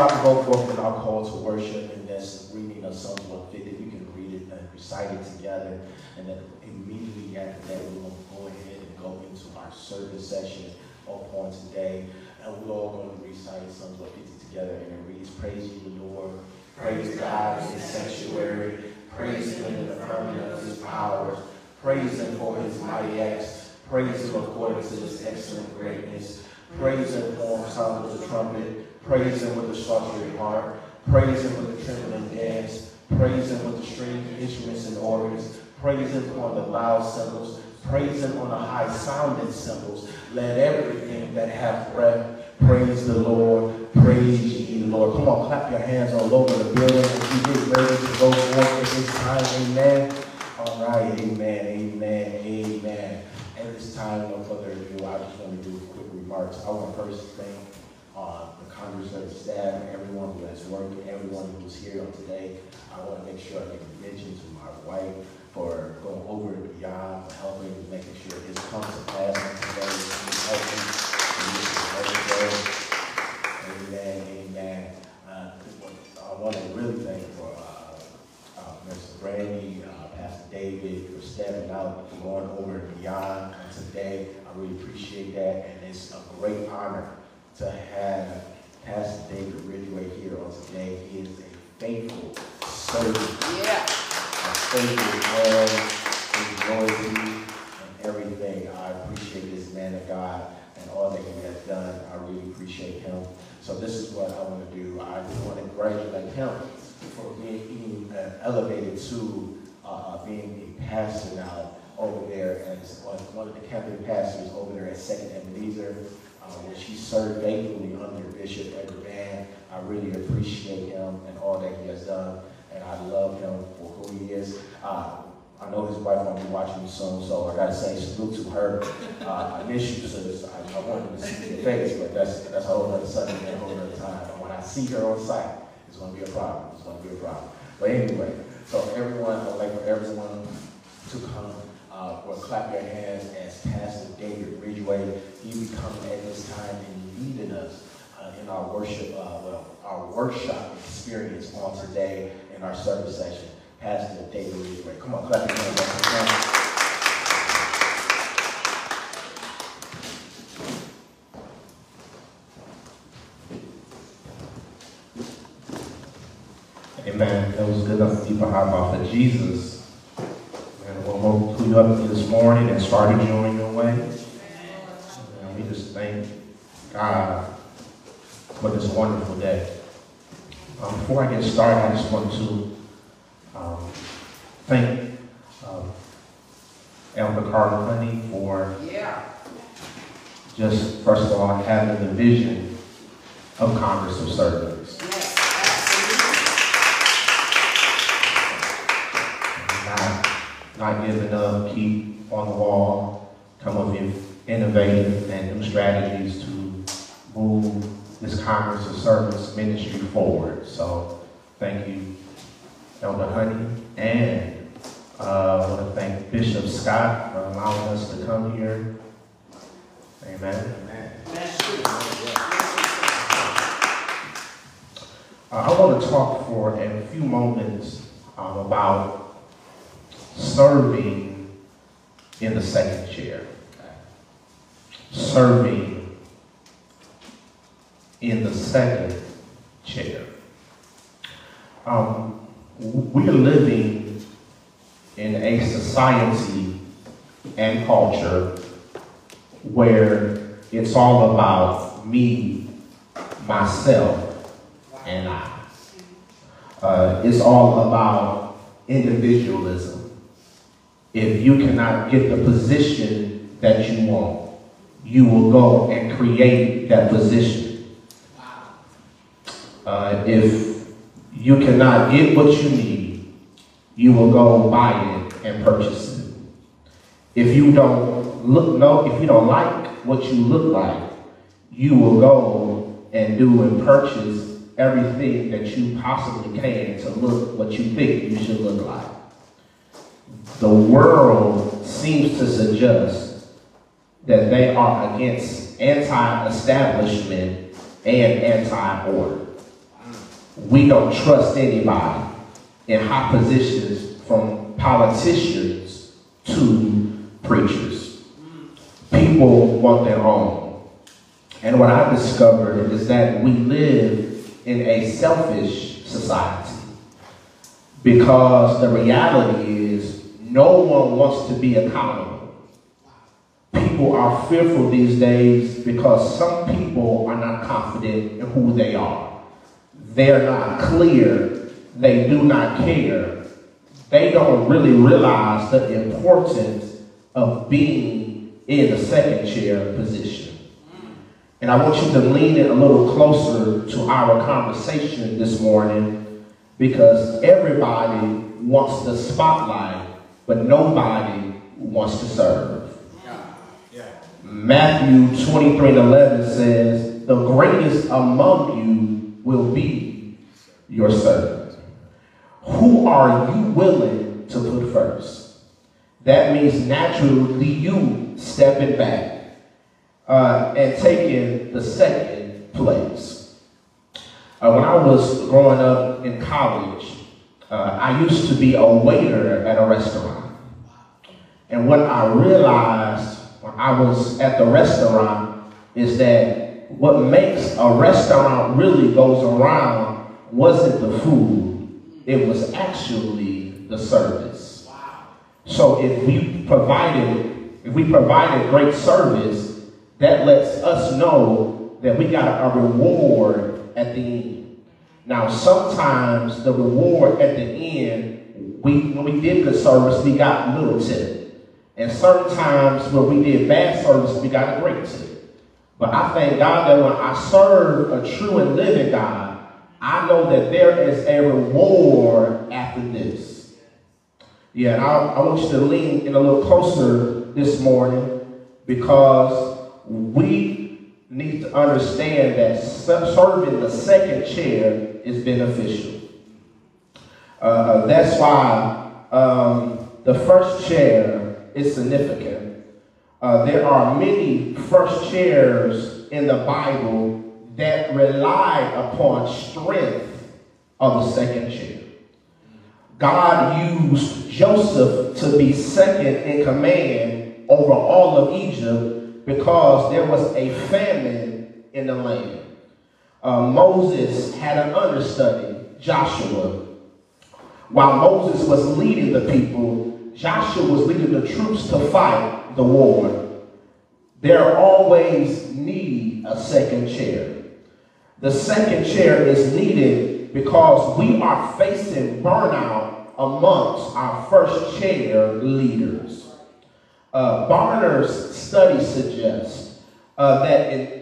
about to go forth in our call to worship and this reading of Psalms 150. We can read it and recite it together. And then immediately after that, we're going to go ahead and go into our service session upon today. And we're all going to recite Psalms 150 together. And it reads, Praise you, Lord. Praise God in his sanctuary. Praise him in the firmament of his powers. Praise him for his mighty acts. Praise him according to his excellent greatness. Praise him for sound of the trumpet. Praise him with the psaltery heart. Praise him with the trembling dance. Praise him with the string instruments and organs. Praise him on the loud cymbals. Praise him on the high sounding cymbals. Let everything that have breath praise the Lord. Praise ye the Lord. Come on, clap your hands all over the building as you get ready to go forth at this time. Amen. All right, amen, amen, amen. At this time, no further ado, I just want to do a quick remarks. I want to first thank uh, the Congress of staff, everyone who has worked, everyone who's here on today. I want to make sure I make a mention to my wife for going over and beyond, for helping, making sure this comes to pass today. Helping. Amen, amen. Uh, I want to really thank for uh, uh, Mr. Brandy, uh, Pastor David, for stepping out, for going over and beyond today. I really appreciate that, and it's a great honor to have Pastor David Ridgeway here on today. He is a faithful servant, Yeah. a faithful man, his loyalty and everything. I appreciate this man of God and all that he has done. I really appreciate him. So this is what I want to do. I just want to congratulate him for being uh, elevated to uh, being a pastor now over there as uh, one of the camping pastors over there at Second Ebenezer, where she served faithfully under Bishop Edgar Vann. I really appreciate him and all that he has done, and I love him for who he is. I know his wife won't be watching me soon, so I gotta say salute to her. Uh, I miss you, sis. I, I wanted to see your face, but that's that's a whole other subject and a whole other time. And when I see her on site, it's gonna be a problem. It's gonna be a problem. But anyway, so everyone, I'd like for everyone to come uh, or clap your hands as Pastor David Ridgeway. He be coming at this time and leading us uh, in our worship, uh, well, our workshop experience on today in our service session. Pastor David Ridgeway. Come on, clap your hands. Amen. That was good enough to a high off of Jesus. And one more up this morning and started you on your way. And we just thank God for this wonderful day. Um, before I get started, I just want to um, thank um, Elder Carter Honey for Yeah. just, first of all, having the vision of Congress of Servants. Yes. Not giving up, keep on the wall, come up with innovative and new strategies to move this Congress of Servants ministry forward. So thank you, Elder Honey, and uh, I want to thank Bishop Scott for allowing us to come here. Amen. Uh, I want to talk for a few moments um, about serving in the second chair. Serving in the second chair. Um, we're living in a society and culture where it's all about me, myself, and I. Uh, it's all about individualism. If you cannot get the position that you want, you will go and create that position. Uh, if you cannot get what you need, you will go buy it and purchase it. If you don't look, no, if you don't like what you look like, you will go and do and purchase everything that you possibly can to look what you think you should look like. The world seems to suggest that they are against anti-establishment and anti-order. we don't trust anybody in high positions from politicians to preachers. People want their own. And what I discovered is that we live in a selfish society because the reality is no one wants to be accountable. People are fearful these days because some people are not confident in who they are. They're not clear. They do not care. They don't really realize the importance of being in the second chair position. And I want you to lean in a little closer to our conversation this morning because everybody wants the spotlight, but nobody wants to serve. Matthew 23 and 11 says, The greatest among you will be your servant. Who are you willing to put first? That means naturally you stepping back uh, and taking the second place. Uh, when I was growing up in college, uh, I used to be a waiter at a restaurant. And what I realized when I was at the restaurant is that what makes a restaurant really goes around wasn't the food, it was actually the service. So if we provided, if we provided great service, that lets us know that we got a reward at the end. Now, sometimes the reward at the end, we when we did good service, we got little tip. And certain times when we did bad service, we got a great tip. But I thank God that when I serve a true and living God, I know that there is a reward after this. Yeah, and I, I want you to lean in a little closer this morning because we need to understand that serving the second chair is beneficial. Uh, that's why um, the first chair is significant. Uh, there are many first chairs in the Bible that rely upon strength of the second chair. God used Joseph to be second in command over all of Egypt because there was a famine in the land. Uh, Moses had an understudy, Joshua. While Moses was leading the people, Joshua was leading the troops to fight the war. There always need a second chair. The second chair is needed because we are facing burnout amongst our first chair leaders. Uh, Barna's study suggests uh, that in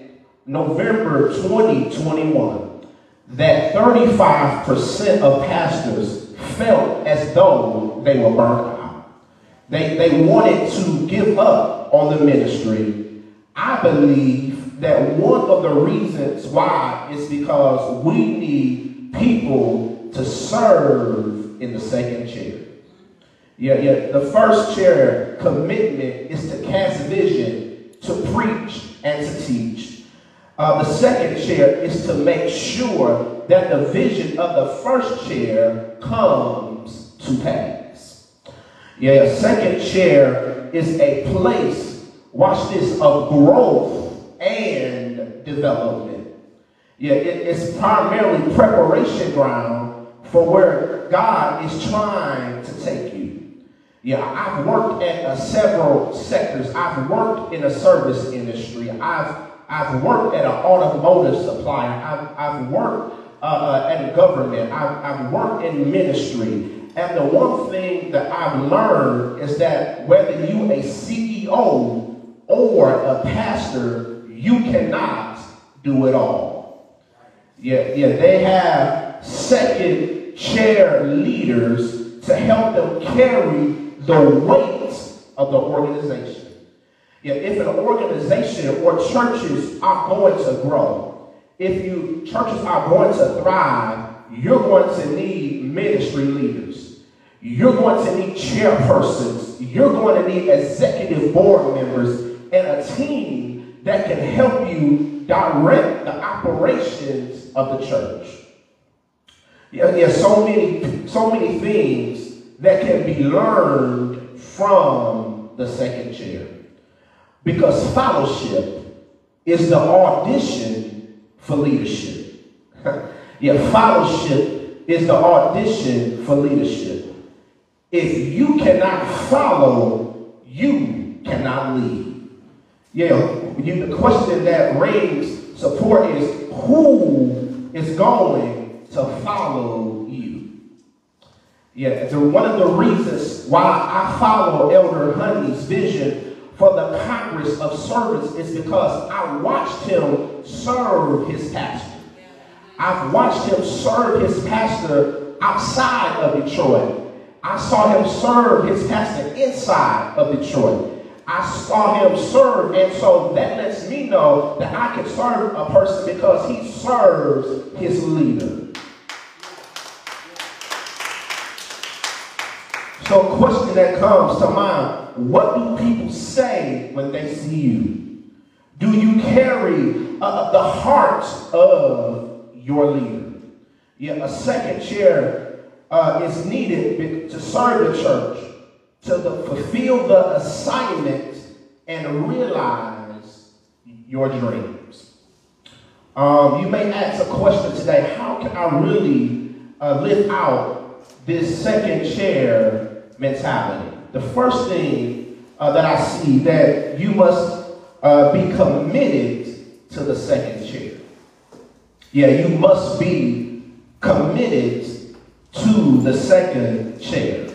November 2021, that 35% of pastors felt as though they were burnt out. They, they wanted to give up on the ministry. I believe that one of the reasons why is because we need people to serve in the second chair. Yeah, yeah. The first chair commitment is to cast vision, to preach, and to teach. Uh, the second chair is to make sure that the vision of the first chair comes to pass. Yeah, second chair is a place, watch this, of growth and development. Yeah, it, it's primarily preparation ground for where God is trying to take you. Yeah, I've worked at uh, several sectors. I've worked in a service industry. I've I've worked at an automotive supplier. I've, I've worked uh, uh, at government. I've, I've worked in ministry. And the one thing that I've learned is that whether you a CEO or a pastor, you cannot do it all. Yeah, yeah, they have second chair leaders to help them carry the weight of the organization. Yeah, if an organization or churches are going to grow, if you churches are going to thrive, you're going to need ministry leaders. You're going to need chairpersons. You're going to need executive board members and a team that can help you direct the operations of the church. Yeah, yeah, so many, so many things that can be learned from the second chair. Because fellowship is the audition for leadership. yeah, fellowship is the audition for leadership. If you cannot follow, you cannot lead. Yeah, you, the question that rings support is who is going to follow you? Yeah, one of the reasons why I follow Elder Honey's vision for the Congress of Servants is because I watched him serve his pastor. I've watched him serve his pastor outside of Detroit. I saw him serve his pastor inside of Detroit. I saw him serve, and so that lets me know that I can serve a person because he serves his leader. So, a question that comes to mind what do people say when they see you? Do you carry uh, the heart of your leader? Yeah, a second chair uh, is needed to serve the church to the, fulfill the assignment and realize your dreams. Um, you may ask a question today how can I really uh, live out this second chair mentality? The first thing uh, that I see that you must uh, be committed to the second chair. Yeah, you must be committed to the second chair.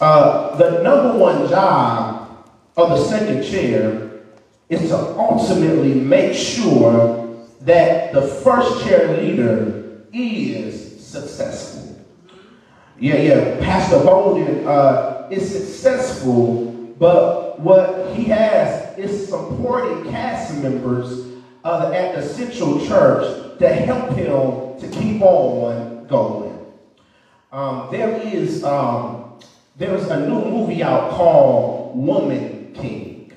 Uh, the number one job of the second chair is to ultimately make sure that the first chair leader is successful. Yeah, yeah, Pastor Bolden uh, is successful, but what he has is supporting cast members uh, at the Central Church to help him to keep on going. Um, there is um, there's a new movie out called Woman King.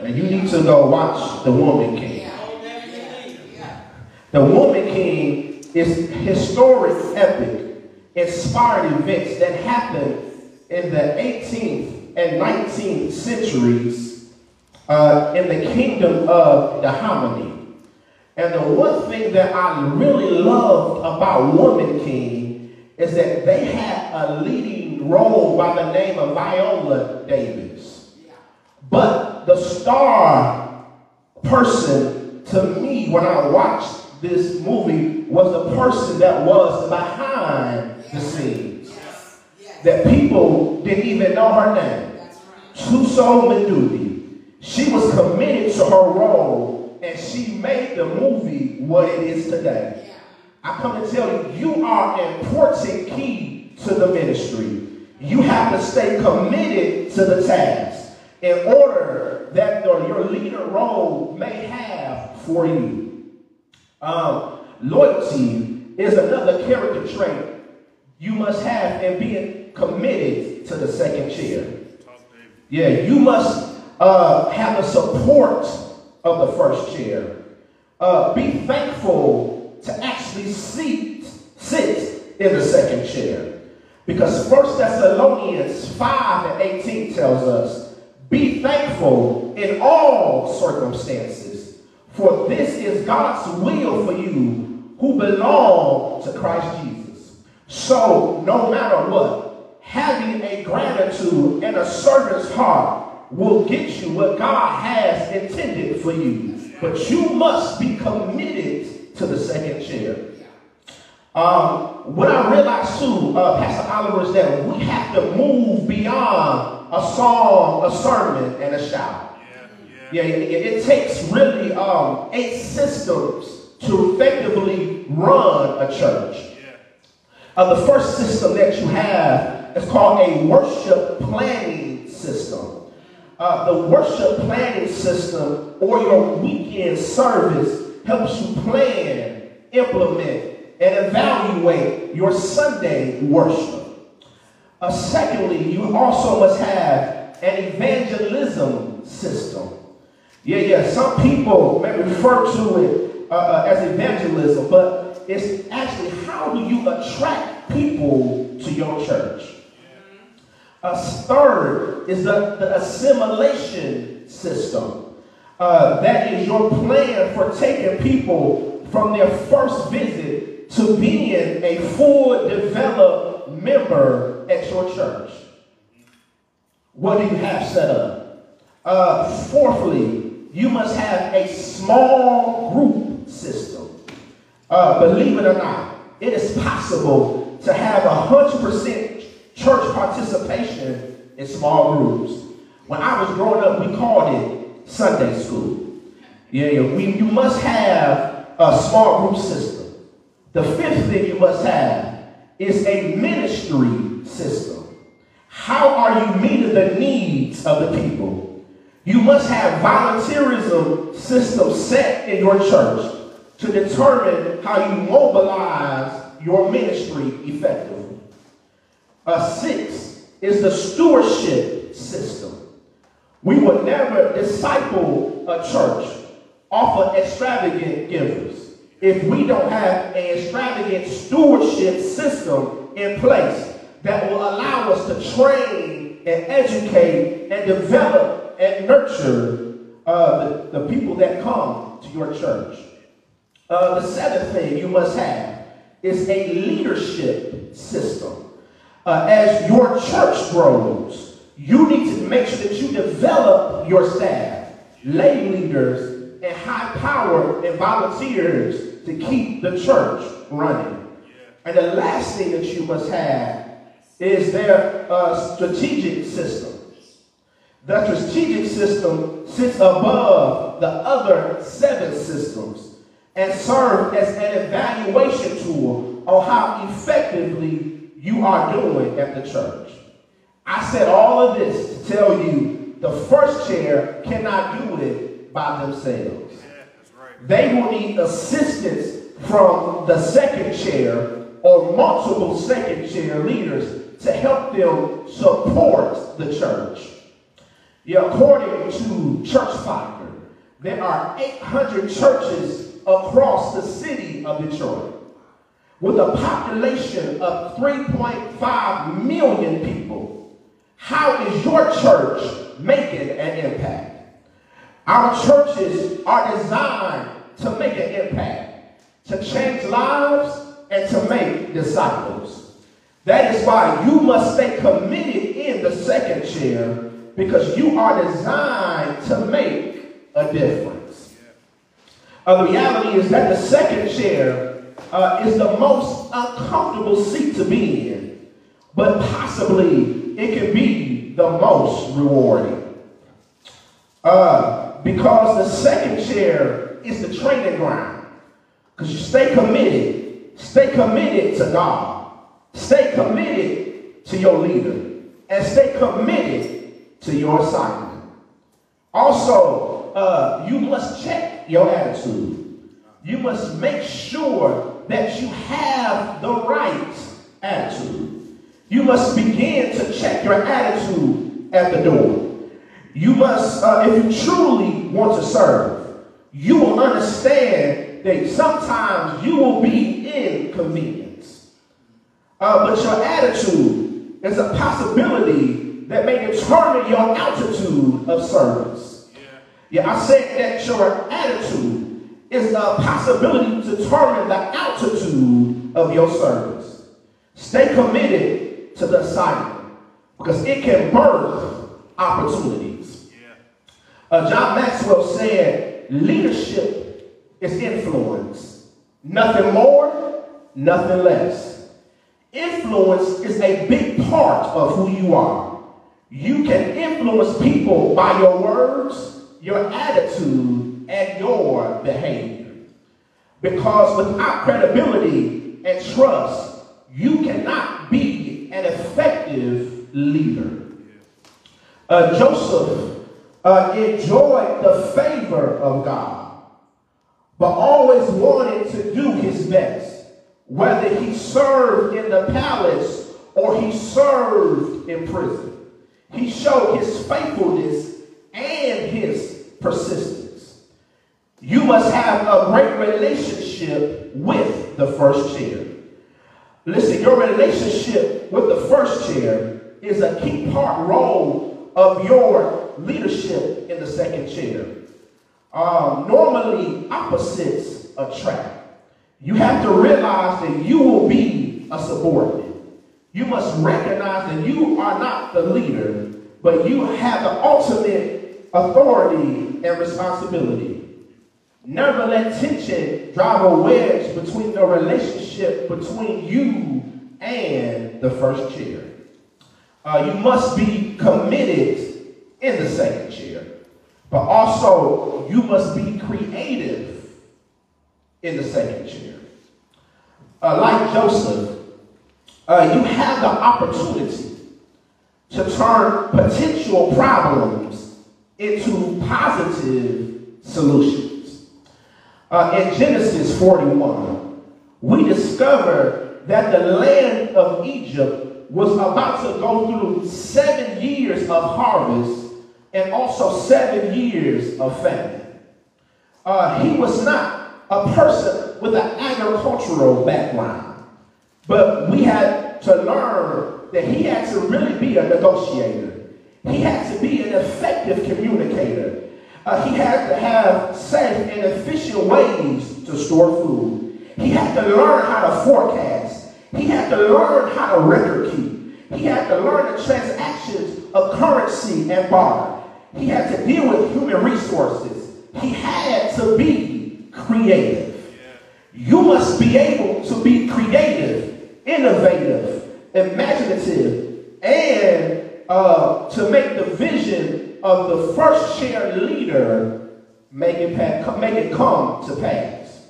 And you need to go watch The Woman King. The Woman King is historic, epic, inspired events that happened in the 18th and 19th centuries uh, in the kingdom of the Dahomey. And the one thing that I really loved about Woman King is that they had a leading role by the name of Viola Davis. But the star person to me when I watched this movie was the person that was behind the scenes. That people didn't even know her name. Thuso Mbedu. She was committed to her role and she made the movie what it is today. I come to tell you, you are an important key to the ministry. You have to stay committed to the task in order that your leader role may have for you. Um, loyalty is another character trait you must have in being committed to the second chair. Yeah, you must uh, have the support of the first chair. Uh, be thankful to actually seat, sit in the second chair. Because 1 Thessalonians 5 and 18 tells us, Be thankful in all circumstances, for this is God's will for you who belong to Christ Jesus. So, no matter what, having a gratitude and a servant's heart will get you what God has intended for you. But you must be committed to the second chair. Um, what I realized too, uh, Pastor Oliver, is that we have to move beyond a song, a sermon, and a shout. Yeah, yeah. yeah it, it, takes really um, eight systems to effectively run a church. Uh, the first system that you have is called a worship planning system. Uh, the worship planning system or your weekend service helps you plan, implement, and evaluate your Sunday worship. Uh, secondly, you also must have an evangelism system. Yeah, yeah, some people may refer to it uh, uh, as evangelism, but it's actually how do you attract people to your church? A third is the, the assimilation system. Uh, that is your plan for taking people from their first visit to being a full developed member at your church. What do you have set up? Uh, fourthly, you must have a small group system. Uh, believe it or not, it is possible to have 100% church participation in small groups. When I was growing up, we called it Sunday school. Yeah. We, you must have a small group system. The fifth thing you must have is a ministry system. How are you meeting the needs of the people? You must have volunteerism systems set in your church to determine how you mobilize your ministry effectively. A six is the stewardship system. We would never disciple a church off of extravagant givers if we don't have an extravagant stewardship system in place that will allow us to train and educate and develop and nurture uh, the, the people that come to your church. Uh, the seventh thing you must have is a leadership system. Uh, as your church grows, you need to make sure that you develop your staff, lay leaders, and high power and volunteers to keep the church running. And the last thing that you must have is their uh, strategic system. The strategic system sits above the other seven systems and serve as an evaluation tool on how effectively you are doing at the church. I said all of this to tell you the first chair cannot do it by themselves. They will need assistance from the second chair or multiple second chair leaders to help them support the church. Yeah, according to Church Finder, there are 800 churches across the city of Detroit with a population of 3.5 million people. How is your church making an impact? Our churches are designed to make an impact, to change lives, and to make disciples. That is why you must stay committed in the second chair because you are designed to make a difference. Uh, the reality is that the second chair uh, is the most uncomfortable seat to be in, but possibly it can be the most rewarding. Uh, because the second chair is the training ground. Because you stay committed, stay committed to God, stay committed to your leader, and stay committed to your assignment. Also, uh, you must check your attitude. You must make sure that you have the right attitude. You must begin to check your attitude at the door. You must, uh, if you truly want to serve, you will understand that sometimes you will be inconvenienced. Uh, but your attitude is a possibility that may determine your altitude of service. Yeah, I said that your attitude is the possibility to determine the altitude of your service. Stay committed to the assignment because it can birth opportunities. Yeah. Uh, John Maxwell said, leadership is influence. Nothing more, nothing less. Influence is a big part of who you are. You can influence people by your words, your attitude, and your behavior. Because without credibility and trust, you cannot be an effective leader. Uh, Joseph uh, enjoyed the favor of God, but always wanted to do his best, whether he served in the palace or he served in prison. He showed his faithfulness and his persistence. You must have a great relationship with the first chair. Listen, your relationship with the first chair is a key part role of your leadership in the second chair. Um, normally, opposites attract. You have to realize that you will be a subordinate. You must recognize that you are not the leader, but you have the ultimate authority and responsibility. Never let tension drive a wedge between the relationship between you and the first chair. Uh, you must be committed in the second chair, but also you must be creative in the second chair. Uh, like Joseph, uh, you have the opportunity to turn potential problems into positive solutions. Uh, in Genesis 41, we discover that the land of Egypt was about to go through seven years of harvest and also seven years of famine. Uh, he was not a person with an agricultural background. But we had to learn that he had to really be a negotiator. He had to be an effective communicator. Uh, he had to have safe and efficient ways to store food. He had to learn how to forecast. He had to learn how to record keep. He had to learn the transactions of currency and barter. He had to deal with human resources. He had to be creative. You must be able to be creative, innovative, imaginative, and uh, to make the vision of the first chair leader make it, make it come to pass.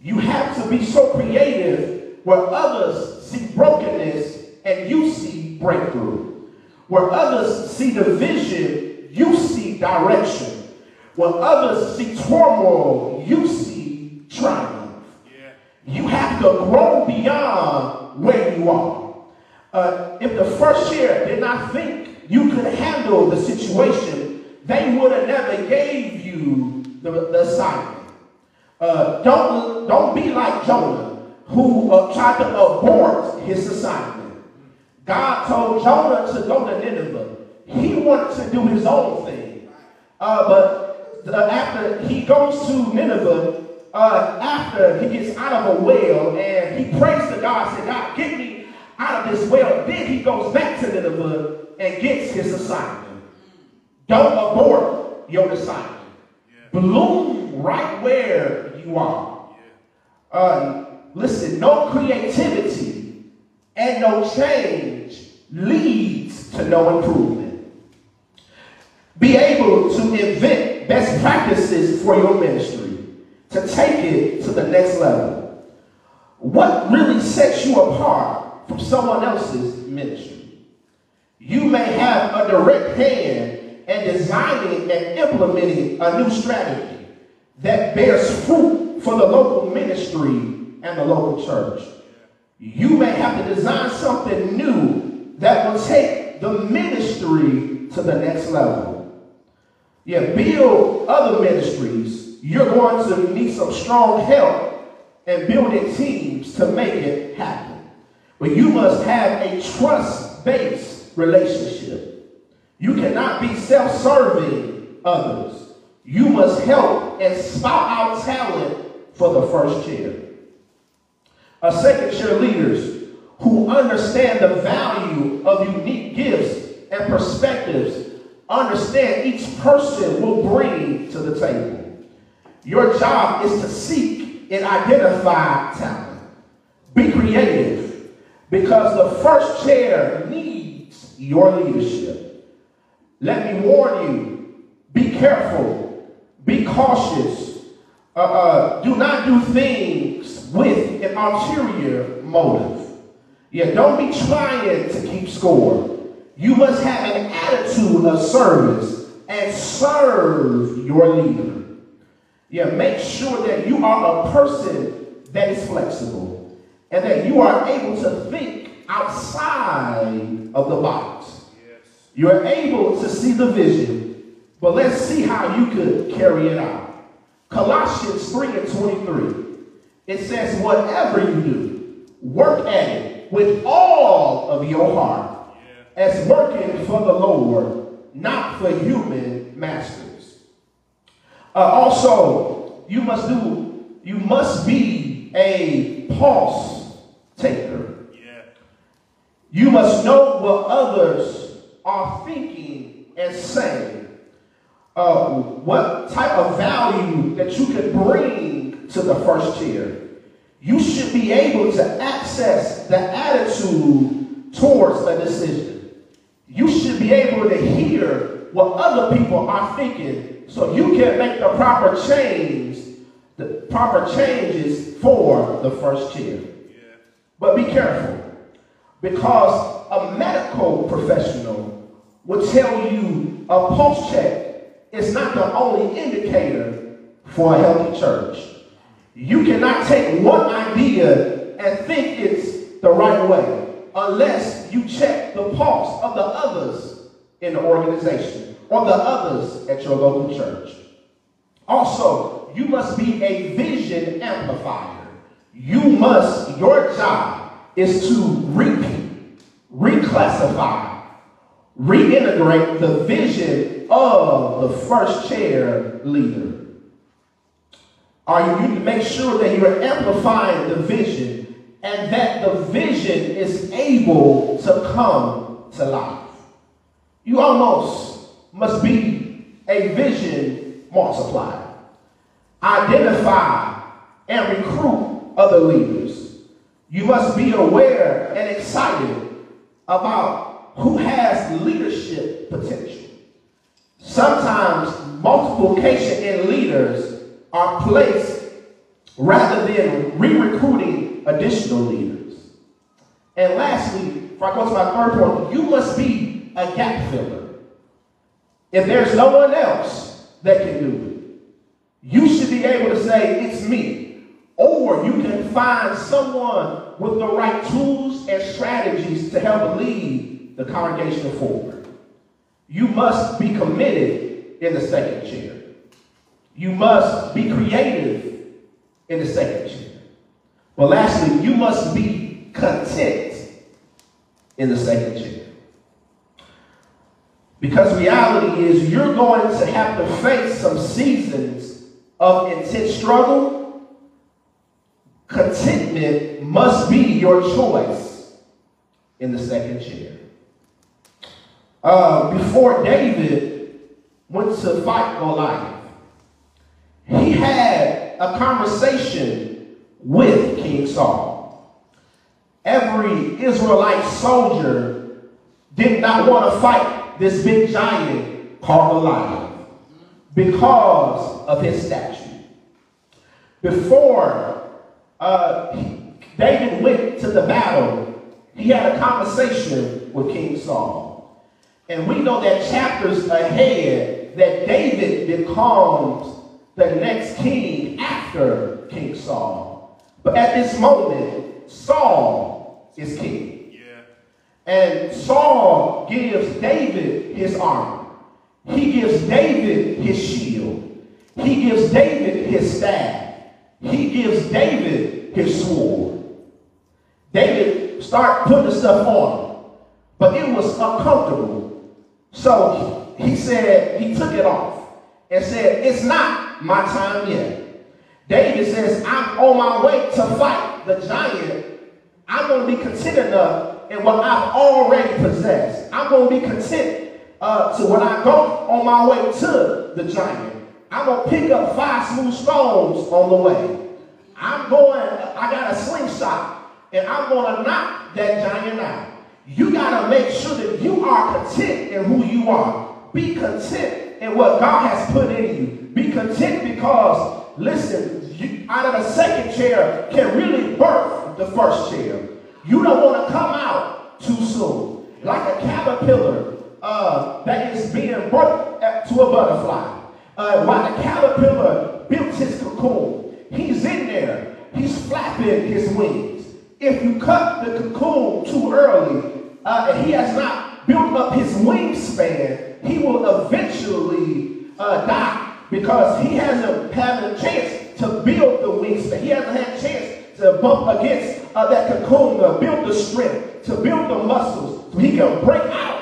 You have to be so creative where others see brokenness and you see breakthrough. Where others see division, you see direction. When others see turmoil, you see triumph. You have to grow beyond where you are. Uh, if the first chair did not think you could handle the situation, they would have never gave you the, the assignment. Uh, don't, don't be like Jonah, who uh, tried to abort his assignment. God told Jonah to go to Nineveh. He wanted to do his own thing. Uh, but uh, after he goes to Nineveh, uh, after he gets out of a well and he prays to God, said, God, get me out of this well. Then he goes back to Nineveh and gets his assignment. Don't abort your assignment. Yeah. Bloom right where you are. Yeah. Uh, listen, no creativity and no change leads to no improvement. Be able to invent best practices for your ministry to take it to the next level. What really sets you apart from someone else's ministry? You may have a direct hand in designing and implementing a new strategy that bears fruit for the local ministry and the local church. You may have to design something new that will take the ministry to the next level. Yeah, build other ministries you're going to need some strong help in building teams to make it happen. But you must have a trust-based relationship. You cannot be self-serving others. You must help and spout out talent for the first chair. A second chair leaders who understand the value of unique gifts and perspectives understand each person will bring to the table. Your job is to seek and identify talent. Be creative because the first chair needs your leadership. Let me warn you, be careful, be cautious. Uh, uh, do not do things with an ulterior motive. Yeah, don't be trying to keep score. You must have an attitude of service and serve your leader. Yeah, make sure that you are a person that is flexible and that you are able to think outside of the box. Yes. You're able to see the vision, but let's see how you could carry it out. Colossians 3 and 23. It says, whatever you do, work at it with all of your heart, as working for the Lord, not for human masters. Uh, also, you must do, you must be a pulse taker. You must know what others are thinking and saying. Uh, what type of value that you can bring to the first tier. You should be able to access the attitude towards a decision. You should be able to hear what other people are thinking so you can make the proper change, the proper changes for the first chair. But be careful because a medical professional will tell you a pulse check is not the only indicator for a healthy church. You cannot take one idea and think it's the right way unless you check the pulse of the others in the organization or the others at your local church. Also, you must be a vision amplifier. You must, your job is to repeat, reclassify, reintegrate the vision of the first chair leader. Are you to make sure that you're amplifying the vision and that the vision is able to come to life? You almost must be a vision multiplier. Identify and recruit other leaders. You must be aware and excited about who has leadership potential. Sometimes multiplication in leaders are placed rather than re-recruiting additional leaders. And lastly, before I go to my third point, you must be a gap filler. If there's no one else that can do it, you should be able to say, it's me. Or you can find someone with the right tools and strategies to help lead the congregation forward. You must be committed in the second chair. You must be creative in the second chair. But lastly, you must be content in the second chair. Because reality is you're going to have to face some seasons of intense struggle. Contentment must be your choice in the second chair. Uh, before David went to fight Goliath, he had a conversation with King Saul. Every Israelite soldier did not want to fight this big giant called Goliath because of his stature. Before uh, David went to the battle, he had a conversation with King Saul. And we know that chapters ahead that David becomes the next king after King Saul. But at this moment, Saul is king. Yeah. And Saul gives David his armor. He gives David his shield. He gives David his staff. He gives David his sword. David started putting stuff on, but it was uncomfortable. So he said, he took it off and said, it's not my time yet. David says, I'm on my way to fight the giant. I'm going to be content enough in what I've already possessed. I'm going to be content uh, to when I go on my way to the giant. I'm going to pick up five smooth stones on the way. I'm going, I got a slingshot, and I'm going to knock that giant out. You got to make sure that you are content in who you are. Be content in what God has put in you. Be content because, listen, you, out of the second chair can really birth the first chair. You don't want to come out too soon. Like a caterpillar uh, that is being birthed to a butterfly. Uh, while the caterpillar built his cocoon, he's in there. He's flapping his wings. If you cut the cocoon too early, uh, and he has not built up his wingspan, he will eventually uh, die Because he hasn't had a chance to build the wingspan. He hasn't had a chance to bump against uh, that cocoon, to build the strength, to build the muscles, so he can break out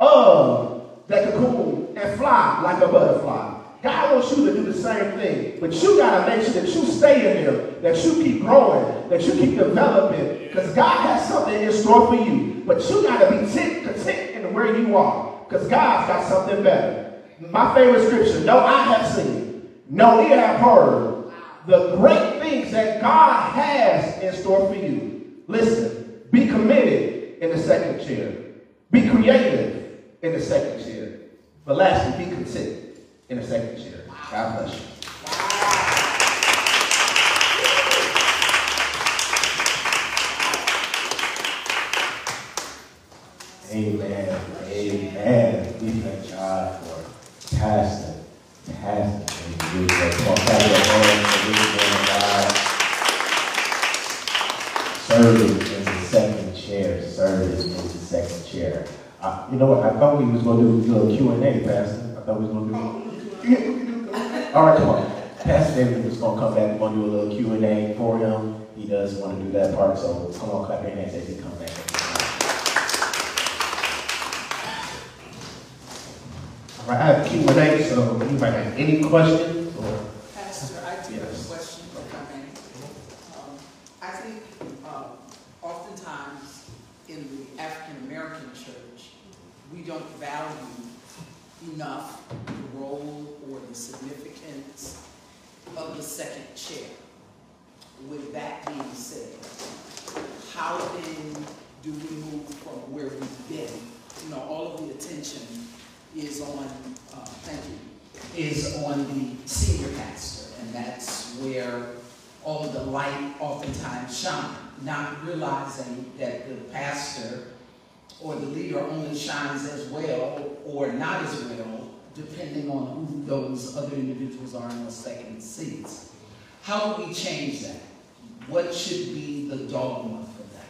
of that cocoon and fly like a butterfly. God wants you to do the same thing, but you gotta make sure that you stay in there, that you keep growing, that you keep developing, because God has something in store for you. But you gotta be content, in where you are, because God's got something better. My favorite scripture: No eye have seen, no ear have heard the great things that God has in store for you. Listen, be committed in the second chair. Be creative in the second chair. But lastly, be content in the second chair. God bless you. Amen. Amen. We thank God for. Come on, clap your hands for this man of God. Serving in the second chair. Serving in the second chair. Uh, you know what? I thought we was going to do a little Q and A, Pastor. I thought we was going to do. All right, come on. Pastor David was going to come back. We're going to do a little Q and A for him. He does want to do that part, so come on, clap your hands as he come back. All right, I have Q and A, so anybody have any questions or? Pastor, I do have a question for Carmen. Um, I think um, oftentimes in the African-American church, we don't value enough the role or the significance of the second chair. With that being said, how then do we move from where we've been? You know, all of the attention is on, uh, thank you, is on the senior pastor, and that's where all the light oftentimes shine, not realizing that the pastor or the leader only shines as well or not as well, depending on who those other individuals are in the second seats. How do we change that? What should be the dogma for that?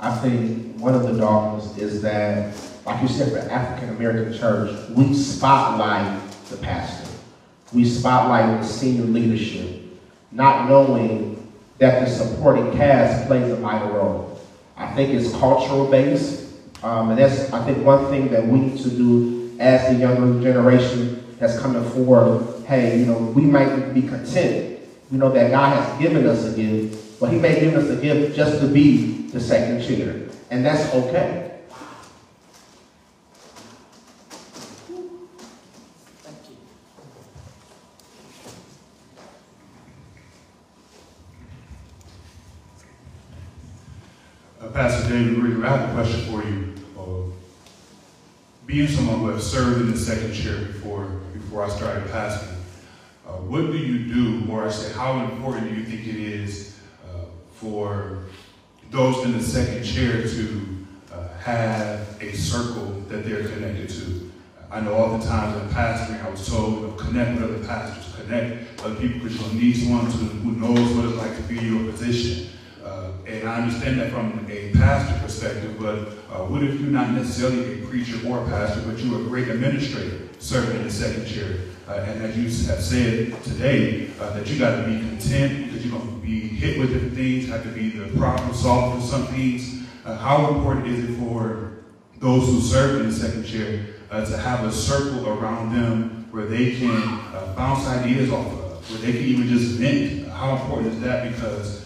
I think one of the dogmas is that, like you said, for African American church, we spotlight the pastor. We spotlight the senior leadership, not knowing that the supporting cast plays a vital role. I think it's cultural based, um, and that's I think one thing that we need to do as the younger generation has come forward. Hey, you know, we might be content. You know that God has given us a gift, but He may give us a gift just to be the second chair, and that's okay. Pastor David Reed, I have a question for you. Uh, being someone who has served in the second chair before, before I started pastoring, uh, what do you do, or I say, how important do you think it is uh, for those in the second chair to uh, have a circle that they're connected to? I know oftentimes in pastoring, I was told, you know, connect with other pastors, connect other people, because you'll need someone to, who knows what it's like to be in your position. Uh, and I understand that from a pastor perspective, but uh, what if you're not necessarily a preacher or a pastor, but you're a great administrator serving in the second chair? Uh, and as you have said today, uh, that you got to be content because you're going to be hit with different things, have to be the problem solver for some things. Uh, how important is it for those who serve in the second chair uh, to have a circle around them where they can bounce ideas off of, where they can even just vent? How important is that? Because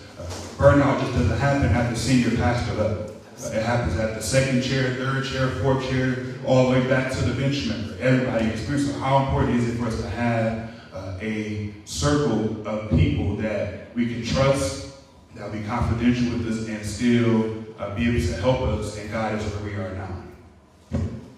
burnout just doesn't happen at the senior pastor level. It happens at the second chair, third chair, fourth chair, all the way back to the bench member. Everybody experiences. So how important is it for us to have uh, a circle of people that we can trust, that will be confidential with us, and still uh, be able to help us and guide us where we are now?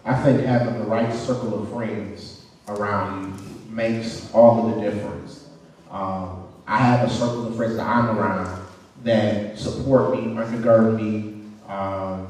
I think having the right circle of friends around you makes all of the difference. Um, I have a circle of friends that I'm around that support me, undergird me, um,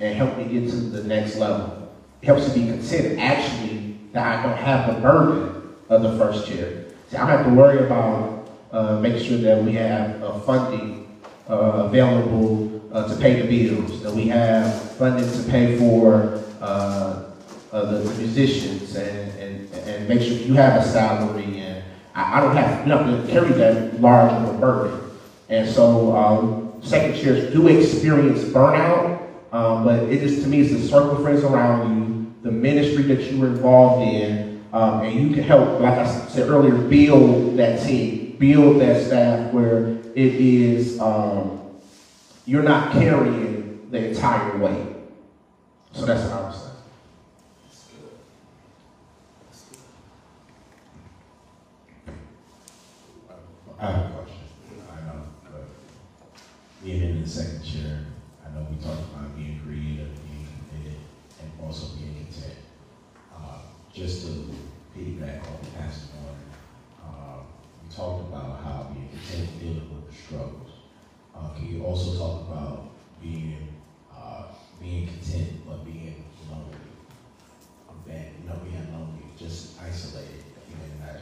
and help me get to the next level. It helps me be content, actually, that I don't have the burden of the first chair. See, I don't have to worry about uh, making sure that we have uh, funding uh, available uh, to pay the bills, that we have funding to pay for uh, the, the musicians and, and, and make sure you have a salary and I, I don't have, know, to carry that large of a burden. And so, um, second chairs do experience burnout, um, but it is, to me, it's the circle of friends around you, the ministry that you're involved in, um, and you can help, like I said earlier, build that team, build that staff where it is, um, you're not carrying the entire weight. So that's what I would say. That's good. That's good. I have a question. I know, but being in the second chair, I know we talked about being creative, being committed, and also being content. Uh, just to piggyback on Pastor Warren, uh, we talked about how being content dealing with the struggles. Uh, can you also talk about being, uh, being content, but being lonely? Um, that, you know, being lonely, just isolated, in that.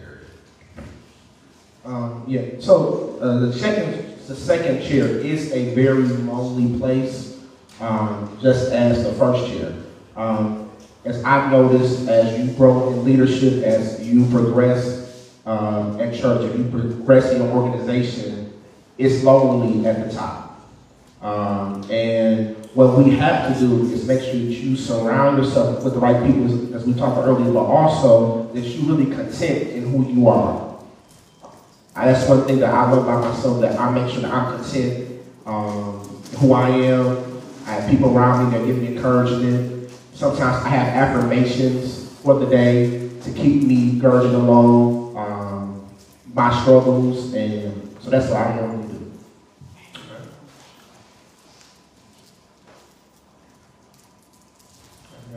Um, yeah, so uh, the second, the second chair is a very lonely place, um, just as the first chair. Um, as I've noticed, as you grow in leadership, as you progress um, at church, as you progress in your organization, it's lonely at the top. Um, and what we have to do is make sure that you surround yourself with the right people, as- we talked earlier, but also that you really content in who you are. That's one thing that I love about myself, that I make sure that I'm content um, who I am. I have people around me that give me encouragement. Sometimes I have affirmations for the day to keep me girded along um, my struggles, and so that's what I normally do.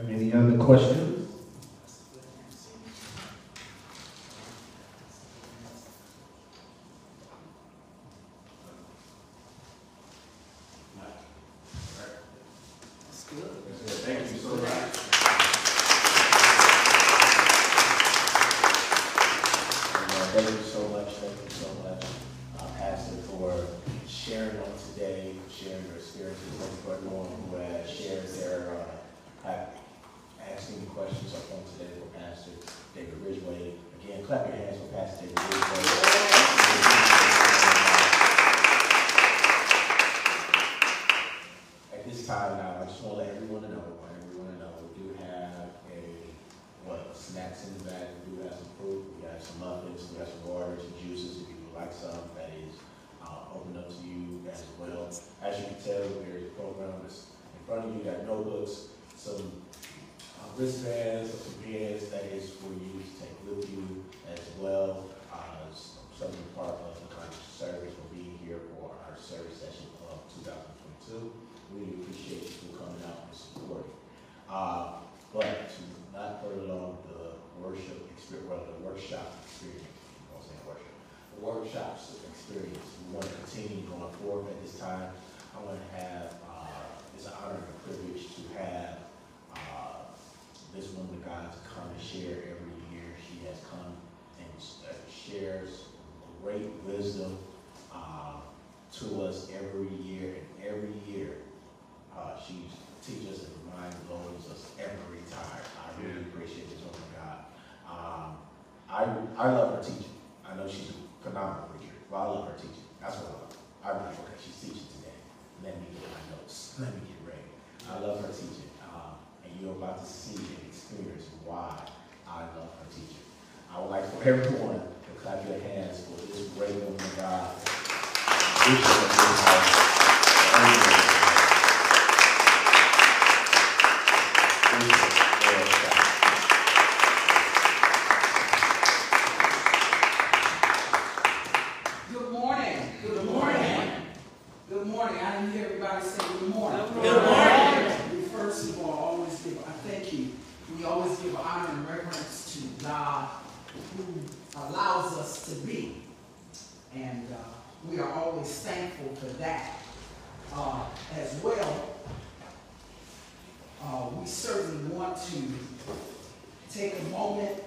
Any other questions? That's good. Thank you so much. Thank you so much, thank you so much, uh, Pastor, for sharing on today, sharing your experiences, thank you for everyone who has shared their, uh, have asked any questions up on today for Pastor David Ridgeway. Again, clap your hands for Pastor David Ridgeway. At this time now, I just want to let everyone know, want everyone to know, we do have a, what, snacks in the bag, we do have some fruit, we have some muffins, we have some waters and juices, if you would like some, that is, uh, open up to you as well. As you can tell, there's programs in front of you, you got notebooks, some uh, wristbands, some pens, that is for you to take with you as well. Uh, s- some part of the kind of service will be here for our service session of two twenty-two. We appreciate you for coming out and supporting. Uh, but to not further along the worship experience, well, the workshop experience, I won't say worship, the workshops experience, we want to continue going forward at this time. I want to have, uh, it's an honor and a privilege to have, uh, this woman of God come and share every year. She has come and shares great wisdom, uh, to us every year, every year, uh, she teaches and mind blows us every time. I really appreciate this woman God. Um, I, I love her teaching. I know she's a phenomenal preacher, but I love her teaching. That's what I love. I'm like, okay, she's teaching today. Let me get my notes. Let me get ready. I love her teaching. Um, and you're about to see and experience why I love her teaching. I would like for everyone to clap your hands for this great woman of God. Amen. Bishop Earl Scott. Good morning. Good morning. Good morning. I didn't hear everybody say good morning. Good morning. We first of all always give, I thank you. We always give honor and reverence to God who allows us to be. And uh, we are always thankful for that. Uh, as well, uh, we certainly want to take a moment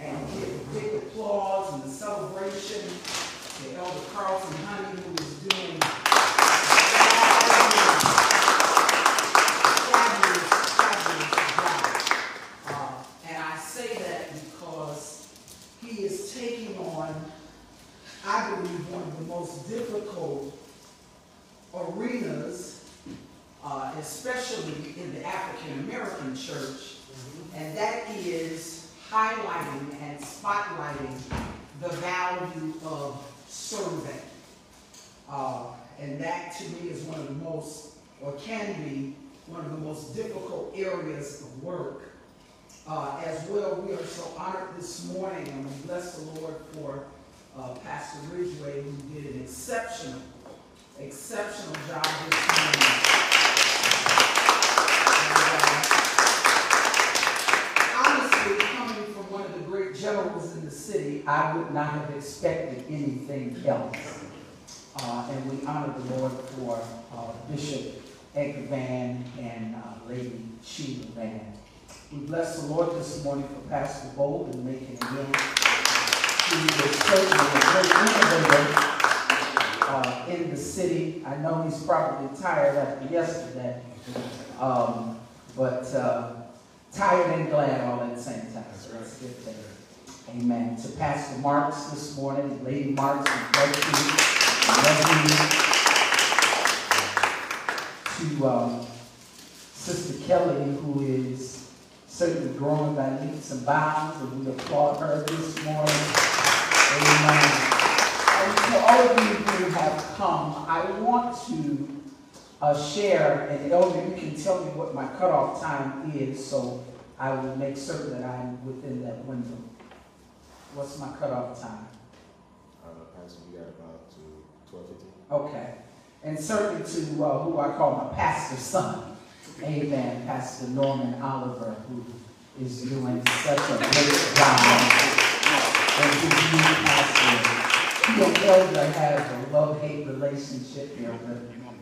and give a big applause and a celebration to Elder Carlton Honey, who is doing a fabulous, fabulous, fabulous job. arenas, uh, especially in the African American church, and that is highlighting and spotlighting the value of serving. Uh, and that to me is one of the most, or can be, one of the most difficult areas of work. Uh, as well, we are so honored this morning, and we bless the Lord for uh, Pastor Ridgeway, who did an exceptional, exceptional job this morning. And, uh, Honestly, coming from one of the great generals in the city, I would not have expected anything else. Uh, and we honor the Lord for uh, Bishop Edgar Vann and uh, Lady Sheila Vann. We bless the Lord this morning for Pastor Bolden making again. He is certainly a great innovator uh, in the city. I know he's probably tired after yesterday, um, but uh, tired and glad all at the same time. So a good thing. Amen. To Pastor Marks this morning, Lady Marks, and Bertie. To um, Sister Kelly, who is certainly growing by leaps and bounds, and we applaud her this morning. Amen. And to all of you who have come, I want to uh, share, and Elder, you can tell me what my cutoff time is, so I will make certain that I'm within that window. What's my cutoff time? Uh, Pastor, we got about to twelve fifteen. Okay. And certainly to uh, who I call my pastor's son. Amen. Pastor Norman Oliver, who is doing such a great job. And his new pastor. He and Elder have a love-hate relationship here, but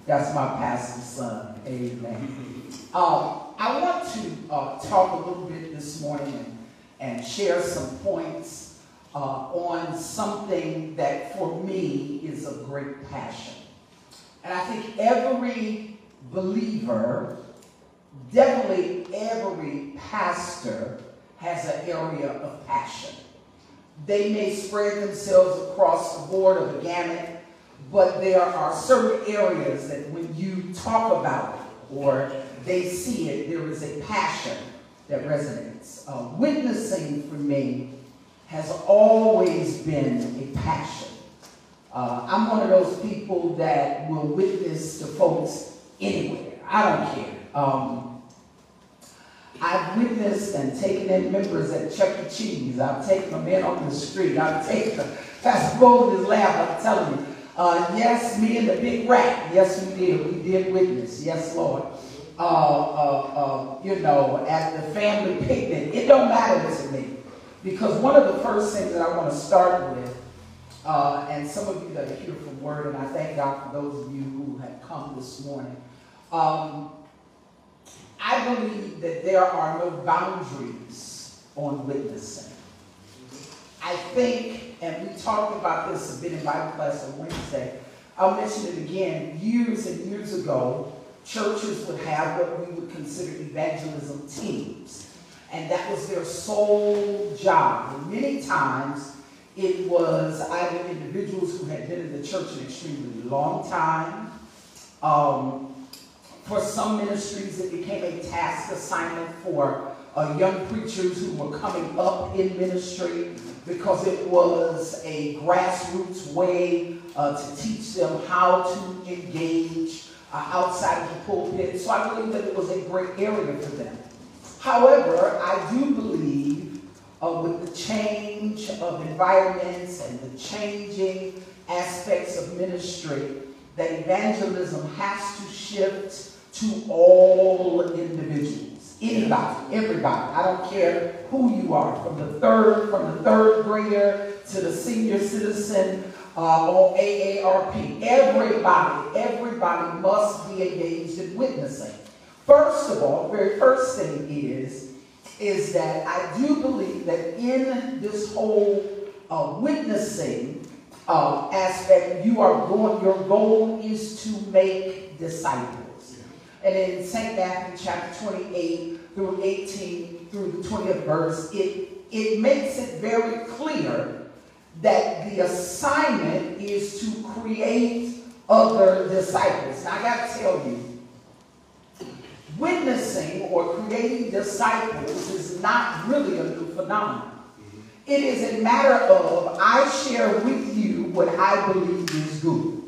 that's my pastor's son. Amen. Uh, I want to uh, talk a little bit this morning and, and share some points uh, on something that for me is a great passion. And I think every believer, definitely every pastor, has an area of passion. They may spread themselves across the board of the gamut, but there are certain areas that when you talk about it or they see it, there is a passion that resonates. Uh, witnessing for me has always been a passion. Uh, I'm one of those people that will witness to folks anywhere. I don't care. Um, I've witnessed and taken in members at Chuck E. Cheese. I've taken them in on the street. I've taken them. Pastor Gold in his lab, I'm telling you. Uh, yes, me and the big rat. Yes, we did. We did witness. Yes, Lord. Uh, uh, you know, at the family picnic. It don't matter to me. Because one of the first things that I want to start with, uh, and some of you that are here from Word, and I thank God for those of you who have come this morning. Um, I believe that there are no boundaries on witnessing. I think, and we talked about this a bit in Bible class on Wednesday, I'll mention it again. Years and years ago, churches would have what we would consider evangelism teams. And that was their sole job. And many times, it was either individuals who had been in the church an extremely long time. Um, for some ministries, it became a task assignment for uh, young preachers who were coming up in ministry because it was a grassroots way uh, to teach them how to engage uh, outside of the pulpit. So I believe that it was a great area for them. However, I do believe uh, with the change of environments and the changing aspects of ministry, that evangelism has to shift to all individuals. Anybody, everybody. I don't care who you are, from the third, from the third grader to the senior citizen uh, on AARP. Everybody, everybody must be engaged in witnessing. First of all, very first thing is, is that I do believe that in this whole uh, witnessing uh, aspect, you are going, your goal is to make disciples. And in St. Matthew chapter 28 through 18 through the 20th verse, it, it makes it very clear that the assignment is to create other disciples. Now I gotta tell you, witnessing or creating disciples is not really a new phenomenon. It is a matter of I share with you what I believe is good.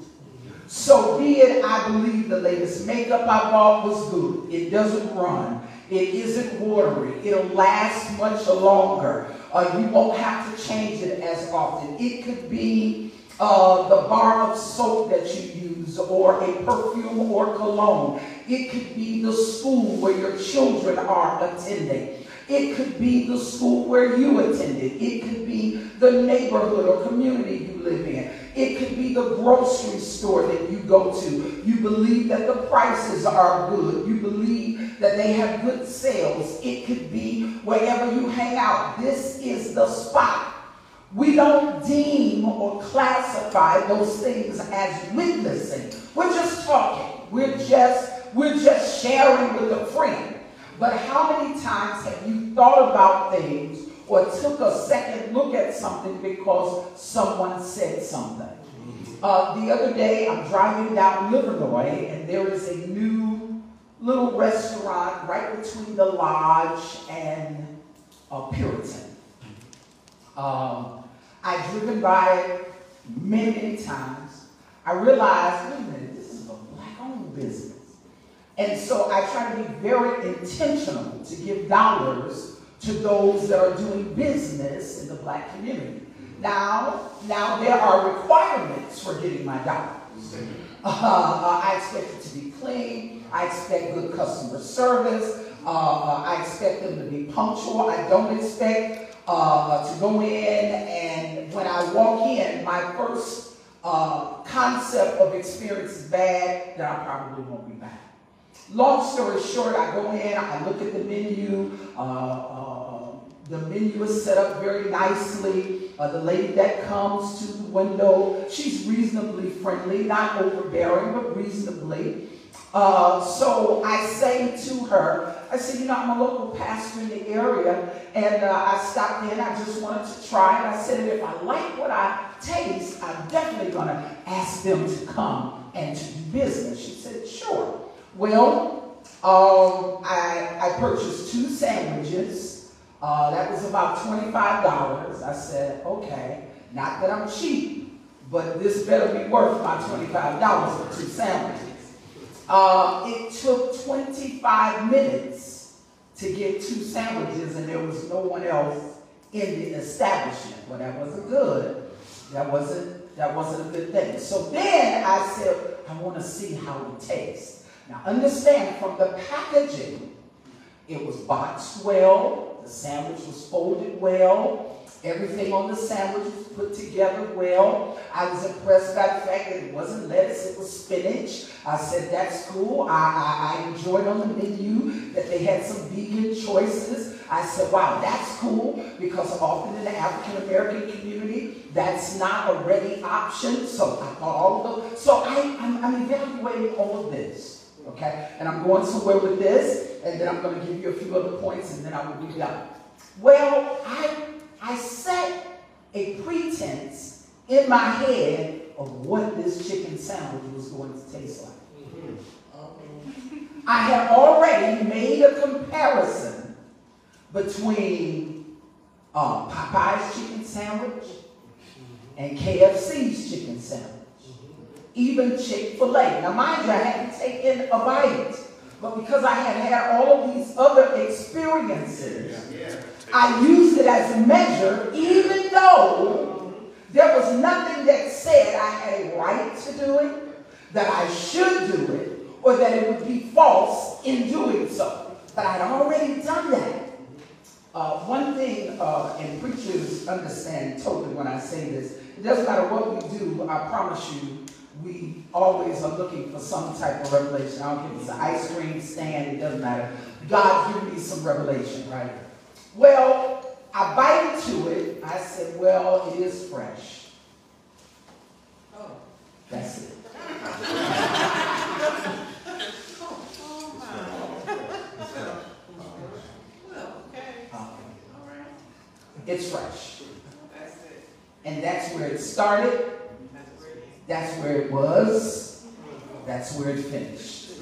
So be it, I believe the latest makeup I bought was good. It doesn't run. It isn't watery. It'll last much longer. Uh, you won't have to change it as often. It could be uh, the bar of soap that you use or a perfume or cologne. It could be the school where your children are attending. It could be the school where you attended. It could be the neighborhood or community you live in. It could be the grocery store that you go to. You believe that the prices are good. You believe that they have good sales. It could be wherever you hang out. This is the spot. We don't deem or classify those things as witnessing. We're just talking. We're just we're just sharing with a friend. But how many times have you thought about things or took a second look at something because someone said something? Uh, the other day, I'm driving down Livernois, and there is a new little restaurant right between the Lodge and uh, Puritan. Um, I've driven by it many, many times. I realized, wait a minute, this is a black-owned business. And so I try to be very intentional to give dollars to those that are doing business in the black community. Now, now there are requirements for getting my dollars. Uh, uh, I expect it to be clean. I expect good customer service. Uh, uh I expect them to be punctual. I don't expect uh, to go in and when I walk in, my first uh, concept of experience is bad, then I probably won't be back. Long story short, I go in, I look at the menu. Uh, uh, the menu is set up very nicely. Uh, the lady that comes to the window, she's reasonably friendly, not overbearing, but reasonably. Uh, so I say to her, I said, you know, I'm a local pastor in the area, and uh, I stopped in. I just wanted to try it. I said, if I like what I taste, I'm definitely going to ask them to come and to do business. She said, sure. Well, um, I, I purchased two sandwiches. Uh, that was about $25. I said, okay, not that I'm cheap, but this better be worth my $25 for two sandwiches. Uh, it took 25 minutes to get two sandwiches and there was no one else in the establishment. Well, that wasn't good. That wasn't, that wasn't a good thing. So then I said, I want to see how it tastes. Now understand, from the packaging, it was boxed well, the sandwich was folded well, everything on the sandwich was put together well. I was impressed by the fact that it wasn't lettuce, it was spinach. I said, that's cool. I, I, I enjoyed on the menu that they had some vegan choices. I said, wow, that's cool because often in the African American community, that's not a ready option. So I thought all of those. So I, I'm, I'm evaluating all of this. Okay? And I'm going somewhere with this, and then I'm going to give you a few other points, and then I will be done. Well, I, I set a pretense in my head of what this chicken sandwich was going to taste like. Mm-hmm. I had already made a comparison between uh, Popeye's chicken sandwich mm-hmm. and KFC's chicken sandwich. Mm-hmm. Even Chick-fil-A. Now, mind you, I hadn't taken a bite, but because I had had all of these other experiences, I used it as a measure, even though there was nothing that said I had a right to do it, that I should do it, or that it would be false in doing so. But I'd already done that. Uh, one thing, uh, and preachers understand totally when I say this, it doesn't matter what we do, I promise you, we always are looking for some type of revelation. I don't care if it's an ice cream stand, it doesn't matter. God give me some revelation, right? Well, I bite into it. I said, well, it is fresh. Oh. That's it. Well, okay. It's fresh. That's it. And that's where it started. That's where it was. That's where it finished.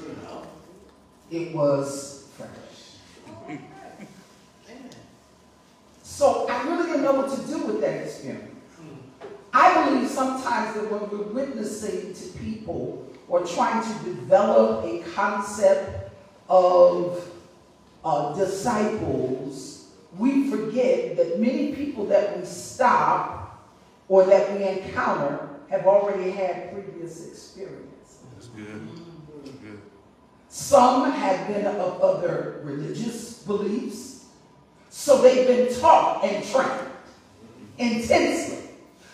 It was fresh. So I really didn't know what to do with that experience. I believe sometimes that when we're witnessing to people or trying to develop a concept of uh, disciples, we forget that many people that we stop or that we encounter have already had previous experience. That's good. That's good. Some have been of other religious beliefs, so they've been taught and trained intensely.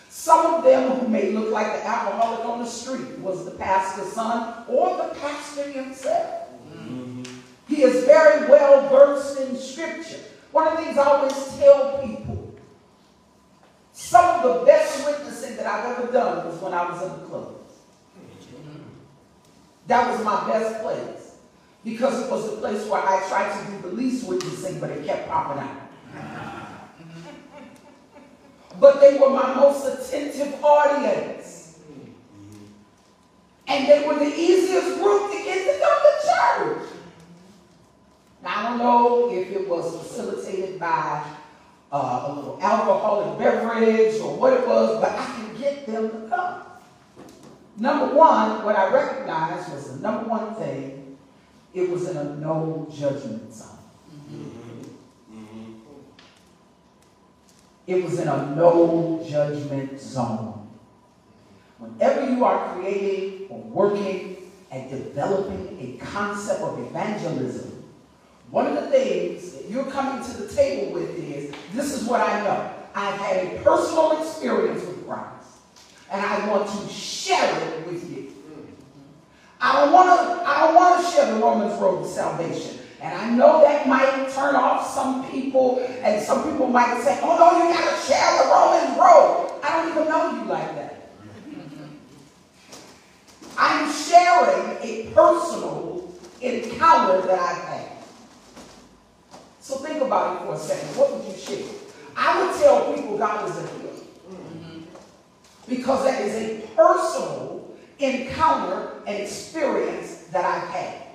Some of them who may look like the alcoholic on the street was the pastor's son or the pastor himself. Mm-hmm. He is very well versed in scripture. One of the things I always tell people, some of the best witnessing that I've ever done was when I was in the club. That was my best place because it was the place where I tried to do the least witnessing, but it kept popping out. But they were my most attentive audience. And they were the easiest group to get to come to church. Now, I don't know if it was facilitated by uh, a little alcoholic beverage or what it was, but I could get them to come. Number one, what I recognized was the number one thing, it was in a no judgment zone. It was in a no judgment zone. Whenever you are creating or working and developing a concept of evangelism, one of the things that you're coming to the table with is this is what I know. I've had a personal experience with Christ, and I want to share it with you. I don't want to. I don't want to share the Romans road to salvation. And I know that might turn off some people, and some people might say, oh no, you gotta share the Romans road. I don't even know you like that. I'm sharing a personal encounter that I've had. So think about it for a second. What would you share? I would tell people God is a healer. Because that is a personal encounter and experience that I've had.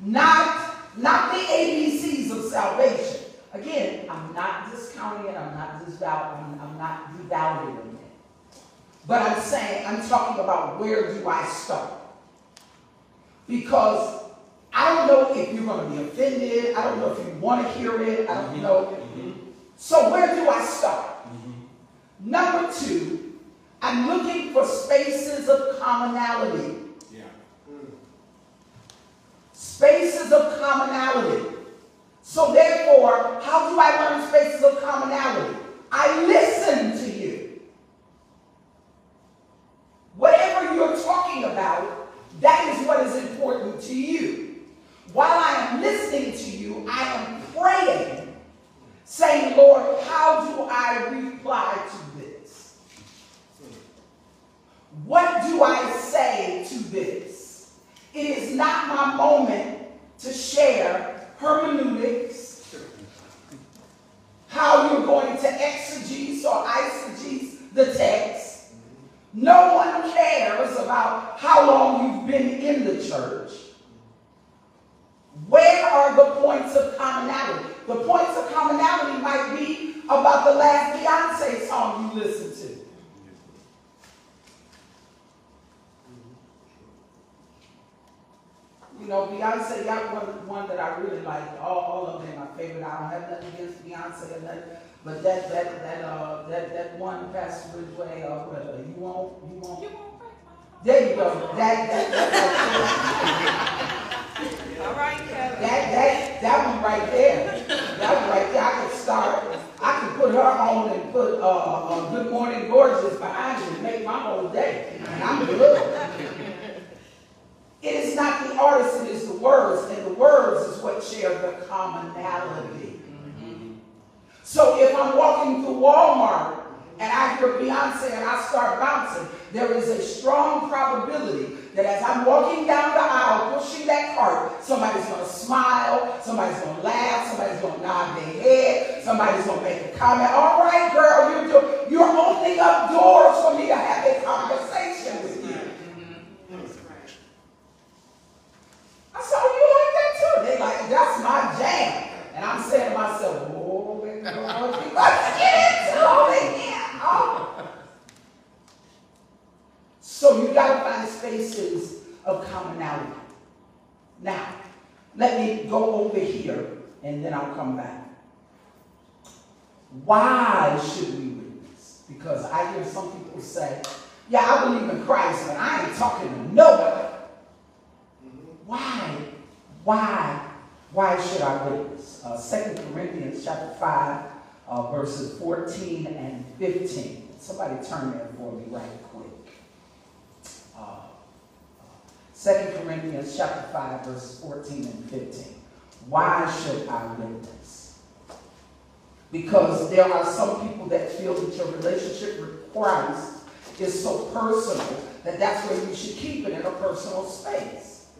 Not not the ABCs of salvation. Again, I'm not discounting it, I'm not disvaluing, I'm not devaluing it. But I'm saying, I'm talking about where do I start? Because I don't know if you're going to be offended, I don't know if you want to hear it, I don't mm-hmm. know. Mm-hmm. So where do I start? Mm-hmm. Number two, I'm looking for spaces of commonality. Yeah. spaces of commonality. So therefore, how do I learn spaces of commonality? I listen to you. Whatever you're talking about, that is what is important to you. While I am listening to you, I am praying, saying, Lord, how do I reply to this? What do I say to this? It is not my moment to share hermeneutics, how you're going to exegese or eisegese the text. No one cares about how long you've been in the church. Where are the points of commonality? The points of commonality might be about the last Beyonce song you listened to. You know, Beyonce got one, one that I really like. All, all of them my favorite. I don't have nothing against Beyonce or nothing. But that that that uh that that one Pastor Ridgeway uh whatever. You won't you won't There you go. That that that, All right. That, that, that one right there. That one right there. I could start. I could put her on and put uh, uh Good Morning Gorgeous behind it and make my whole day. And I'm good. It is not the artist, it is the words, and the words is what share the commonality. So if I'm walking through Walmart and I hear Beyonce and I start bouncing, there is a strong probability that as I'm walking down the aisle pushing that cart, somebody's going to smile, somebody's going to laugh, somebody's going to nod their head, somebody's going to make a comment. All right, girl, you're, do- you're opening up doors for me to have a conversation with you. Right. I saw you like that too. They like, that's my jam. And I'm saying to myself, whoa, baby, Lord, you get into it. Spaces of commonality. Now, let me go over here and then I'll come back. Why should we witness? Because I hear some people say, yeah, I believe in Christ, but I ain't talking to nobody. Why? Why? Why should I witness? Uh, 2 Corinthians chapter 5, uh, verses 14 and 15. Somebody turn there for me right quick. Uh, 2 Corinthians chapter 5, verses 14 and 15. Why should I witness? Because there are some people that feel that your relationship with Christ is so personal that that's where you should keep it in a personal space.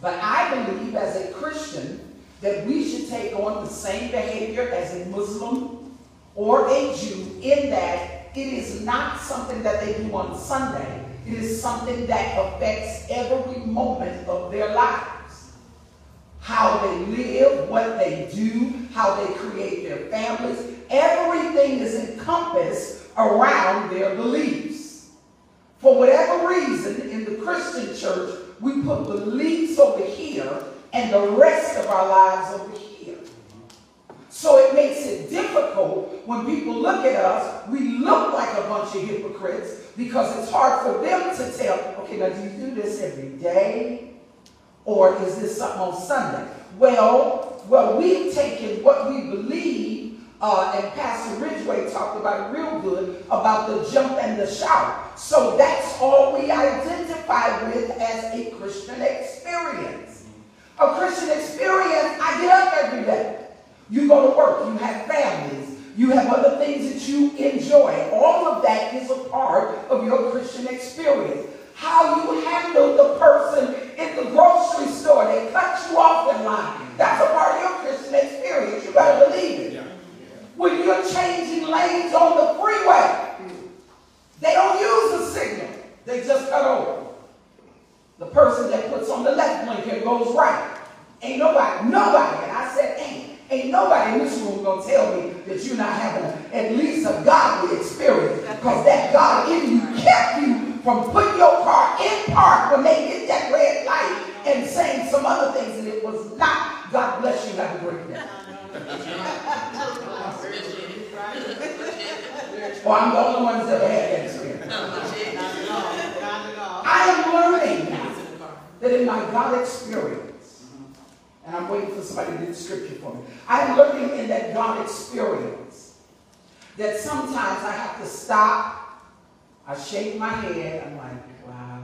But I believe as a Christian that we should take on the same behavior as a Muslim or a Jew in that it is not something that they do on Sunday. It is something that affects every moment of their lives. How they live, what they do, how they create their families. Everything is encompassed around their beliefs. For whatever reason, in the Christian church, we put beliefs over here and the rest of our lives over here. So it makes it difficult when people look at us, we look like a bunch of hypocrites because it's hard for them to tell, okay, now do you do this every day? Or is this something on Sunday? Well, well, we've taken what we believe, uh, and Pastor Ridgeway talked about it real good, about the jump and the shout. So that's all we identify with as a Christian experience. A Christian experience, I get up every day. You go to work, you have families, you have other things that you enjoy. All of that is a part of your Christian experience. How you handle the person in the grocery store, they cut you off in line. That's a part of your Christian experience. You better believe it. When you're changing lanes on the freeway, they don't use the signal. They just cut over. The person that puts on the left blinker goes right. Ain't nobody, nobody, and I said ain't, ain't nobody in this room gonna tell me that you're not having a, at least a godly experience. Because that God in you kept you from putting your car in park when they hit that red light and saying some other things and it was not. God bless you, have a great day. Or I'm the only one that's ever had that experience. I am learning that in my God experience, and I'm waiting for somebody to do the scripture for me. I'm learning in that God experience that sometimes I have to stop, I shake my head, I'm like, wow,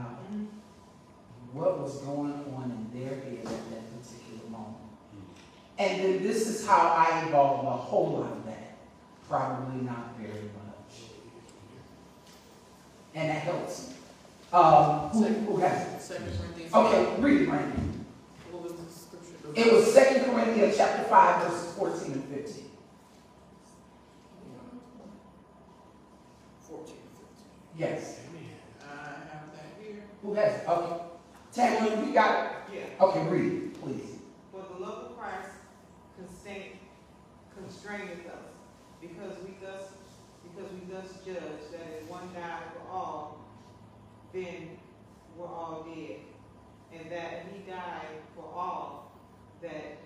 what was going on in their head at that particular moment? And then this is how I evolve a whole lot of that. Probably not very much. And that helps me. Um, who, who has it? Okay, read it, Randy. What was the scripture? It was Second Corinthians chapter 5, verses 14 and 15. Fourteen and fifteen. Yes. I have that here. Who has it? Okay. Tammy, you got it? Yeah, Okay, read it, please. for the love of Christ constrain, constraineth us, because we thus, because we thus judge that if one died for all, then we're all dead. And that he died for all, that,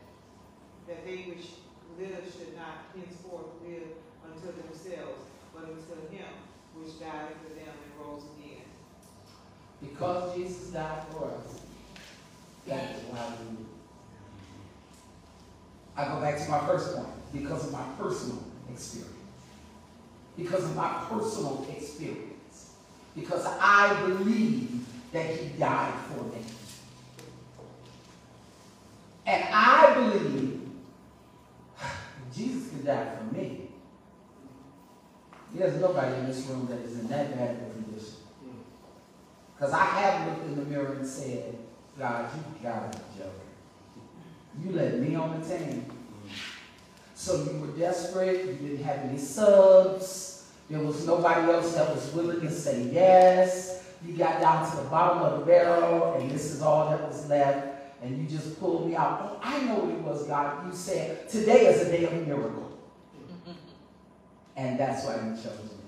that they which live should not henceforth live unto themselves, but unto him which died for them and rose again. Because Jesus died for us, that is why we live. I go back to my first point, because of my personal experience. Because of my personal experience. Because I believe that he died for me. And I believe Jesus could die for me. There's nobody in this room that is in that bad of a condition. Because I have looked in the mirror and said, God, you got to be. You let me on the team. So you were desperate, you didn't have any subs, there was nobody else that was willing to say yes. You got down to the bottom of the barrel, and this is all that was left, and you just pulled me out. Oh, I know what it was, God. You said, today is a day of miracle. And that's why you chose me.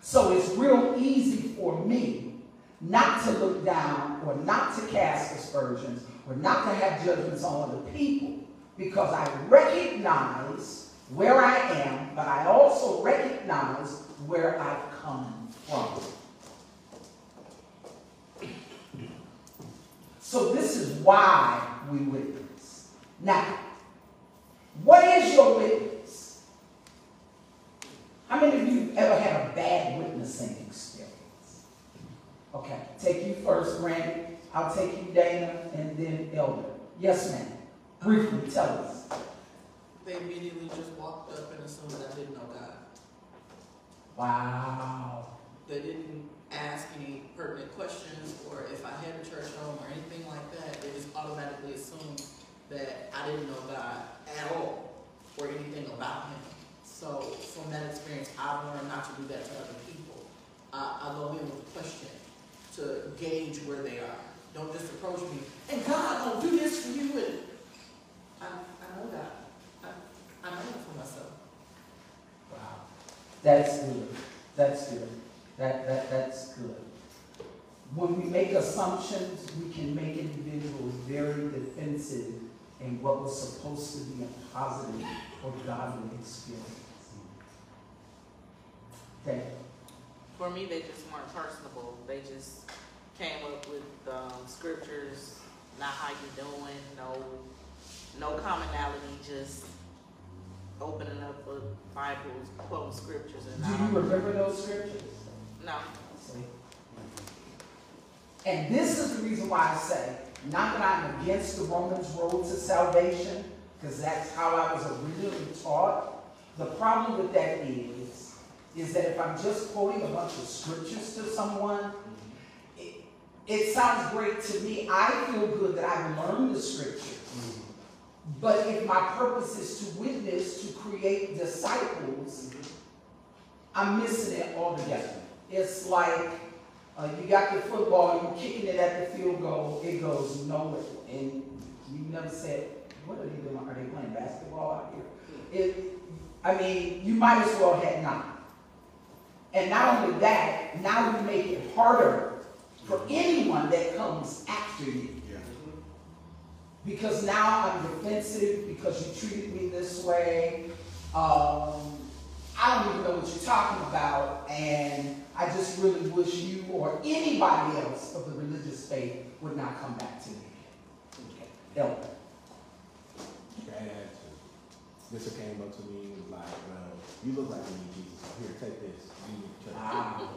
So it's real easy for me not to look down or not to cast aspersions or not to have judgments on other people because I recognize where I am, but I also recognize where I've come from. So this is why we witness. Now, what is your witness? How many of you ever had a bad witnessing experience? Okay, take you first, Randy. I'll take you, Dana, and then Elder. Yes, ma'am. Briefly, tell us. They immediately just walked up and assumed I didn't know God. Wow. They didn't ask any pertinent questions, or if I had a church home or anything like that, they just automatically assumed that I didn't know God at all, or anything about Him. So from that experience, I've learned not to do that to other people. I, I go in with a question to gauge where they are. Don't just approach me, and God will do this for you, and I, I know God. I, I know it for myself. Wow. That's good. That's good. That, that, that's good. When we make assumptions, we can make individuals very defensive in what was supposed to be a positive or godly experience. Okay. For me, they just weren't personable. They just came up with um, scriptures, not how you doing, no, no commonality, just opening up a Bible, quoting scriptures, and Do you remember those scriptures? And this is the reason why I say, not that I'm against the Romans road to salvation, because that's how I was originally taught. The problem with that is, is that if I'm just quoting a bunch of scriptures to someone, it, it sounds great to me. I feel good that I've learned the scripture. But if my purpose is to witness, to create disciples, I'm missing it altogether. It's like uh, you got the football, you're kicking it at the field goal, it goes nowhere. And you never said, what are they doing? Are they playing basketball out here? It, I mean, you might as well had not. And not only that, now we make it harder for anyone that comes after you. Because now I'm defensive because you treated me this way. Um, I don't even know what you're talking about, and I just really wish you or anybody else of the religious faith would not come back to me. Okay. Elder. Bad attitude. Bishop came up to me and was like, well, you look like you need Jesus. So here, take this. You need to church. Wow.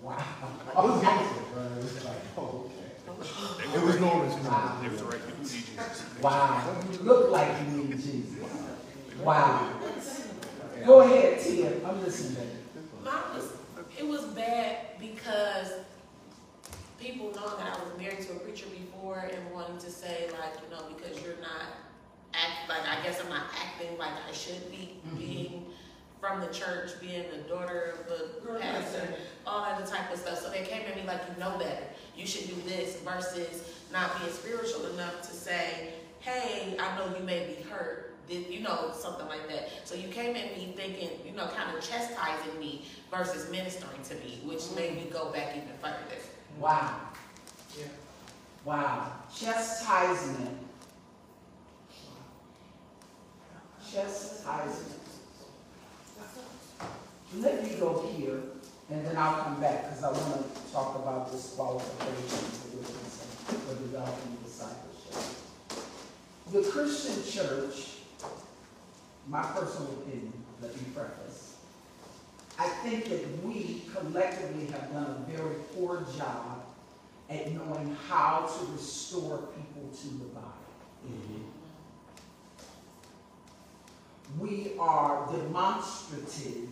Wow. It was gangster, bro. It was like, oh, okay. It was normal to me. Wow. They was the right people to teach Jesus. Wow. You look like you need Jesus. Wow. Go ahead, Tia. I'm listening. Mine was, it was bad because people knowing that I was married to a preacher before and wanting to say like, you know, because you're not act, like, I guess I'm not acting like I should be, Mhm. being from the church, being the daughter of the pastor, all that type of stuff. So they came at me like, you know better. You should do this versus not being spiritual enough to say, hey, I know you may be hurt. You know something like that? So you came at me thinking, you know, kind of chastising me versus ministering to me, which mm-hmm. made me go back even further. Wow. Yeah. Wow. Chastisement. Chastisement. Let me go here, and then I'll come back, because I want to talk about for witnessing, for developing discipleship. The Christian church, my personal opinion, let me preface, I think that we collectively have done a very poor job at knowing how to restore people to the body. Mm-hmm. We are demonstrative,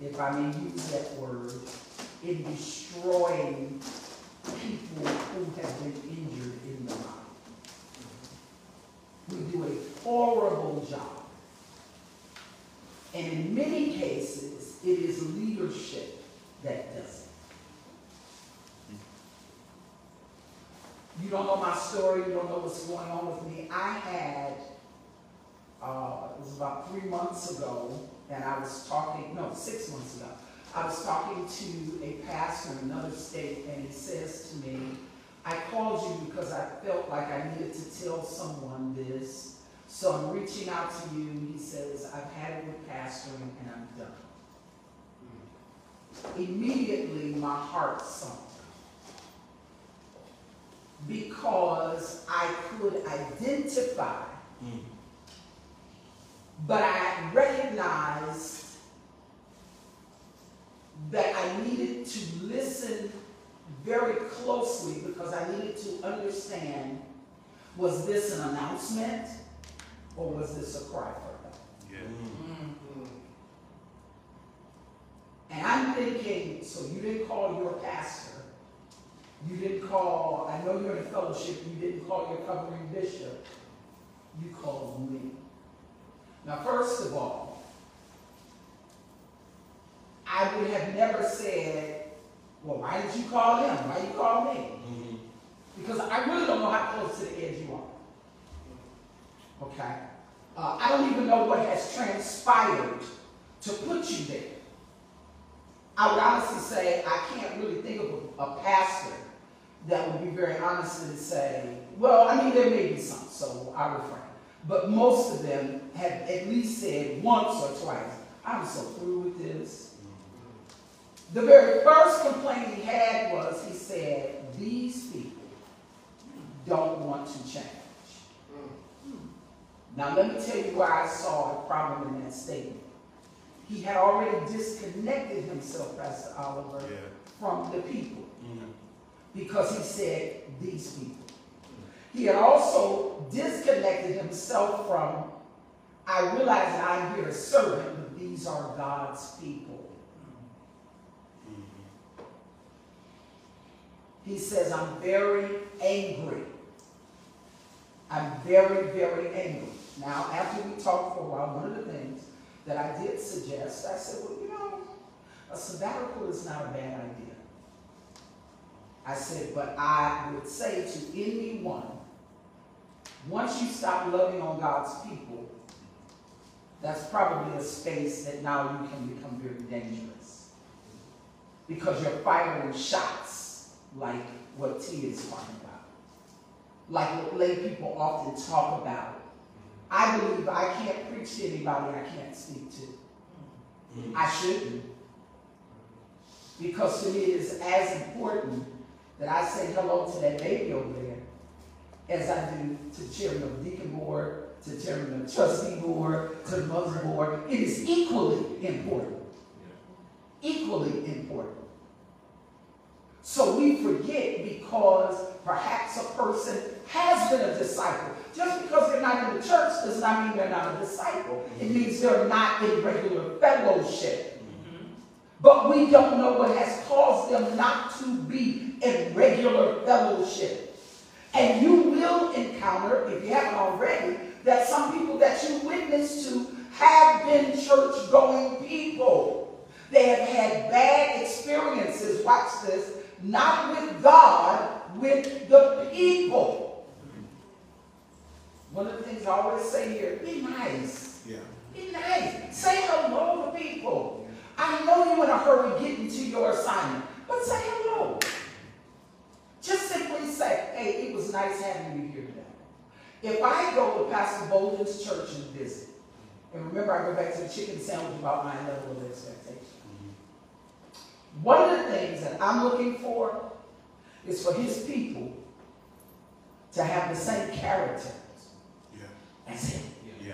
if I may use that word, in destroying people who have been injured in the body. We do a horrible job. And in many cases, it is leadership that does it. You don't know my story, you don't know what's going on with me. I had, uh, it was about three months ago, and I was talking, no, six months ago, I was talking to a pastor in another state, and he says to me, I called you because I felt like I needed to tell someone this, so I'm reaching out to you. He says, I've had it with pastoring, and I'm done. Immediately, my heart sunk because I could identify, but I recognized that I needed to listen very closely because I needed to understand, was this an announcement or was this a cry for help? Yeah. Mm-hmm. And I'm thinking, so you didn't call your pastor. You didn't call, I know you're in a fellowship, you didn't call your covering bishop. You called me. Now, first of all, I would have never said, well, why did you call him? Why you call me? Because I really don't know how close to the edge you are. Okay? Uh, I don't even know what has transpired to put you there. I would honestly say I can't really think of a, a pastor that would be very honest and say, well, I mean, there may be some, so I refrain. But most of them have at least said once or twice, I'm so through with this. The very first complaint he had was he said, these people don't want to change. Now, let me tell you where I saw the problem in that statement. He had already disconnected himself, Pastor Oliver, Yeah. from the people mm-hmm. because he said these people. He had also disconnected himself from, I realize that I'm here as servant, but these are God's people. He says, I'm very angry. I'm very, very angry. Now, after we talked for a while, one of the things that I did suggest, I said, well, you know, a sabbatical is not a bad idea. I said, but I would say to anyone, once you stop loving on God's people, that's probably a space that now you can become very dangerous. Because you're firing shots like what T is talking about. Like what lay people often talk about. I believe I can't preach to anybody I can't speak to. Mm-hmm. I shouldn't. Because to me it is as important that I say hello to that baby over there as I do to chairman of the deacon board, to chairman of trustee board, to the mother board. It is equally important. Equally important. So we forget because perhaps a person has been a disciple. Just because they're not in the church does not mean they're not a disciple. It means they're not in regular fellowship. But we don't know what has caused them not to be in regular fellowship. And you will encounter, if you haven't already, that some people that you witness to have been church going people. They have had bad experiences, watch this, not with God, with the people. One of the things I always say here, be nice. Yeah. Be nice. Say hello to people. I know you're in a hurry getting to your assignment, but say hello. Just simply say, hey, it was nice having you here today. If I go to Pastor Bolden's church and visit, and remember I go back to the chicken sandwich about my level of expectation. One of the things that I'm looking for is for his people to have the same character Yeah. as him. Yeah.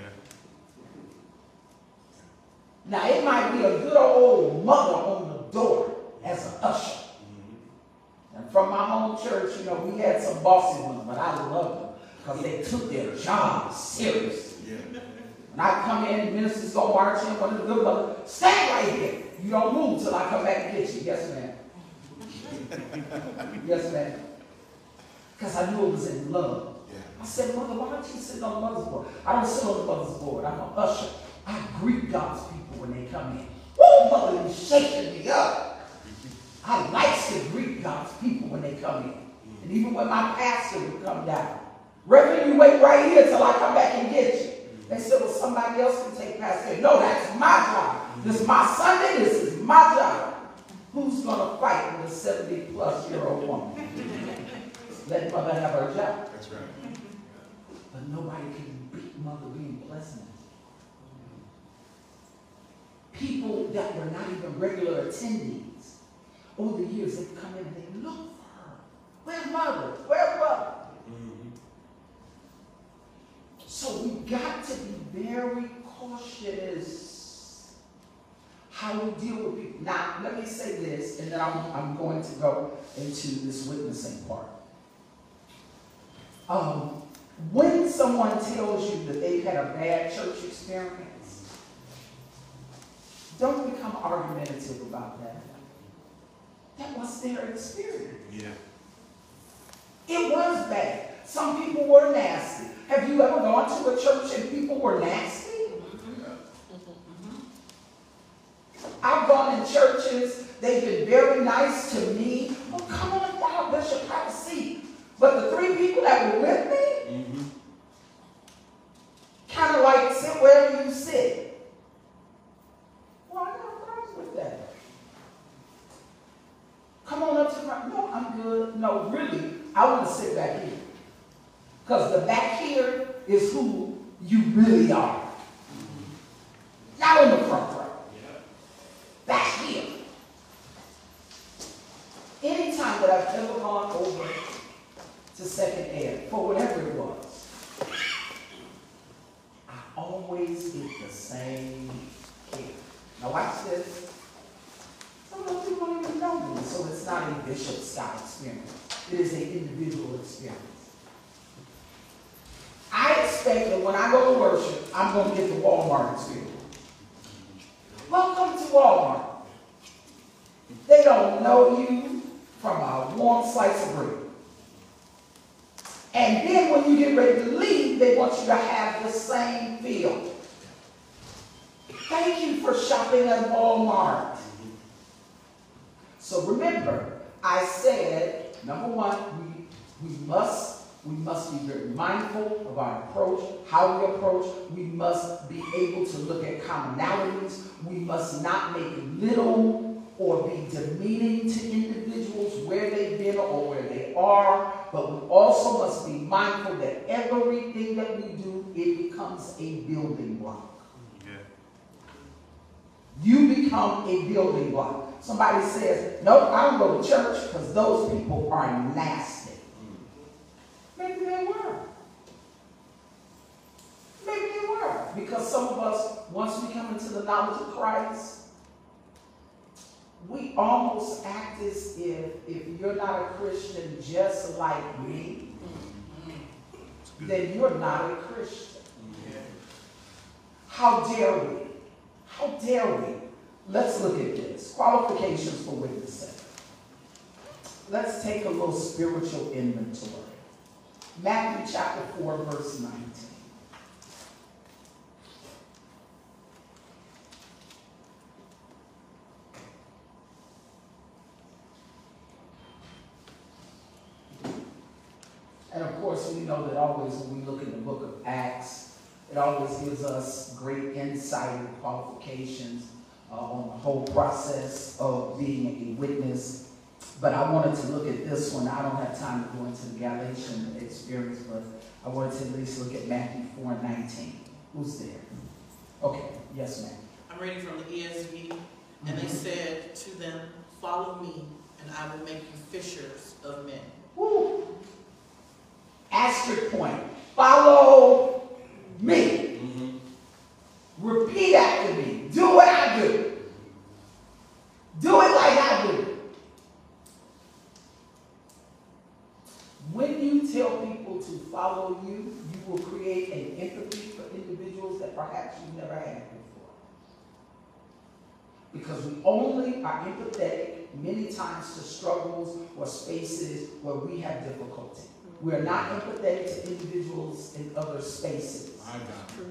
Now, it might be a good old mother on the door as an usher. Mm-hmm. And from my home church, you know, we had some bossy ones, but I loved them because they took their job seriously. Yeah. When I come in, ministers go marching, one of the good mothers, stay right here. You don't move till I come back and get you. Yes, ma'am. yes, ma'am. Because I knew it was in love. I said, Mother, why don't you sit on the mother's board? I don't sit on the mother's board. I'm an usher. I greet God's people when they come in. Woo, mother is shaking me up. I like to greet God's people when they come in. And even when my pastor would come down. Reverend, you wait right here till I come back and get you. They said, well, somebody else can take Pastor. No, that's my job. This is my Sunday. This is my job. Who's gonna fight with a seventy-plus year old woman? Let mother have her job. That's right. But nobody can beat Mother being pleasant. People that were not even regular attendees, over the years, they come in and they look for her. Where's Mother? Where's Mother? Mm-hmm. So we got to be very cautious how we deal with people. Now, let me say this, and then I'm, I'm going to go into this witnessing part. Um, when someone tells you that they've had a bad church experience, don't become argumentative about that. That was their experience. Yeah. It was bad. Some people were nasty. Have you ever gone to a church and people were nasty? I've gone in churches, they've been very nice to me. Oh, come on down, Bishop, have a seat. But the three people that were with me, mm-hmm. kind of like sit wherever you sit. Well, I got problems with that. Come on up to the front. No, I'm good. No, really, I want to sit back here. Because the back here is who you really are. Not in the front row. Back here. Anytime that I've ever gone over to second air, for whatever it was, I always get the same care. Now watch this. Some of you don't even know me, so it's not a bishop style experience. It is an individual experience. I expect that when I go to worship, I'm going to get the Walmart experience. Welcome to Walmart. They don't know you from a warm slice of bread. And then when you get ready to leave, they want you to have the same feel. Thank you for shopping at Walmart. So remember, I said, number one, we, we must we must be very mindful of our approach, how we approach. We must be able to look at commonalities. We must not make little or be demeaning to individuals where they've been or where they are. But we also must be mindful that everything that we do, it becomes a building block. Yeah. You become a building block. Somebody says, nope, I don't go to church because those people are nasty. Maybe they were. Maybe they were. Because some of us, once we come into the knowledge of Christ, we almost act as if if you're not a Christian just like me, mm-hmm. then you're not a Christian. How dare we? How dare we? Let's look at this. Qualifications for witnessing. Let's take a little spiritual inventory. Matthew chapter 4, verse 19. And of course, we know that always when we look in the book of Acts, it always gives us great insight and qualifications uh, on the whole process of being a witness. But I wanted to look at this one. I don't have time to go into the Galatian experience, but I wanted to at least look at Matthew 4 and 19. Who's there? Okay, yes, ma'am. I'm reading from the ESV, and they mm-hmm. said to them, Follow me, and I will make you fishers of men. Woo. Asterisk point. Follow me. Mm-hmm. Repeat after me. Do what I do. Do it like I do. When you tell people to follow you, you will create an empathy for individuals that perhaps you've never had before. Because we only are empathetic many times to struggles or spaces where we have difficulty. We are not empathetic to individuals in other spaces. I know.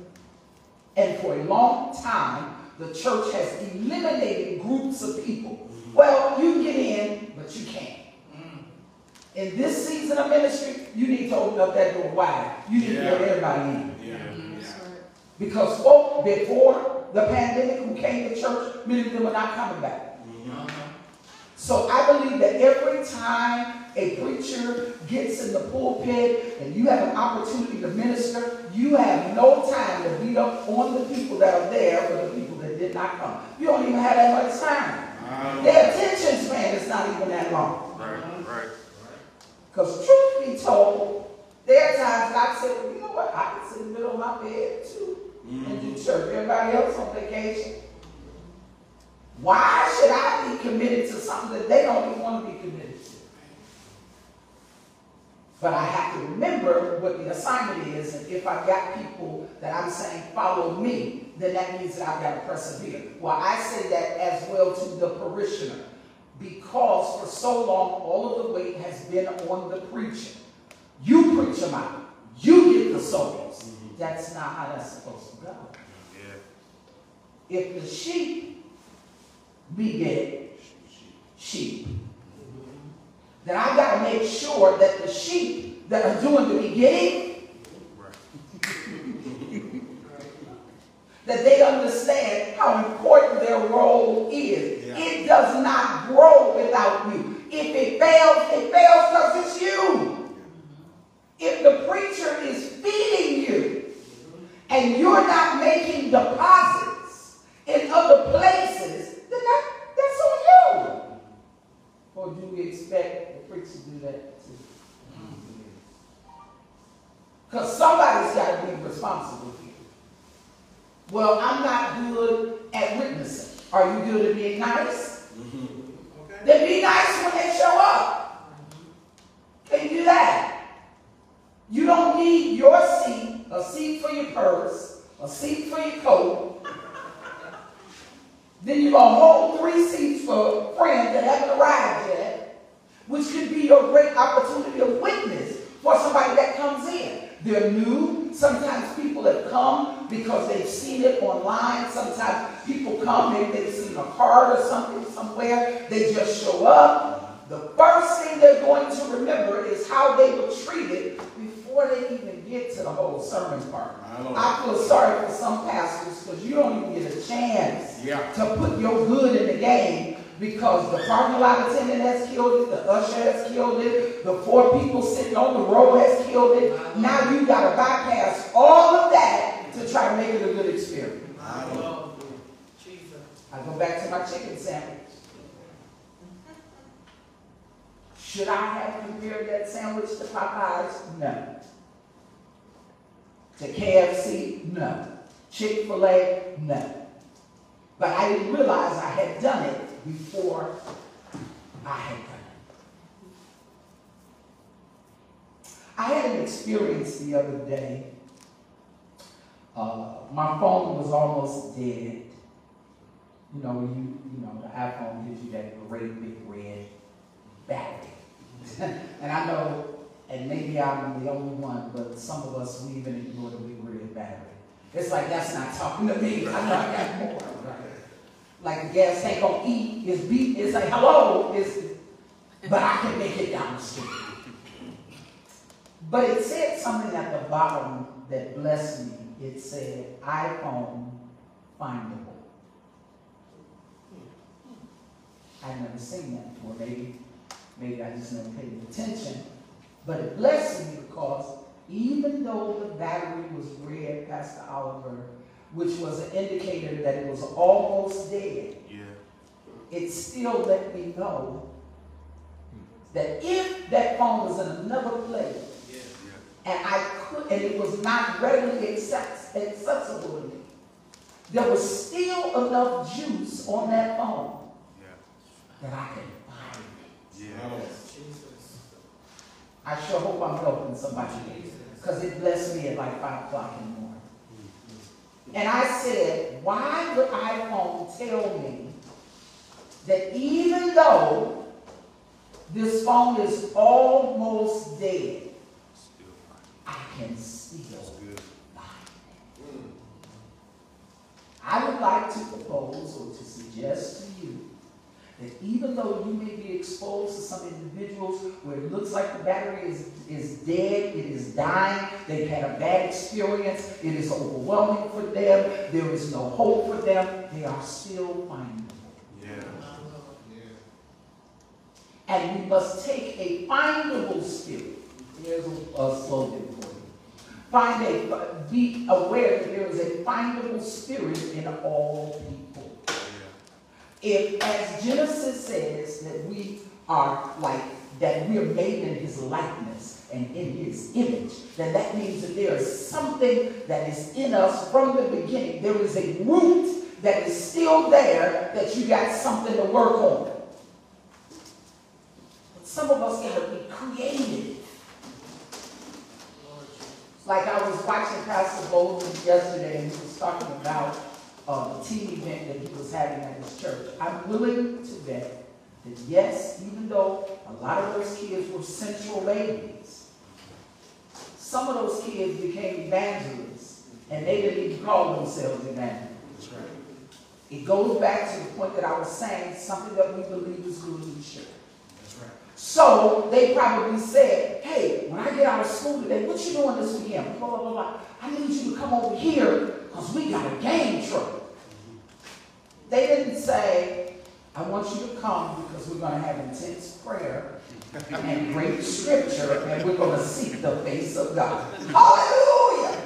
And for a long time, the church has eliminated groups of people. Well, you get in, but you can't. In this season of ministry, you need to open up that door wide. You need to let everybody in. Yeah. Because folk before the pandemic who came to church, many of them are not coming back. Mm-hmm. So I believe that every time a preacher gets in the pulpit and you have an opportunity to minister, you have no time to beat up on the people that are there for the people that did not come. You don't even have that much time. Their attention span is not even that long. Right, right. Because truth be told, there are times I said, well, you know what, I can sit in the middle of my bed too and mm-hmm. do church. Everybody else on vacation. Why should I be committed to something that they don't even want to be committed to? But I have to remember what the assignment is, and if I've got people that I'm saying follow me, then that means that I've got to persevere. Well, I say that as well to the parishioner, because for so long all of the weight has been on the preacher. You preach them out. You get the souls. Mm-hmm. That's not how that's supposed to go. Yeah. If the sheep beget sheep, mm-hmm. then I got to make sure that the sheep that are doing the begetting, that they understand how important their role is. It does not grow without you. If it fails, it fails because it's you. If the preacher is feeding you and you're not making deposits in other places, then that, that's on you. Or do we expect the preacher to do that too? Mm-hmm. Because somebody's got to be responsible. Well, I'm not good at witnessing. Are you good at being nice? Mm-hmm. Then be nice when they show up. Can you do that? You don't need your seat, a seat for your purse, a seat for your coat. Then you're going to hold three seats for friends that haven't arrived yet, which could be your great opportunity to witness for somebody that comes in. They're new. Sometimes people have come because they've seen it online. Sometimes people come, maybe they've seen a card or something somewhere. They just show up. The first thing they're going to remember is how they were treated before they even get to the whole sermon part. I feel sorry for some pastors because you don't even get a chance to put your good in the game because the parking lot attendant has killed it, the usher has killed it, the four people sitting on the row has killed it. Now you got to bypass all of that to try to make it a good experience. I go back to my chicken sandwich. Should I have compared that sandwich to Popeyes? No. To KFC? No. Chick-fil-A? No. But I didn't realize I had done it before I had done it. I had an experience the other day. Uh, my phone was almost dead. You know, you, you know, the iPhone gives you that great big red battery. and I know, and maybe I'm the only one, but some of us, we even ignore the big red battery. It's like, that's not talking to me. I know I got more. Like the gas tank on E is beat, it's like, hello, it's, but I can make it down the street. But it said something at the bottom that blessed me. It said, iPhone findable. I'd never seen that before. Maybe, maybe I just never paid attention. But it blessed me because even though the battery was red, Pastor Oliver, which was an indicator that it was almost dead, Yeah. it still let me know that if that phone was in another place and I could, and it was not readily access, accessible to me, there was still enough juice on that phone Yeah. that I could find it. Yeah. Jesus. I sure hope I'm helping somebody because it blessed me at like five o'clock in the morning. And I said, why would iPhone tell me that even though this phone is almost dead, Still. I can still find it? I would like to propose or to suggest that even though you may be exposed to some individuals where it looks like the battery is, is dead, it is dying, they've had a bad experience, it is overwhelming for them, there is no hope for them, they are still findable. And we must take a findable spirit. Here's a, a slogan for you. Find a, be aware that there is a findable spirit in all people. If, as Genesis says, that we are like, that we are made in his likeness and in his image, then that means that there is something that is in us from the beginning. There is a root that is still there that you got something to work on. But some of us gotta be creative. Like I was watching Pastor Bolden yesterday, and he was talking about uh, teen event that he was having at his church. I'm willing to bet that yes, even though a lot of those kids were central ladies, some of those kids became evangelists, and they didn't even call themselves evangelists. It goes back to the point that I was saying, something that we believe is good in the church. So they probably said, hey, when I get out of school today, what you doing this weekend? Blah, blah, blah. I need you to come over here because we got a game truck. They didn't say, I want you to come because we're going to have intense prayer and great scripture and we're going to seek the face of God. Hallelujah!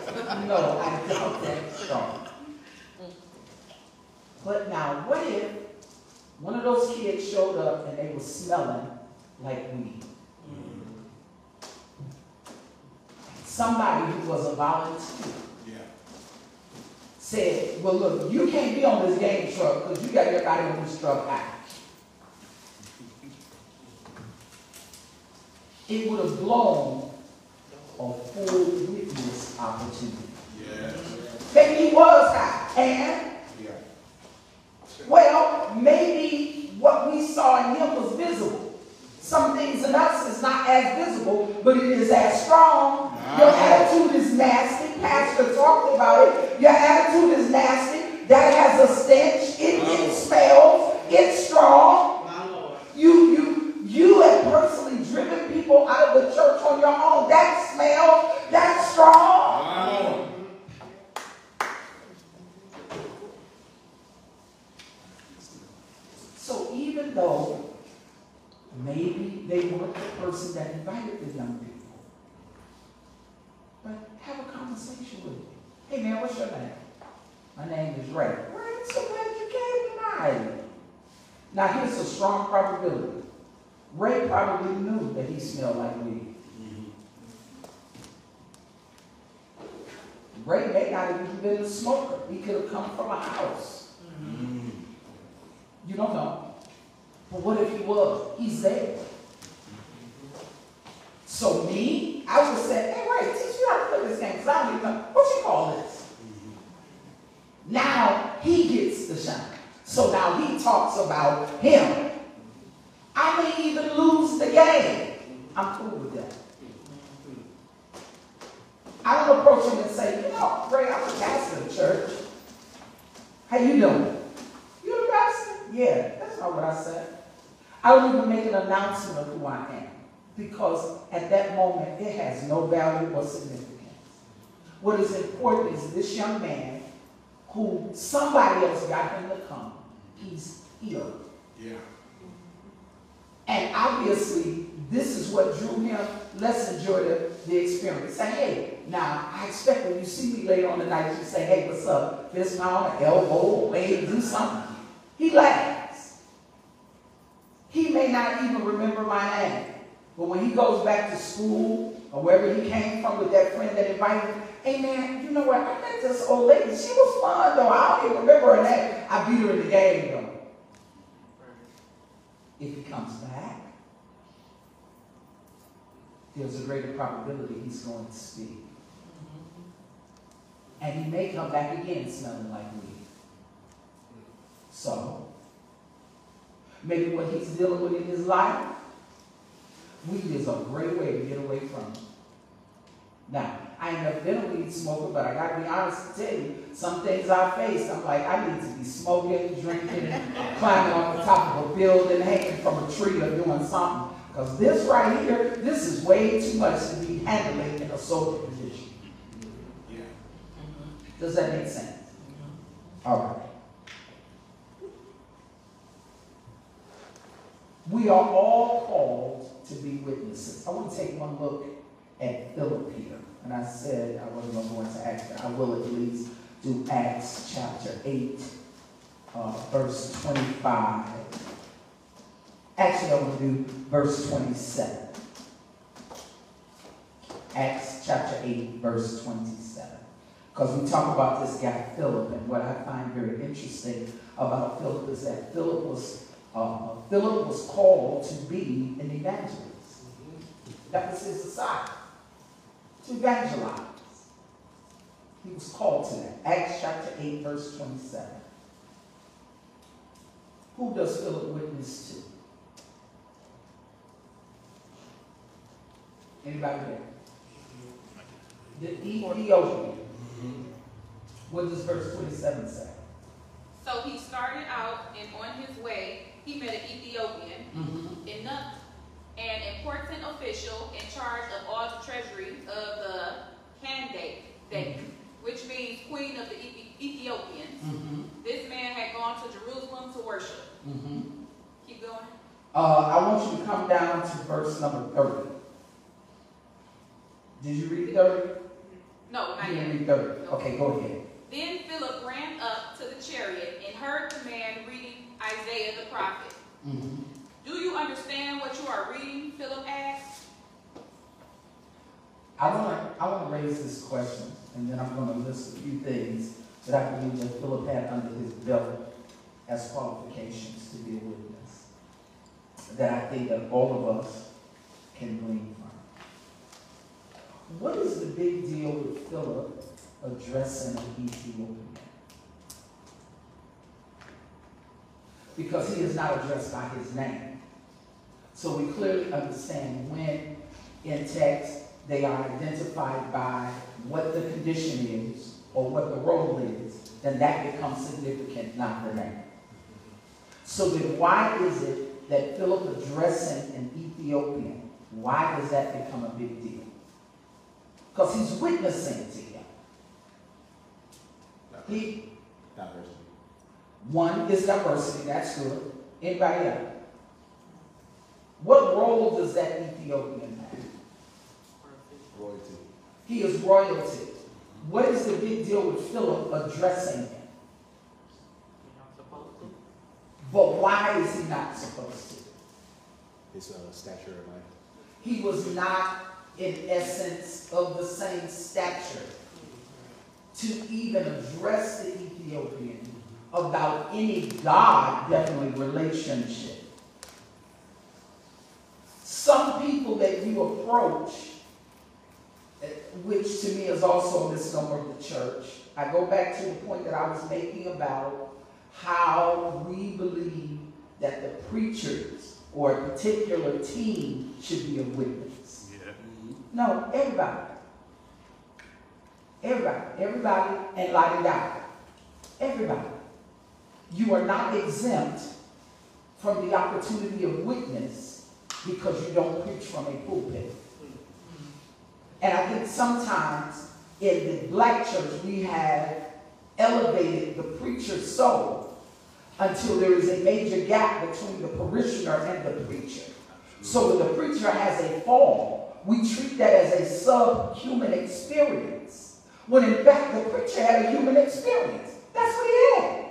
No, I doubt that strong. But now, what if one of those kids showed up and they were smelling like weed? Mm-hmm. Somebody who was a volunteer said, well, look, you can't be on this game truck because you got everybody on this truck out. It would have blown a full witness opportunity. Maybe he was high. And, well, maybe what we saw in him was visible. Some things in us is not as visible, but it is as strong. Your attitude is nasty. Pastor talked about it. Your attitude is nasty. That has a stench. It, it smells. It's strong. You, you, you have personally driven people out of the church on your own. That smells. That's strong. So even though maybe they weren't the person that invited the young people, have a conversation with them. Hey man, what's your name? My name is Ray. Ray, so glad you came tonight. Now here's a strong probability. Ray probably knew that he smelled like weed. Ray may not have even been a smoker. He could have come from a house. Mm-hmm. You don't know. But what if he was? He's there. So me, I would say, hey wait, teach me how to play this game, because I don't even know. What you call this? Now he gets the shine. So now he talks about him. I may even lose the game. I'm cool with that. I don't approach him and say, you know, Ray, I'm a pastor of the church. How you doing? You the pastor? Yeah, that's not what I said. I don't even make an announcement of who I am because at that moment it has no value or significance. What is important is this young man who somebody else got him to come. He's here. Yeah. And obviously, this is what drew him. Let's enjoy the, the experience. Say, hey, now, I expect when you see me later on the night, you say, hey, what's up? Fist pound, elbow, wave, do something. He laughs. He may not even remember my name. But when he goes back to school or wherever he came from with that friend that invited him, hey man, you know what? I met this old lady. She was fun though. I don't even remember her name. I beat her in the game though. If he comes back, there's a greater probability he's going to speak. And he may come back again smelling like weed. So, maybe what he's dealing with in his life, weed is a great way to get away from it. Now, I ain't never been a weed smoker, but I gotta be honest to tell you, some things I faced, I'm like, I need to be smoking, drinking, climbing on the top of a building, hanging from a tree or doing something. Because this right here, this is way too much to be handling in a sober position. Does that make sense? Mm-hmm. All right. We are all called to be witnesses. I want to take one look at Philip here. And I said I wasn't going to go into Acts, but I will at least do Acts chapter 8, uh, verse 25. Actually, I want to do verse 27. Acts chapter 8, verse 27. Because we talk about this guy, Philip, and what I find very interesting about Philip is that Philip was, uh, Philip was called to be an evangelist. That was his assignment, to evangelize. He was called to that. Acts chapter 8, verse 27. Who does Philip witness to? Anybody there? The Ethiopian. What does verse 27 say? So he started out, and on his way, he met an Ethiopian, Mm-hmm. eunuch, an important official in charge of all the treasury of the Kandake, which means queen of the Ethiopians. Mm-hmm. This man had gone to Jerusalem to worship. Mm-hmm. Keep going. Uh, I want you to come down to verse number 30. Did you read 30? No, not You didn't read 30. Okay, go ahead. Then Philip ran up to the chariot and heard the man reading Isaiah the prophet. Mm-hmm. Do you understand what you are reading? Philip asked. I want to I want to raise this question, and then I'm going to list a few things that I believe that Philip had under his belt as qualifications to be a witness. That I think that all of us can glean from. What is the big deal with Philip addressing an Ethiopian? Because he is not addressed by his name. So we clearly understand when in text they are identified by what the condition is or what the role is, then that becomes significant, not the name. So then why is it that Philip addressing an Ethiopian, why does that become a big deal? Because he's witnessing to him. He. One is diversity, that's good. Anybody else? What role does that Ethiopian have? Royalty. He is royalty. What is the big deal with Philip addressing him? He's not supposed to. But why is he not supposed to? His uh, stature of life. He was not, in essence, of the same stature to even address the Ethiopian about any God, definitely relationship. Some people that you approach, eh, which to me is also a misnomer of the church, I go back to the point that I was making about how we believe that the preachers or a particular team should be a witness. Yeah. No, everybody. Everybody. Everybody and light it out. Everybody. You are not exempt from the opportunity of witness because you don't preach from a pulpit. And I think sometimes in the black church we have elevated the preacher's soul until there is a major gap between the parishioner and the preacher. So when the preacher has a fall, we treat that as a subhuman experience. When in fact the preacher had a human experience. That's what he had.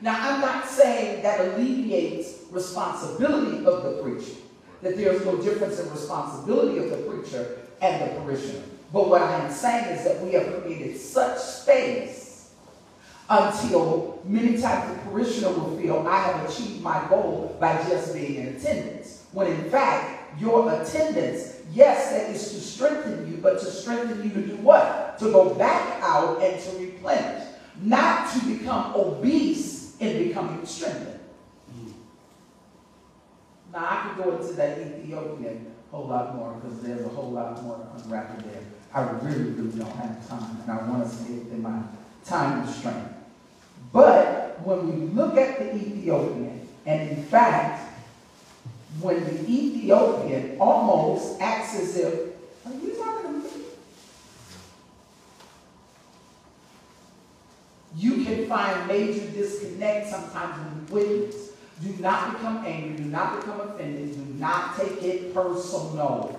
Now, I'm not saying that alleviates responsibility of the preacher, that there's no difference in responsibility of the preacher and the parishioner. But what I am saying is that we have created such space until many times the parishioner will feel I have achieved my goal by just being in attendance. When in fact, your attendance, yes, that is to strengthen you, but to strengthen you to do what? To go back out and to replenish, not to become obese in becoming strengthened. Now I could go into that Ethiopian a whole lot more, because there's a whole lot more to unwrap in there. I really, really don't have time, and I want to say it in my time constraint. But when we look at the Ethiopian, and in fact, when the Ethiopian almost acts as if, are you talking to me? You can find major disconnect sometimes you witness. Do not become angry, do not become offended, do not take it personal.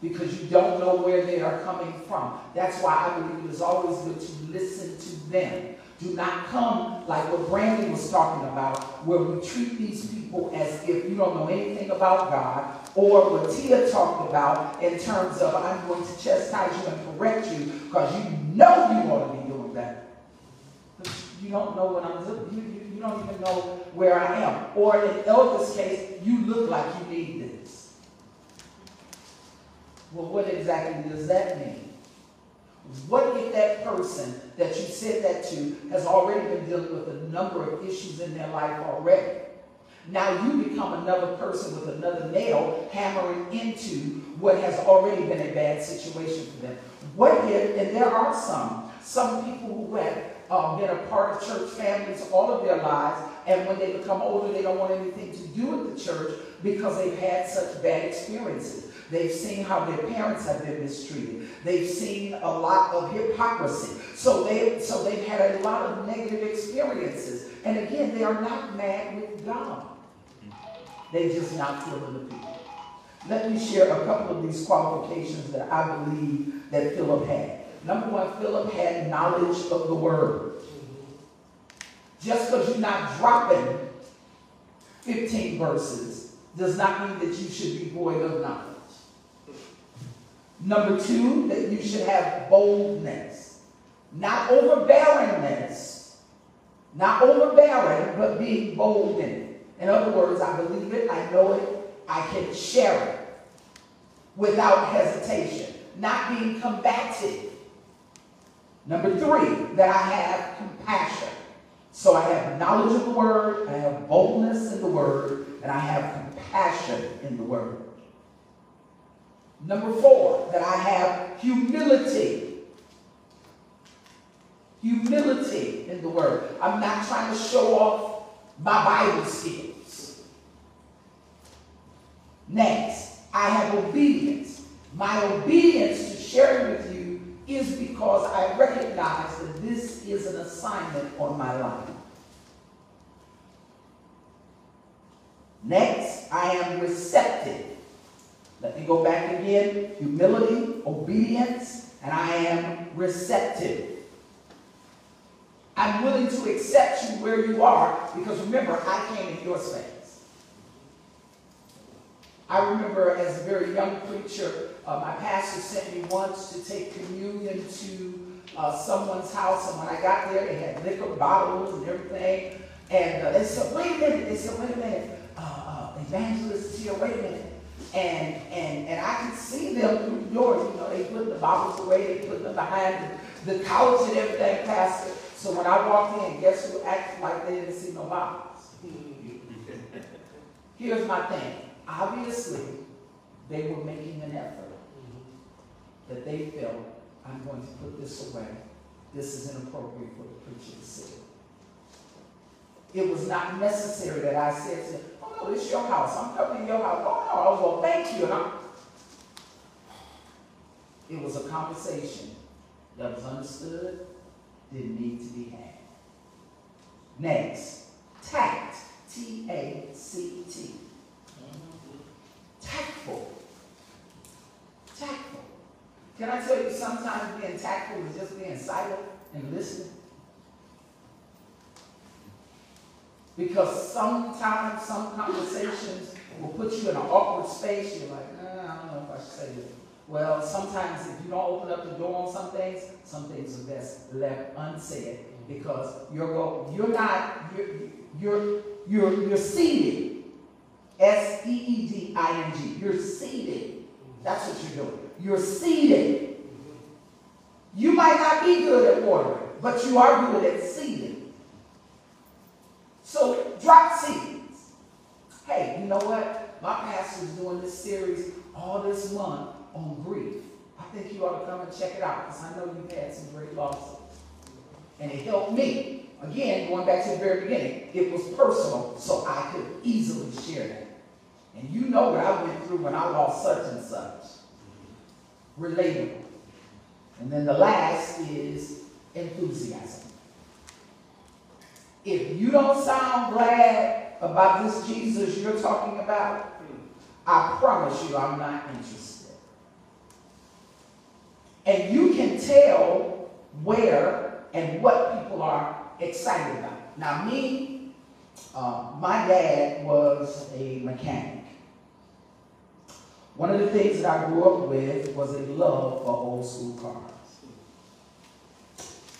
Because you don't know where they are coming from. That's why I believe it is always good to listen to them. Do not come like what Brandy was talking about, where we treat these people as if you don't know anything about God, or what Tia talked about in terms of I'm going to chastise you and correct you because you know you ought to be doing. But you don't know what I'm doing. You, you, you don't even know where I am. Or in Elder's case, you look like you need this. Well, what exactly does that mean? What if that person that you said that to has already been dealing with a number of issues in their life already? Now you become another person with another nail hammering into what has already been a bad situation for them. What if, and there are some, some people who have uh, been a part of church families all of their lives, and when they become older, they don't want anything to do with the church because they've had such bad experiences. They've seen how their parents have been mistreated. They've seen a lot of hypocrisy. So, they, so they've had a lot of negative experiences. And again, they are not mad with God. They're just not feeling the people. Let me share a couple of these qualifications that I believe that Philip had. Number one, Philip had knowledge of the word. Just because you're not dropping 15 verses does not mean that you should be void of knowledge. Number two, that you should have boldness, not overbearingness, not overbearing, but being bold in it. In other words, I believe it, I know it, I can share it without hesitation, not being combative. Number three, that I have compassion. So I have knowledge of the word, I have boldness in the word, and I have compassion in the word. Number four, that I have humility. Humility in the word. I'm not trying to show off my Bible skills. Next, I have obedience. My obedience to sharing with you is because I recognize that this is an assignment on my life. Next, I am receptive. Let me go back again. Humility, obedience, and I am receptive. I'm willing to accept you where you are because remember, I came in your space. I remember as a very young preacher, uh, my pastor sent me once to take communion to uh, someone's house, and when I got there, they had liquor bottles and everything. And uh, they said, wait a minute. They said, wait a minute. Uh, uh, evangelist is here, wait a minute. And, and, and I could see them through doors. You know, they put the bottles away, they put them behind the, the couch and everything, Pastor. So when I walked in, guess who acted like they didn't see no bottles? Here's my thing. Obviously, they were making an effort that they felt, I'm going to put this away. This is inappropriate for the preacher to see. It was not necessary that I said to them, oh no, it's your house. I'm coming to your house. Oh no, oh, well, thank you. And I'm... It was a conversation that was understood, didn't need to be had. Next, tact. T-A-C-T. Tactful. Tactful. Can I tell you sometimes being tactful is just being silent and listening? Because sometimes some conversations will put you in an awkward space. You're like, nah, I don't know if I should say this. Well, sometimes if you don't open up the door on some things, some things are best left unsaid because you're go, you're not you're you're you're, you're seated. S E E D I N G. You're seated. That's what you're doing. You're seated. You might not be good at watering, but you are good at seeding. So drop seeds. Hey, you know what? my pastor's doing this series all this month on grief. I think you ought to come and check it out because I know you've had some great losses. And it helped me. Again, going back to the very beginning, it was personal, so I could easily share that. And you know what I went through when I lost such and such. Relatable. And then the last is enthusiasm. If you don't sound glad about this Jesus you're talking about, I promise you I'm not interested. And you can tell where and what people are excited about. Now, me, uh, my dad was a mechanic. One of the things that I grew up with was a love for old school cars.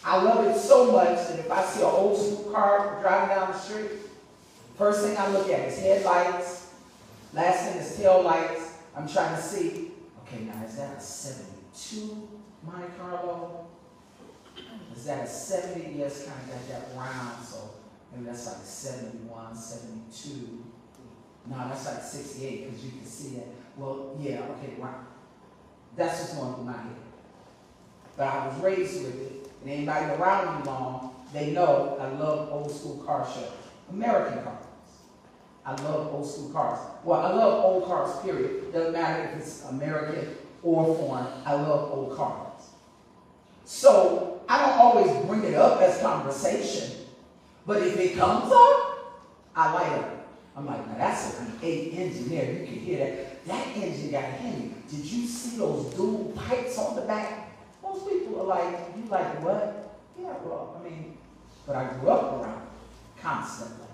I love it so much that if I see an old school car driving down the street, first thing I look at is headlights, last thing is tail lights. I'm trying to see, okay, now is that a 72 Monte Carlo? Is that a 70? Yes, kind of got that round, so maybe that's like 71, 72. No, that's like 68 because you can see it. Well, yeah, okay, round. That's what's going through my head. But I was raised with it, and anybody around me long, they know I love old school car shows. American cars. I love old school cars. Well, I love old cars, period. Doesn't matter if it's American or foreign. I love old cars. So I don't always bring it up as conversation, but if it comes up, I light up. I'm like, now that's a V8 engine there. You can hear that. That engine got Henry. Did you see those dual pipes on the back? Most people are like, you like what? Yeah, well, I mean, but I grew up around it constantly.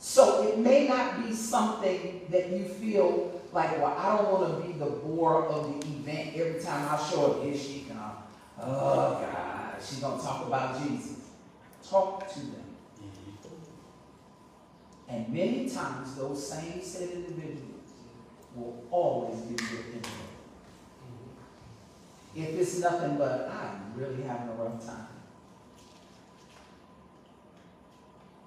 So it may not be something that you feel like, well, I don't want to be the bore of the event every time I show up. Here she come. Oh, God, she's going to talk about Jesus. Talk to them. Mm-hmm. And many times, those same set individuals will always be your enemy. If it's nothing but, I'm really having a rough time.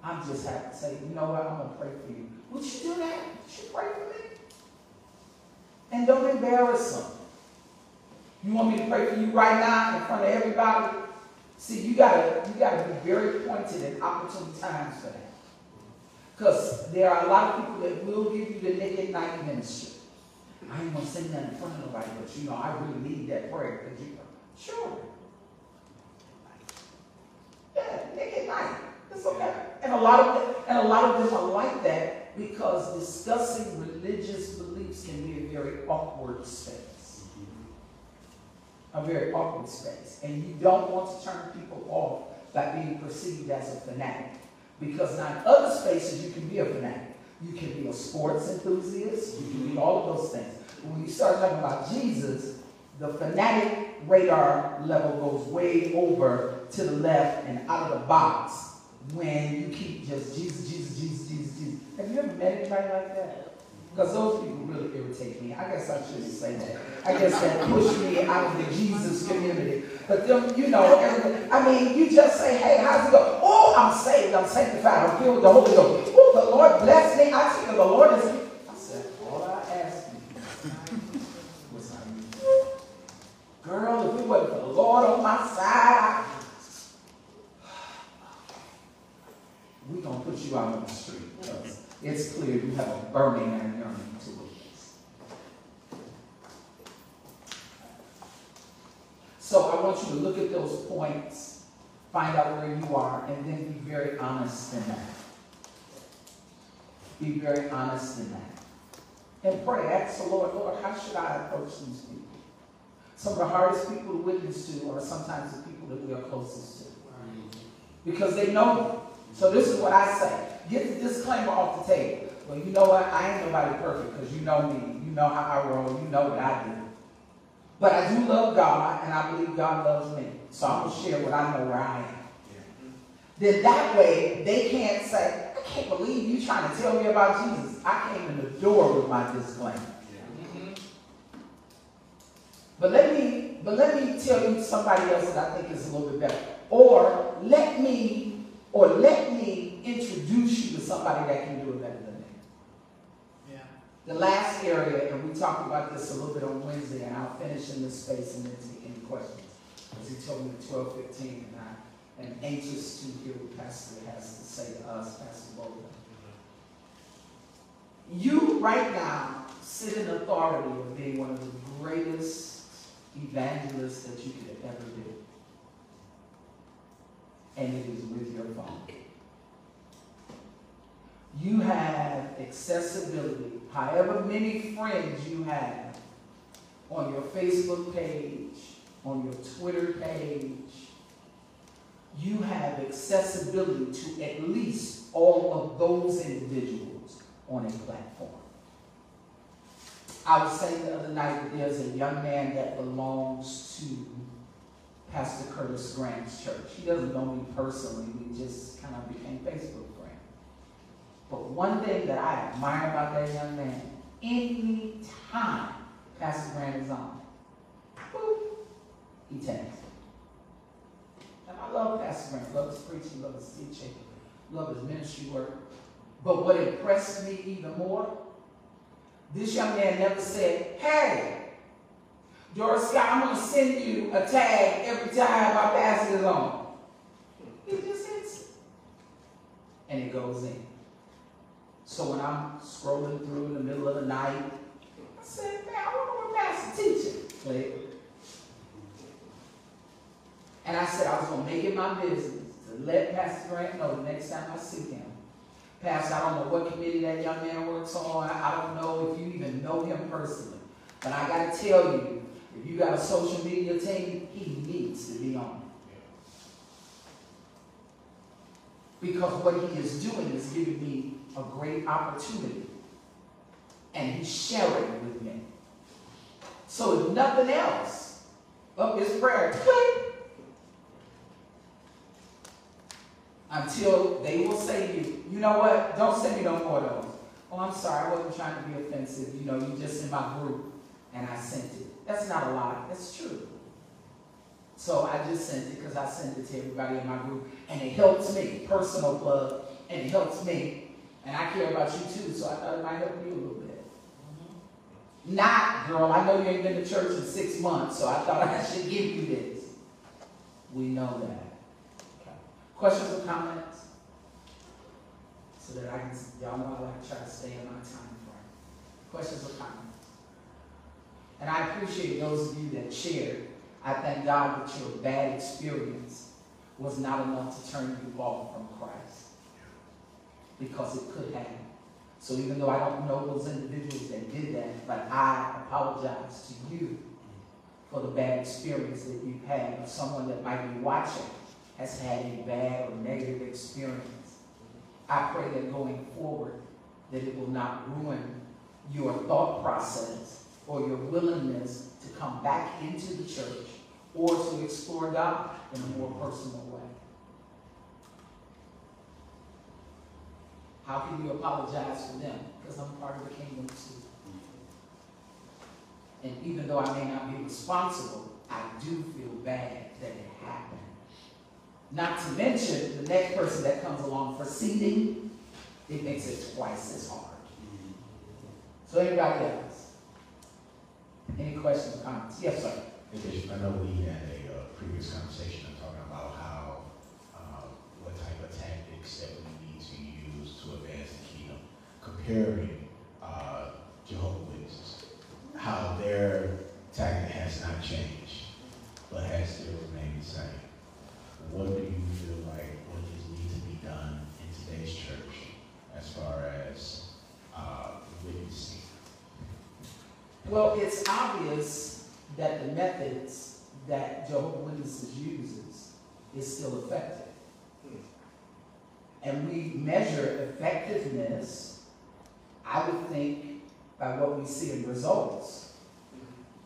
I'm just happy to say, you know what, I'm to pray for you. Would you do that? Would you pray for me? And don't embarrass them. You want me to pray for you right now in front of everybody? See, you gotta, you gotta be very pointed at opportune times for that. Because there are a lot of people that will give you the Nick at Night ministry. I ain't gonna say that in front of nobody, but you know, I really need that prayer. You, sure. Yeah, Nick at Night. It's okay. And a lot of and a lot of them are like that because discussing religious beliefs can be a very awkward space. A very awkward space. And you don't want to turn people off by being perceived as a fanatic. Because now in other spaces you can be a fanatic. You can be a sports enthusiast, you can be all of those things. When you start talking about Jesus, the fanatic radar level goes way over to the left and out of the box when you keep just Jesus, Jesus, Jesus, Jesus, Jesus. Have you ever met anybody like that? Because those people really irritate me. I guess I shouldn't say that. I guess that push me out of the Jesus community. But them, you know, I mean, you just say, hey, how's it go? Oh, I'm saved, I'm sanctified, I'm filled with the Holy Ghost. Oh, the Lord bless me. I tell you, the Lord is. Girl, if it wasn't for the Lord on my side, we're going to put you out on the street. It's clear you have a burning and yearning to this. So I want you to look at those points, find out where you are, and then be very honest in that. Be very honest in that. And pray, ask the Lord, Lord, how should I approach these people? Some of the hardest people to witness to are sometimes the people that we are closest to. Because they know. So this is what I say. Get the disclaimer off the table. Well, you know what? I ain't nobody perfect because you know me. You know how I roll. You know what I do. But I do love God, and I believe God loves me. So I'm going to share what I know where I am. Then that way, they can't say, I can't believe you trying to tell me about Jesus. I came in the door with my disclaimer. But let me, but let me tell you somebody else that I think is a little bit better. Or let me, or let me introduce you to somebody that can do it better than me. The last area, and we talked about this a little bit on Wednesday, and I'll finish in this space and then take any questions. Because he told me at twelve fifteen, and I am anxious to hear what Pastor has to say to us, Pastor Bolden. Mm-hmm. You right now sit in authority of being one of the greatest evangelists that you could ever do. And it is with your phone. You have accessibility, however many friends you have on your Facebook page, on your Twitter page, you have accessibility to at least all of those individuals on a platform. I was saying the other night that there's a young man that belongs to Pastor Curtis Grant's church. He doesn't know me personally, we just kind of became Facebook friends. But one thing that I admire about that young man, any time Pastor Grant is on, boop, he tags. And I love Pastor Grant, love his preaching, love his teaching, love his ministry work. But what impressed me even more, this young man never said, hey, Doris Scott, I'm going to send you a tag every time I pass it along. He just hits it. And it goes in. So when I'm scrolling through in the middle of the night, I said, man, I wonder what pastor teaching. Click. And I said I was going to make it my business to let Pastor Grant know the next time I see him. Pastor, I don't know what committee that young man works on. I don't know if you even know him personally. But I got to tell you, if you got a social media team, he needs to be on it. Because what he is doing is giving me a great opportunity. And he's sharing it with me. So if nothing else, up his prayer, click. Until they will say to you, you know what, don't send me no more of those. Oh, I'm sorry, I wasn't trying to be offensive. You know, you just in my group and I sent it. That's not a lie, that's true. So I just sent it because I sent it to everybody in my group. And it helps me, personal plug, and it helps me. And I care about you too, so I thought it might help you a little bit. Mm-hmm. Not, girl, I know you ain't been to church in six months, so I thought I should give you this. We know that. Questions or comments? So that I can, y'all know I like to try to stay in my time frame. Questions or comments? And I appreciate those of you that shared. I thank God that your bad experience was not enough to turn you off from Christ. Because it could have. So even though I don't know those individuals that did that, but I apologize to you for the bad experience that you've had, or someone that might be watching has had a bad or negative experience. I pray that going forward, that it will not ruin your thought process or your willingness to come back into the church or to explore God in a more personal way. How can you apologize for them? Because I'm part of the kingdom too. And even though I may not be responsible, I do feel bad that it happened. Not to mention the next person that comes along for seating, it makes it twice as hard. So anybody else? Any questions or comments? Yes, sir. I know we had a uh, previous conversation talking about how, uh, what type of tactics that we need to use to advance the kingdom, comparing uh, Jehovah's Witnesses, how their tactic has not changed, but has still remained the same. What do you feel like what just needs to be done in today's church as far as uh, witnessing? Well, it's obvious that the methods that Jehovah's Witnesses uses is still effective. And we measure effectiveness, I would think, by what we see in results.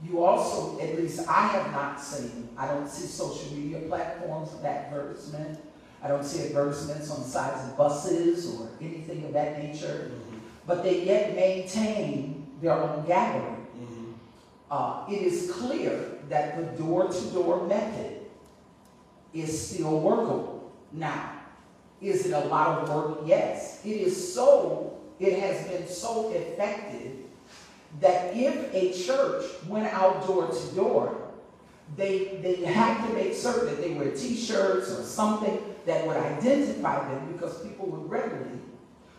You also, at least I have not seen, I don't see social media platforms of advertisement. I don't see advertisements on the sides of buses or anything of that nature. But they yet maintain their own gathering. Uh, it is clear that the door-to-door method is still workable. Now, is it a lot of work? Yes. It is so, it has been so effective that if a church went out door to door, they, they had to make certain that they wear t-shirts or something that would identify them because people would readily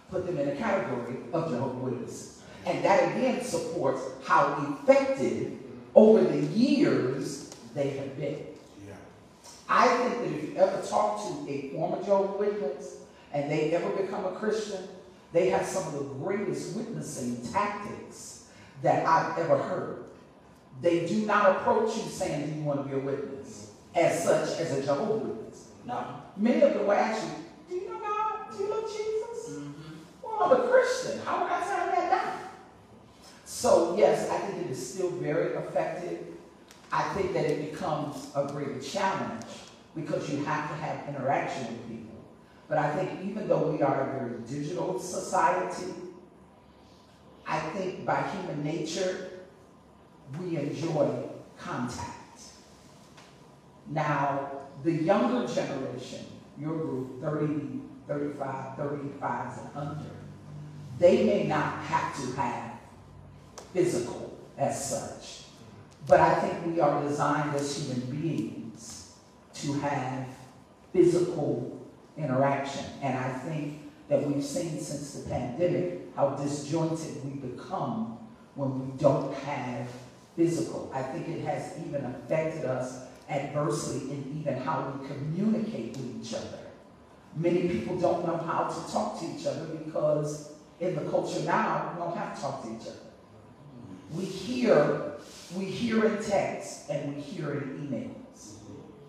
put them in a category of Jehovah's Witnesses. And that again supports how effective over the years they have been. Yeah. I think that if you ever talk to a former Jehovah's Witness and they ever become a Christian, they have some of the greatest witnessing tactics that I've ever heard. They do not approach you saying, Do you want to be a witness? As such, as a Jehovah's Witness. No. Many of them will ask you, Do you know God? Do you love Jesus? Mm-hmm. Well, I'm a Christian. How would I turn that down? So, yes, I think it is still very effective. I think that it becomes a great challenge because you have to have interaction with people. But I think even though we are a very digital society, I think by human nature, we enjoy contact. Now, the younger generation, your group, 30, 35, 35 and under, they may not have to have physical as such. But I think we are designed as human beings to have physical interaction. And I think that we've seen since the pandemic how disjointed we become when we don't have physical. I think it has even affected us adversely in even how we communicate with each other. Many people don't know how to talk to each other because in the culture now, we don't have to talk to each other. We hear, we hear in text and we hear in emails.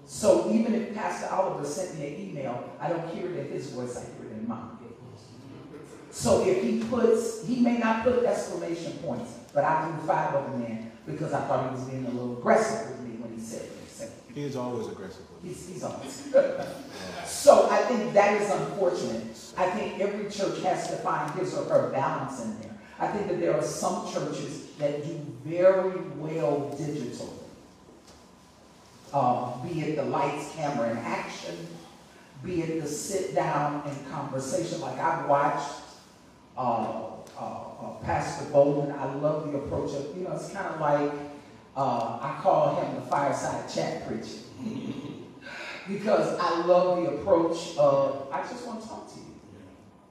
So even if Pastor Oliver sent me an email, I don't hear it in his voice, I hear it in mine. So if he puts, he may not put exclamation points, but I threw five of them in because I thought he was being a little aggressive with me when he said what he said. He is always aggressive with me. He's, he's always. so I think that is unfortunate. I think every church has to find his or her balance in there. I think that there are some churches that do very well digitally. Uh, be it the lights, camera, and action, be it the sit down and conversation. Like I've watched uh, uh, uh, Pastor Bowman. I love the approach of, you know, it's kind of like uh, I call him the fireside chat preacher. because I love the approach of, I just want to talk to you.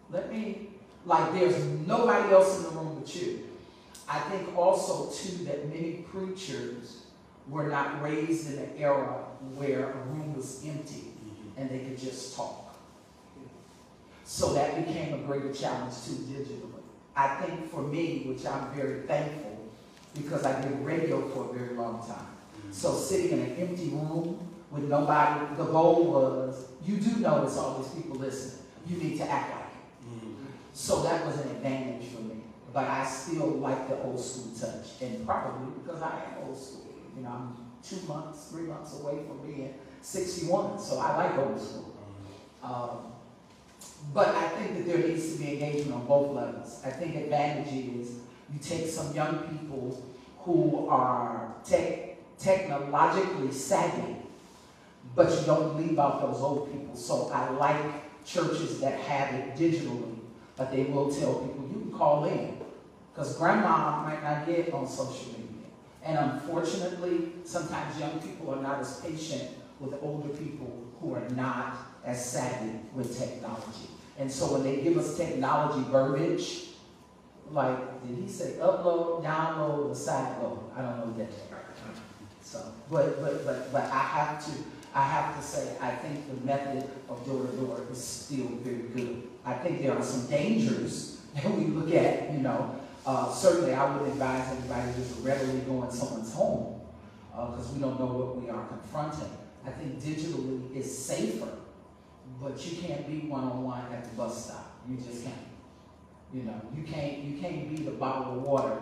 Let me, like, there's nobody else in the room but you. I think also, too, that many preachers were not raised in an era where a room was empty and they could just talk. So that became a greater challenge, too, digitally. I think for me, which I'm very thankful, because I did radio for a very long time. So sitting in an empty room with nobody, the goal was, you do know it's all these people listening. You need to act like it. So that was an advantage for me. But I still like the old school touch. And probably because I am old school. You know, I'm two months, three months away from being 61. So I like old school. Um, but I think that there needs to be engagement on both levels. I think advantage is you take some young people who are tech, technologically savvy, but you don't leave out those old people. So I like churches that have it digitally, but they will tell people you can call in. Because grandma might not get on social media. And unfortunately, sometimes young people are not as patient with older people who are not as savvy with technology. And so when they give us technology verbiage, like, did he say upload, download, or sideload? I don't know that. So, but, but, but, but I have to, I have to say, I think the method of door to door is still very good. I think there are some dangers that we look at, you know. Uh, certainly, I would advise everybody just readily go in someone's home because uh, we don't know what we are confronting. I think digitally is safer, but you can't be one-on-one at the bus stop. You just can't. You know, you can't you can't be the bottle of water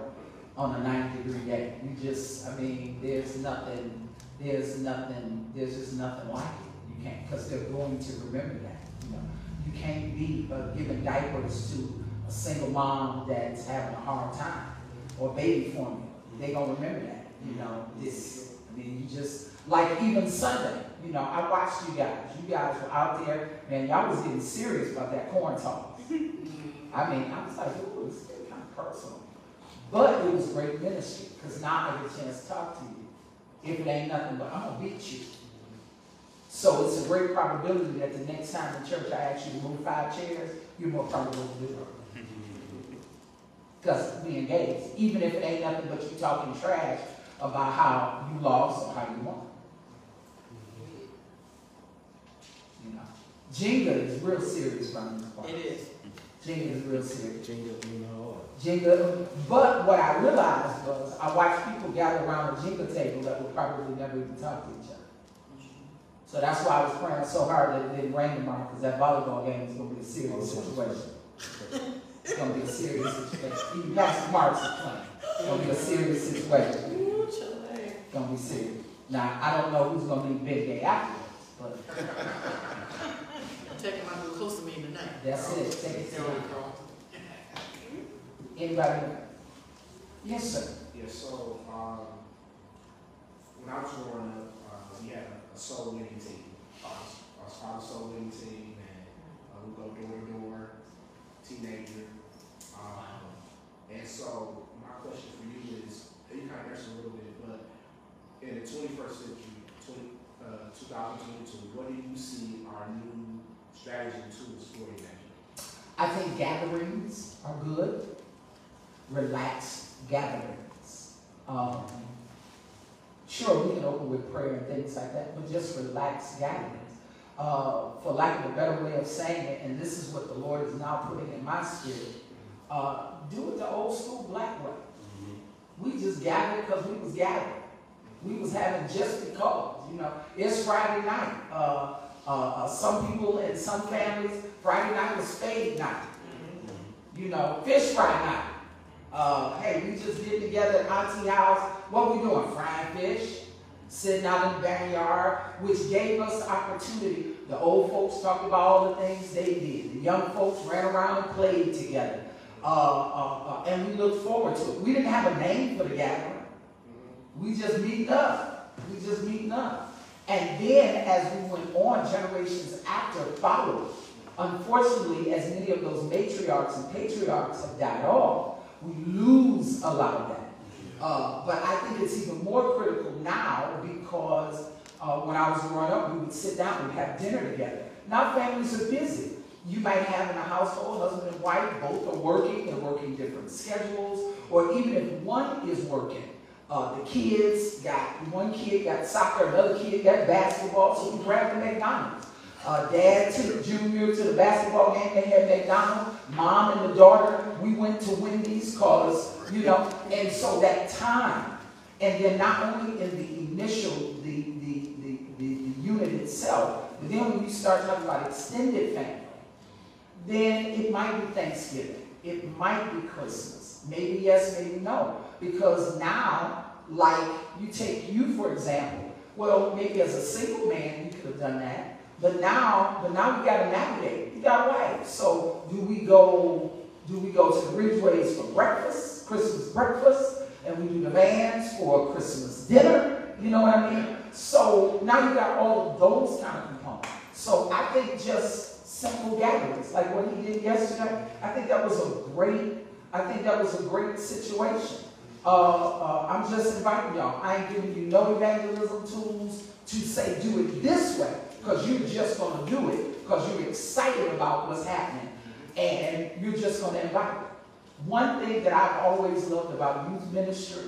on a 90 degree day. You just, I mean, there's nothing, there's nothing, there's just nothing like it. You can't, because they're going to remember that. You know, you can't be uh, giving diapers to a single mom that's having a hard time or baby formula. They're gonna remember that. You know, this. I mean, you just like even Sunday. You know, I watched you guys. You guys were out there, man. Y'all was getting serious about that corn talk. Mm-hmm. I mean, I was like, ooh, it's kind of personal. But it was great ministry, because now I get a chance to talk to you. If it ain't nothing but, I'm gonna beat you. So it's a great probability that the next time in church I ask you to move five chairs, you're more probable to do it. Because we engaged, even if it ain't nothing but you talking trash about how you lost or how you won. You know, Jenga is real serious from this part. It is. Jenga is real serious. Jingle, you know, Jenga, but what I realized was I watched people gather around a Jenga table that would probably never even talk to each other. So that's why I was praying so hard that it didn't rain tomorrow, because that volleyball game is gonna be a serious oh, situation. It's gonna be a serious situation. Even Pastor Marks is playing. It's gonna be a serious situation. Ooh. It's gonna be serious. Now, I don't know who's gonna be big day afterwards, but I'm taking my glucosamine tonight. that's it. Take it Here to we. Anybody? Yes, sir. Yeah, so, um, when I was growing up, uh, we had a, a soul winning team. I was, I was part of soul winning team, and, uh, we go door to door, teenager. Um, and so, my question for you is, you kind of answered a little bit, but in the twenty-first century, twenty, uh, two thousand twenty-two, what do you see our new and tools for evangelism? I think gatherings are good. Relaxed gatherings. Um, sure, we can open with prayer and things like that, but just relaxed gatherings. Uh, for lack of a better way of saying it, and this is what the Lord is now putting in my spirit, uh, do it the old school black way. We just gathered because we was gathered. We was having just because, you know, it's Friday night. Uh, uh, uh, some people in some families, Friday night was spade night. You know, fish fry night. Uh, hey, we just get together at Auntie House. What we doing? Frying fish, sitting out in the backyard, which gave us the opportunity. The old folks talked about all the things they did. The young folks ran around and played together. Uh, uh, uh, and we looked forward to it. We didn't have a name for the gathering. We just meeting up. We just meeting up. And then as we went on, generations after followed. Unfortunately, as many of those matriarchs and patriarchs have died off, we lose a lot of that. Uh, but I think it's even more critical now because uh, when I was growing up, we would sit down, we'd have dinner together. Now families are busy. You might have in a household, husband and wife, both are working, they're working different schedules, or even if one is working, uh, the kids got, one kid got soccer, another kid got basketball, so we grabbed the McDonald's. Uh, dad took Junior to the basketball game, they had McDonald's. Mom and the daughter, we went to Wendy's cause, you know, and so that time, and then not only in the initial, the, the, the, the, unit itself, but then when you start talking about extended family, then it might be Thanksgiving. It might be Christmas. Maybe yes, maybe no. Because now, like you take you for example, well, maybe as a single man you could have done that. But now, but now you gotta navigate. You got a wife. So do we go do we go to the Ridgeways for breakfast, Christmas breakfast, and we do the Vanns for Christmas dinner? You know what I mean? So now you got all of those kind of components. So I think just simple gatherings, like what he did yesterday, I think that was a great, I think that was a great situation. Uh, uh, I'm just inviting y'all. I ain't giving you no evangelism tools to say do it this way, because you're just going to do it because you're excited about what's happening, and you're just going to invite it. One thing that I've always loved about youth ministry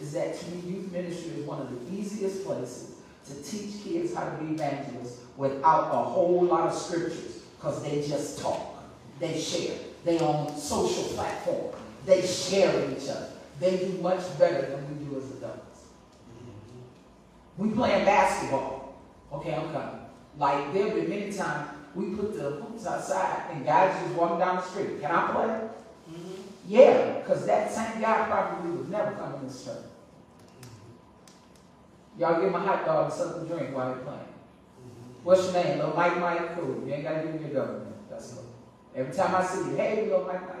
is that to me, youth ministry is one of the easiest places to teach kids how to be evangelists without a whole lot of scriptures, because they just talk, they share, they on social platform, they share with each other. They do much better than we do as adults. We playing basketball. Okay, I'm coming. Like there have been many times we put the hoops outside and guys just walking down the street. Can I play? Mm-hmm. Yeah, because that same guy probably would never come in this church. Mm-hmm. Y'all give him a hot dog and something to drink while you're playing. Mm-hmm. What's your name? Little Mike Mike? Cool. You ain't got to give me your government. That's cool. Every time I see you, hey, little Mike Mike.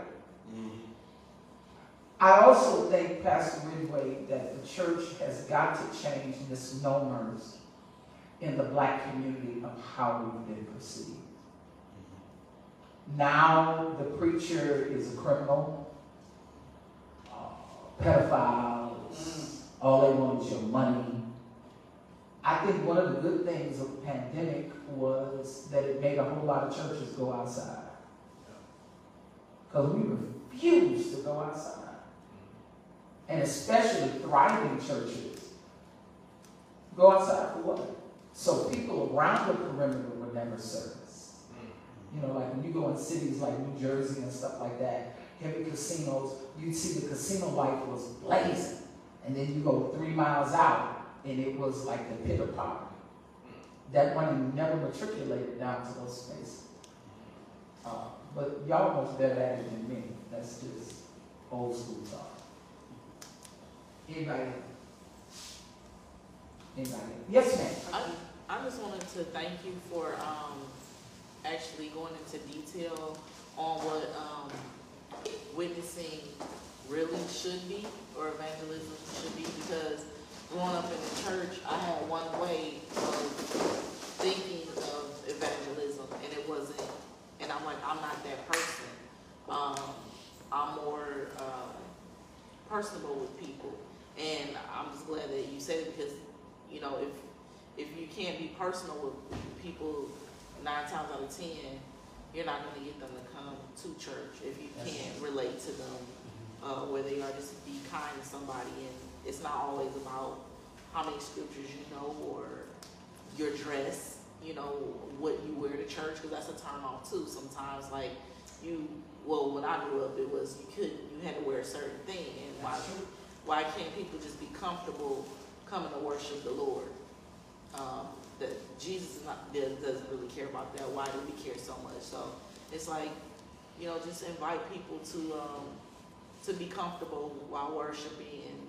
I also think, Pastor Ridgeway, that the church has got to change misnomers in the black community of how we've been perceived. Now the preacher is a criminal. Uh, pedophiles, all they want is your money. I think one of the good things of the pandemic was that it made a whole lot of churches go outside. Because we refuse to go outside. And especially thriving churches. Go outside for what? So people around the perimeter were never serviced. You know, like when you go in cities like New Jersey and stuff like that, heavy casinos, you'd see the casino light was blazing. And then you go three miles out and it was like the pit of poverty. That money never matriculated down to those spaces. Uh, but y'all much better at it than me. That's just old school talk. Anybody? Anybody? Yes, ma'am. I, I just wanted to thank you for, um, actually going into detail on what, um, witnessing really should be, or evangelism should be, because growing up in the church, I had one way of thinking of evangelism, and it wasn't, and I'm like, I'm not that person. Um, I'm more, uh, personable with people, and I'm just glad that you said it, because, you know, if, if you can't be personal with people nine times out of ten, you're not gonna get them to come to church if you can't relate to them, uh, where they are, just be kind to somebody, and it's not always about how many scriptures you know, or your dress, you know, what you wear to church, because that's a turn off too, sometimes, like, you, well, when I grew up, it was, you couldn't, you had to wear a certain thing, and why, why can't people just be comfortable coming to worship the Lord? Um, that Jesus is not, does- doesn't really care about that, why do we care so much? So, it's like, you know, just invite people to, um, to be comfortable while worshiping and,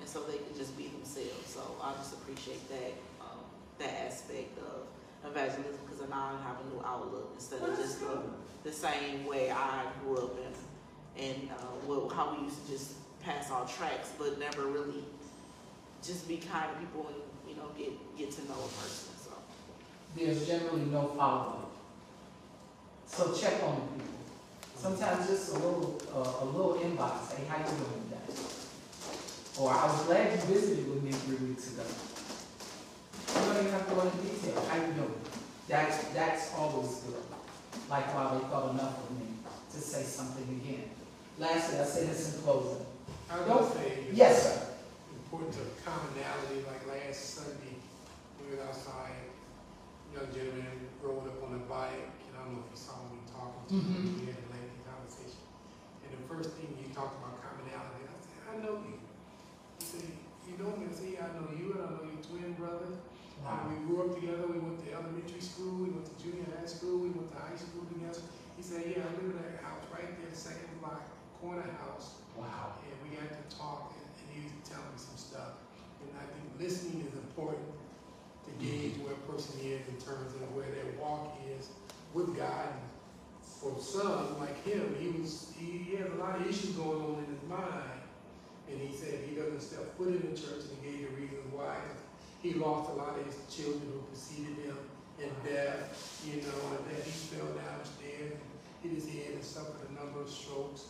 and so they can just be themselves. So I just appreciate that, um, that aspect of evangelism, because now I have a new outlook instead of just the, the same way I grew up in, and, uh, well, how we used to just pass all tracks, but never really just be kind to people and, you know, get, get to know a person, so. There's generally no follow-up. So check on people. Sometimes just a little, uh, a little inbox, hey, how you doing today? Or I was glad you visited with me three weeks ago. You don't even have to go into detail, how you doing? That's, that's always good. Like while they thought enough of me to say something again. Lastly, I say this in closing. I was gonna say. Yes. Importance of commonality, like last Sunday, we were outside, young gentleman rode up on a bike, and I don't know if you saw me talking to him, Mhm. we had a lengthy conversation. And the first thing he talked about commonality, I said, I know you. He said, you know me, I said, yeah, I know you, and I know your twin brother. And we grew up together, we went to elementary school, we went to junior high school, we went to high school together. He said, yeah, I live in that house right there, second block, house. Wow. And we had to talk, and, and he was telling me some stuff. And I think listening is important to gauge where a person is in terms of where their walk is with God. And for some, like him, he was he, he has a lot of issues going on in his mind. And he said he doesn't step foot in the church, and he gave the reasons why. He lost a lot of his children who preceded him in death, you know, and that he fell downstairs and hit his head and suffered a number of strokes,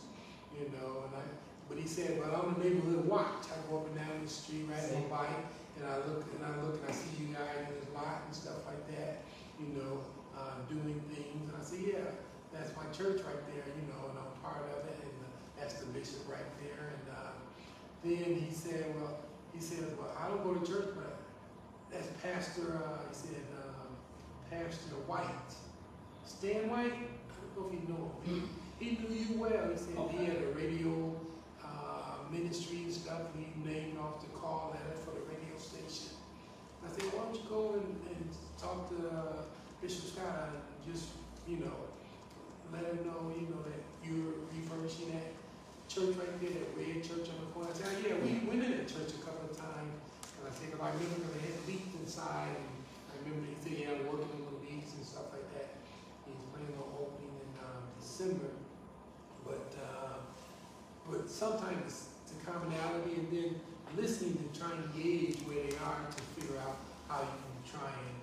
you know. And I, but he said, but I'm the neighborhood watch. I go up and down the street riding my bike, and I look and I look and I see you guys in this lot and stuff like that, you know, uh, doing things. And I say, yeah, that's my church right there, you know, and I'm part of it, and uh, that's the bishop right there. And uh, then he said, well, he said, well, I don't go to church, but that's Pastor, uh, he said, um, Pastor White. Stan White? I don't know if you know him. He, knew you well. He said he had a radio uh, ministry and stuff. He named off the call letter for the radio station. I said, why don't you go and, and talk to uh, Bishop Scott and just, you know, let him know, you know, that you're refurbishing that church right there, that red church on the corner. I said, yeah, we went in that church a couple of times. And I said, 'cause I remember they had leaks inside. And I remember he said, yeah, I'm working on the leaks and stuff like that. He's planning on opening in um, December. But, uh, but sometimes the commonality and then listening to try and gauge where they are to figure out how you can try and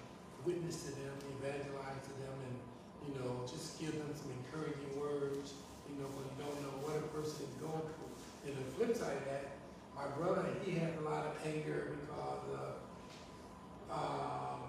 witness to them, evangelize to them, and, you know, just give them some encouraging words, you know, when you don't know what a person is going through. And the flip side of that, my brother, he had a lot of anger because of, um,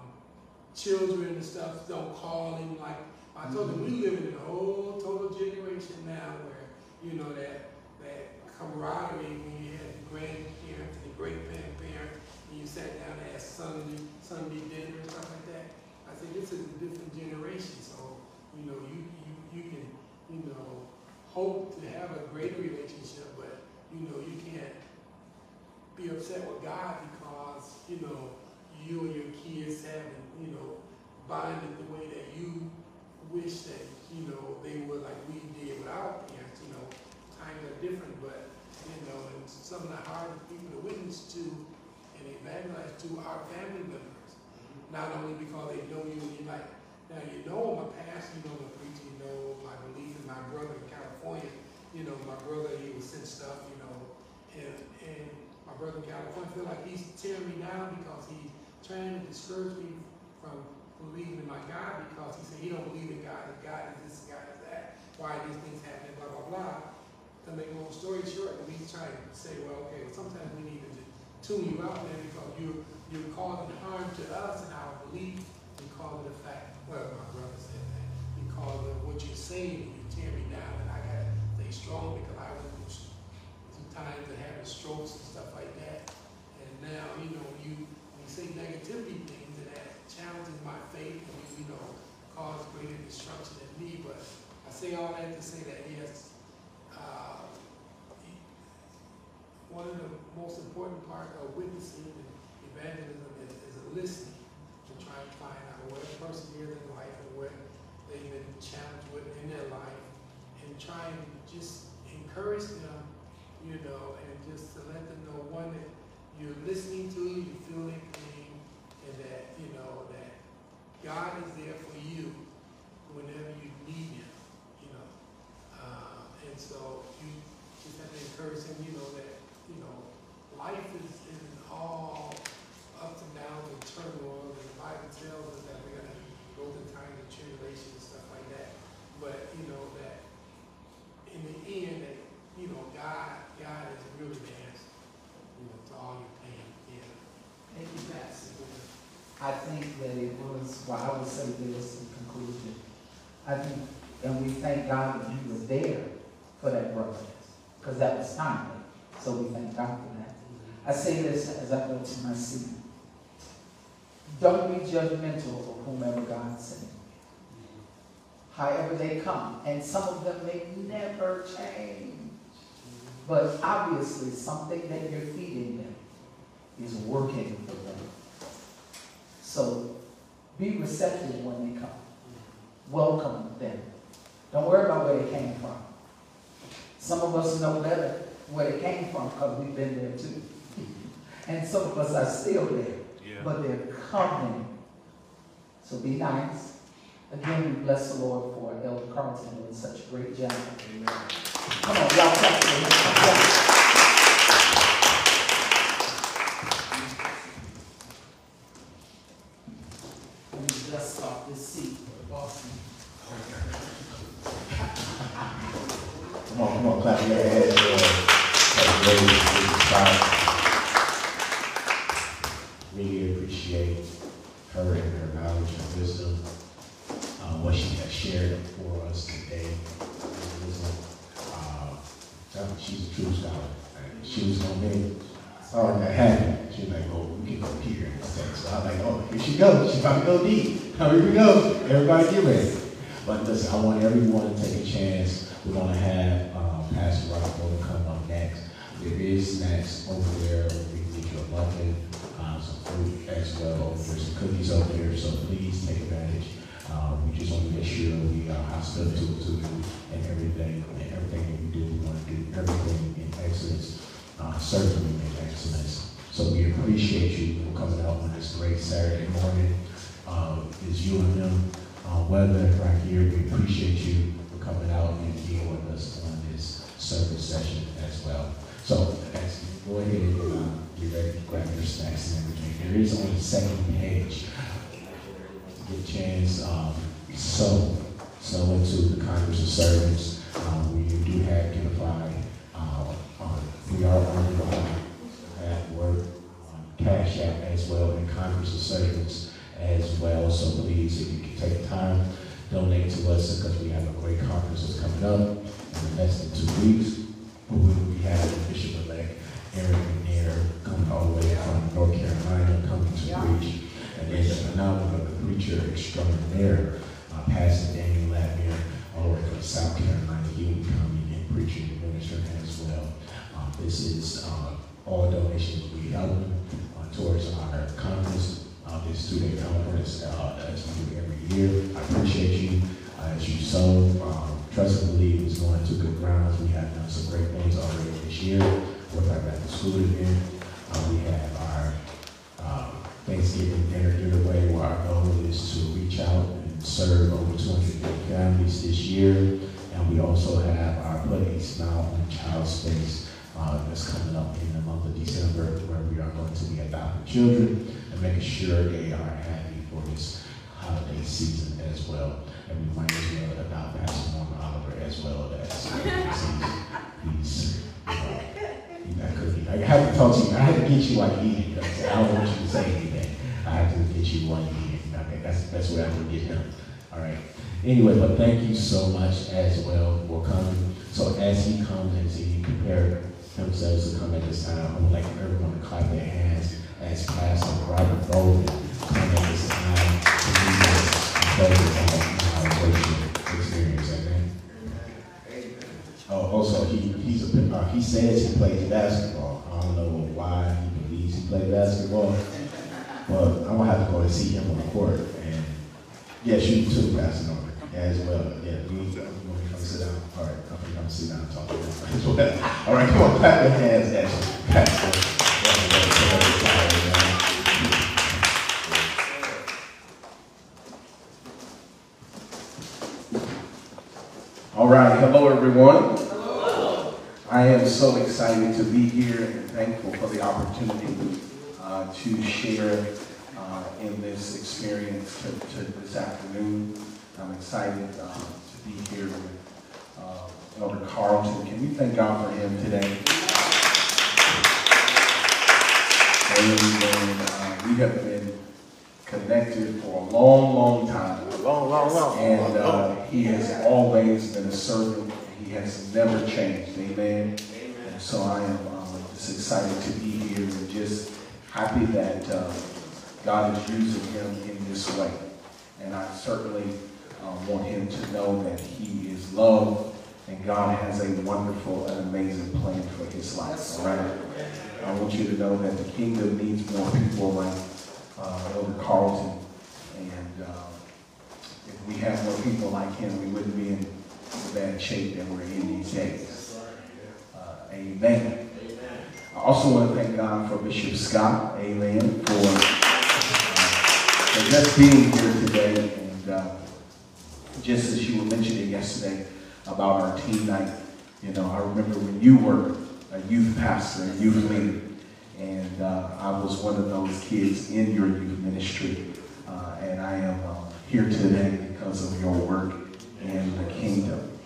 children and stuff don't call him like, I told him, we live in a whole total generation now where, you know, that, that camaraderie when you had the grandparents and the great grandparents, and you sat down and had Sunday, Sunday dinner and stuff like that. I said, this is a different generation, so, you know, you, you, you can, you know, hope to have a greater relationship, but, you know, you can't be upset with God because, you know, you and your kids haven't, you know, bonded the way that you wish that, you know, they would like we did with our parents, you know. Times are different, but, you know, and some of the hardest people to witness to and evangelize to are family members. Mm-hmm. Not only because they know you and you like, now you know my past, you know my preaching, you know my belief in my brother in California. You know, my brother, he was sent stuff, you know, and, and my brother in California feel like he's tearing me down because he's trying to discourage me from believing in my God because he said he don't believe in God, and God is this, God is that. Why are these things happening, blah, blah, blah. To make a long story short, we try to say, well, okay, well, sometimes we need to tune you out, man, because you're, you're causing harm to us and our belief because of the fact, well, my brother said that, because of what you're saying, you tear me down, and I gotta stay strong because I was through some times of having strokes and stuff like that. And now, you know, you, when you say negativity challenges my faith, and you, know, cause greater destruction in me, but I say all that to say that, yes, uh, one of the most important part of witnessing and evangelism is, is listening to try and find out what a person is in life and what they've been challenged with in their life and try and just encourage them, you know, and just to let them know one that you're listening to, you feel their pain, and that, you know, that God is there for you whenever you need him, you know. Uh, and so you just have to encourage him, you know, that, you know, life is, is all ups and downs and turmoil, and the Bible tells us that we're gonna go through times of tribulation and stuff like that. But, you know, that in the end, that, you know, God, God is really the answer, you know, to all your pain, yeah. Thank you, Pastor. I think that it was, well, I would say this in conclusion. I think, and we thank God that you were there for that brokenness, because that was timely. So we thank God for that. I say this as I go to my seat. Don't be judgmental of whomever God sends. However they come, and some of them may never change. But obviously, something that you're feeding them is working for them. So be receptive when they come. Welcome them. Don't worry about where they came from. Some of us know better where they came from because we've been there too. and some of us are still there. Yeah. But they're coming. So be nice. Again, we bless the Lord for Elder Carlton doing such a great job. Amen. Come on, y'all clap for him. Let me dust off this seat. Awesome. Come on, come on, clap your hands. uh, That's great, great spot. Really appreciate her and her knowledge and wisdom, uh, what she has shared for us today. Wisdom. Uh, so She's a true scholar. and She was gonna be, oh, that happened. She was like, oh, we can go here. Okay, So I was like, oh, here she goes. She's about to go deep. Here we go. Everybody get ready. But I want to take a chance. We're gonna have, uh, Pastor Rocco come up next. There is snacks over there. We can get you a muffin, uh, some fruit as well. There's some cookies over there, so please take advantage. Uh, we just want to make sure we are hospitable to you and everything, and everything that we do, we want to do everything in excellence, uh, certainly in excellence. So we appreciate you for coming out on this great Saturday morning. Uh, it's you and them, weather right here. We appreciate you for coming out and being with us on this service session as well. So, as you go ahead and uh, be ready to grab your snacks and everything. There is on the second page get chance, um, sow, sow into the Congress of Servants. Um, we do have unified, uh, uh, we are under, uh, Cash App as well, and Congress of Servants as well. So please, if you can take time, donate to us because we have a great conference that's coming up in less than two weeks. We will be having Bishop-elect Aaron McNair coming all the way from North Carolina, coming to preach. And then the phenomenal preacher extraordinaire, uh, Pastor Daniel Latmere, all the way from South Carolina, he will be coming and preaching and ministering as well. Um, this is, uh, all donations will be helping uh, towards our conference, uh, this student conference, uh, we do every year. I appreciate you, uh, as you sow, um, trust and believe is going to good grounds. We have done some great things already this year with our back to school event. Uh, we have our, um, Thanksgiving dinner giveaway where our goal is to reach out and serve over two hundred families this year. And we also have our Put a Smile on Child Space, uh, that's coming up in the month of December where we are going to be adopting children and making sure they are happy for this holiday season as well. And we might as well adopt Pastor Norman Oliver as well as he's, uh, he's not cooking. I have to talk to you. I have to get you while you eat it I don't want you to say anything. I have to get you while you eat it. Okay, that's that's where I can get him. All right. Anyway, but thank you so much as well for coming. So as he comes and as he prepared themselves to come at this time, I would like everyone to clap their hands as Pastor Robert Bolden come at this time to lead us and close us out in our worship experience. Amen. Oh, also, he, he's a, uh, he says he plays basketball. I don't know why he believes he plays basketball, but I'm gonna have to go and see him on the court. And yes, you too, Pastor Norman, as well. Yeah, want me to come sit down? All right, I'm come sit down and talk to him as well. All right, come on, clap your hands, as Hello everyone. I am so excited to be here and thankful for the opportunity uh, to share uh, in this experience to, to this afternoon. I'm excited uh, to be here with uh, Elder Carlton. Can we thank God for him today? Amen. Uh, we have been connected for a long, long time. Long, long, long. And uh, he has always been a servant. He has never changed. Amen. And so I am um, just excited to be here and just happy that uh, God is using him in this way. And I certainly um, want him to know that he is loved and God has a wonderful and amazing plan for his life. All right? I want you to know that the kingdom needs more people like uh, Elder Carlton. And uh, if we had more people like him, we wouldn't be in the bad shape that we're in these days. Uh, amen. I also want to thank God for Bishop Scott, amen, for, uh, for just being here today. And uh, just as you were mentioning yesterday about our teen night, you know, I remember when you were a youth pastor, a youth leader, and uh, I was one of those kids in your youth ministry. Uh, and I am uh, here today because of your work in the kingdom.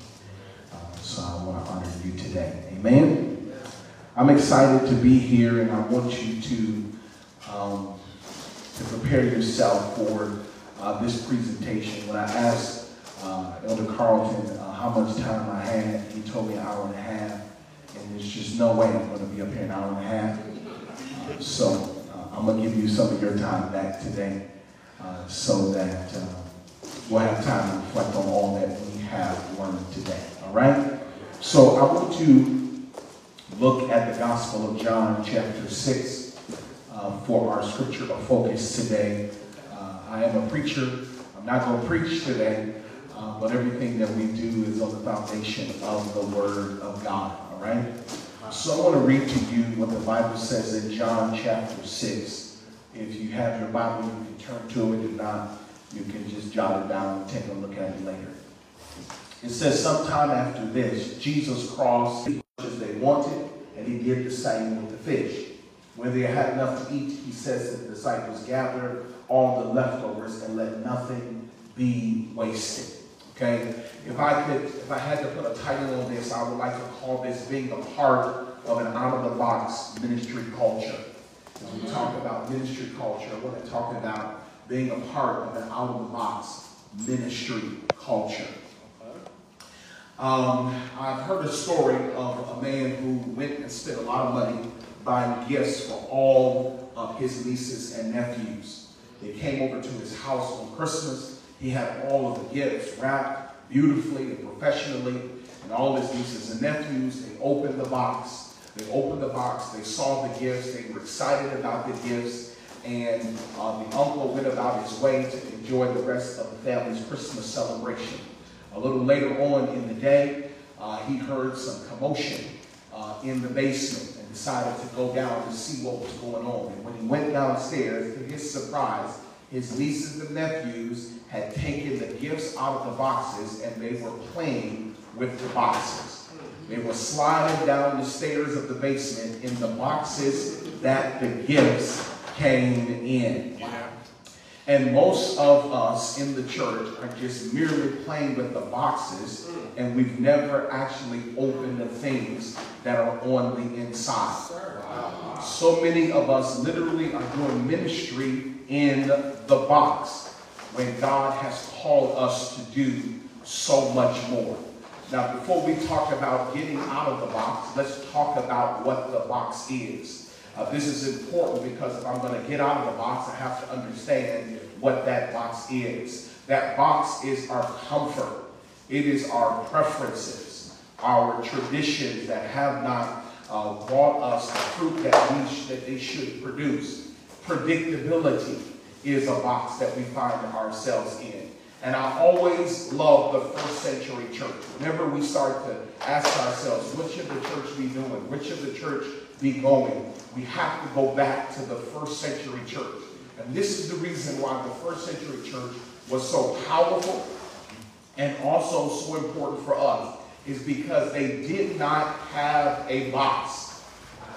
Uh, so I want to honor you today. Amen. I'm excited to be here, and I want you to um, to prepare yourself for uh, this presentation. When I asked uh, Elder Carlton how much time I had, he told me an hour and a half, and there's just no way I'm going to be up here an hour and a half. So uh, I'm going to give you some of your time back today uh, so that uh, we'll have time to reflect on all that we have learned today. All right? So I want to look at the Gospel of John, chapter 6, uh, for our scripture of focus today. Uh, I am a preacher. I'm not going to preach today, uh, but everything that we do is on the foundation of the Word of God. All right? So I want to read to you what the Bible says in John chapter 6. If you have your Bible, you can turn to it. If not, you can just jot it down and take a look at it later. It says, sometime after this, Jesus crossed as they wanted, and he did the same with the fish. When they had enough to eat, he says that the disciples gathered all the leftovers and let nothing be wasted. Okay? If I could, if I had to put a title on this, I would like to call this being a part of an out-of-the-box ministry culture. When we talk about ministry culture, when we talk about being a part of an out-of-the-box ministry culture. Um, I've heard a story of a man who went and spent a lot of money buying gifts for all of his nieces and nephews. They came over to his house on Christmas. He had all of the gifts wrapped beautifully and professionally. And all his nieces and nephews, they opened the box. They opened the box. They saw the gifts. They were excited about the gifts. And uh, the uncle went about his way to enjoy the rest of the family's Christmas celebration. A little later on in the day, uh, he heard some commotion uh, in the basement and decided to go down to see what was going on. And when he went downstairs, to his surprise, his nieces and nephews had taken the gifts out of the boxes and they were playing with the boxes. They were sliding down the stairs of the basement in the boxes that the gifts came in. And most of us in the church are just merely playing with the boxes and we've never actually opened the things that are on the inside. So many of us literally are doing ministry in the box when God has called us to do so much more. Now, before we talk about getting out of the box, let's talk about what the box is. Uh, this is important because if I'm going to get out of the box, I have to understand what that box is. That box is our comfort. It is our preferences, our traditions that have not uh, brought us the fruit that, we that they should produce. Predictability is a box that we find ourselves in. And I always love the first century church. Whenever we start to ask ourselves, what should the church be doing? Where should the church be going? We have to go back to the first century church. And this is the reason why the first century church was so powerful and also so important for us is because they did not have a box.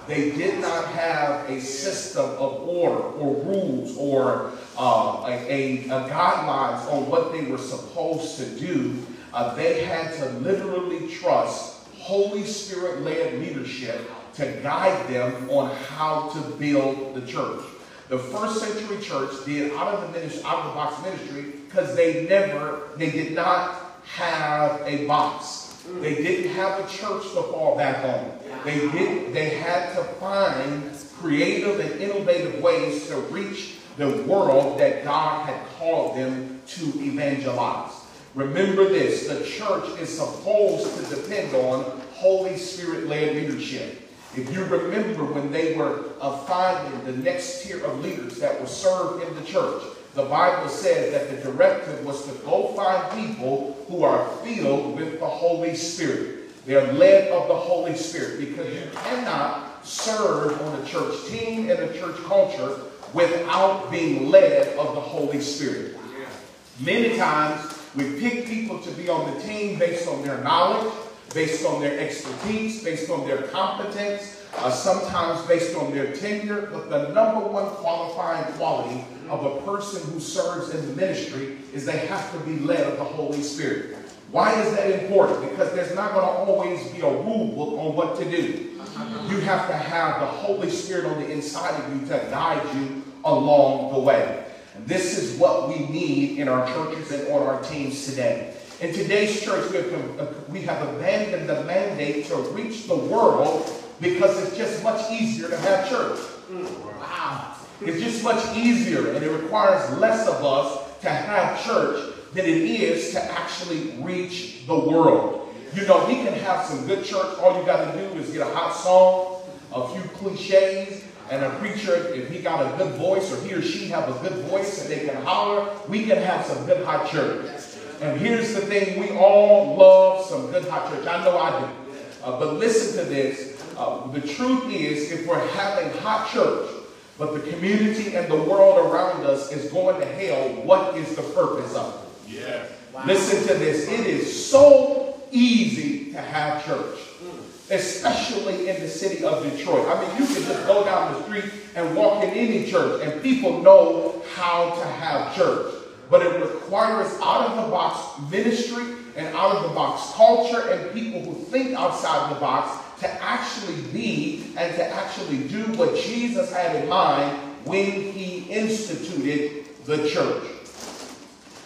They did not have a system of order or rules or uh, a, a, a, guidelines on what they were supposed to do. Uh, they had to literally trust Holy Spirit-led leadership to guide them on how to build the church. The first century church did out of the ministry, out of the box ministry because they never, they did not have a box. They didn't have a church to fall back on. They did. They had to find creative and innovative ways to reach the world that God had called them to evangelize. Remember this: the church is supposed to depend on Holy Spirit-led leadership. If you remember when they were finding the next tier of leaders that were served in the church, the Bible says that the directive was to go find people who are filled with the Holy Spirit. They're led of the Holy Spirit because you cannot serve on a church team and a church culture without being led of the Holy Spirit. Many times we pick people to be on the team based on their knowledge, based on their expertise, based on their competence, uh, sometimes based on their tenure, but the number one qualifying quality of a person who serves in the ministry is they have to be led of the Holy Spirit. Why is that important? Because there's not going to always be a rule book on what to do. You have to have the Holy Spirit on the inside of you to guide you along the way. This is what we need in our churches and on our teams today. In today's church, we have, we have abandoned the mandate to reach the world because it's just much easier to have church. Wow. It's just much easier and it requires less of us to have church than it is to actually reach the world. You know, we can have some good church. All you got to do is get a hot song, a few cliches, and a preacher, if he got a good voice or he or she have a good voice and they can holler, we can have some good hot church. And here's the thing, we all love some good hot church. I know I do. Uh, but listen to this. Uh, the truth is, if we're having hot church, but the community and the world around us is going to hell, what is the purpose of it? Listen to this. It is so easy to have church, especially in the city of Detroit. I mean, you can just go down the street and walk in any church, and people know how to have church. But it requires out-of-the-box ministry and out-of-the-box culture and people who think outside the box to actually be and to actually do what Jesus had in mind when he instituted the church.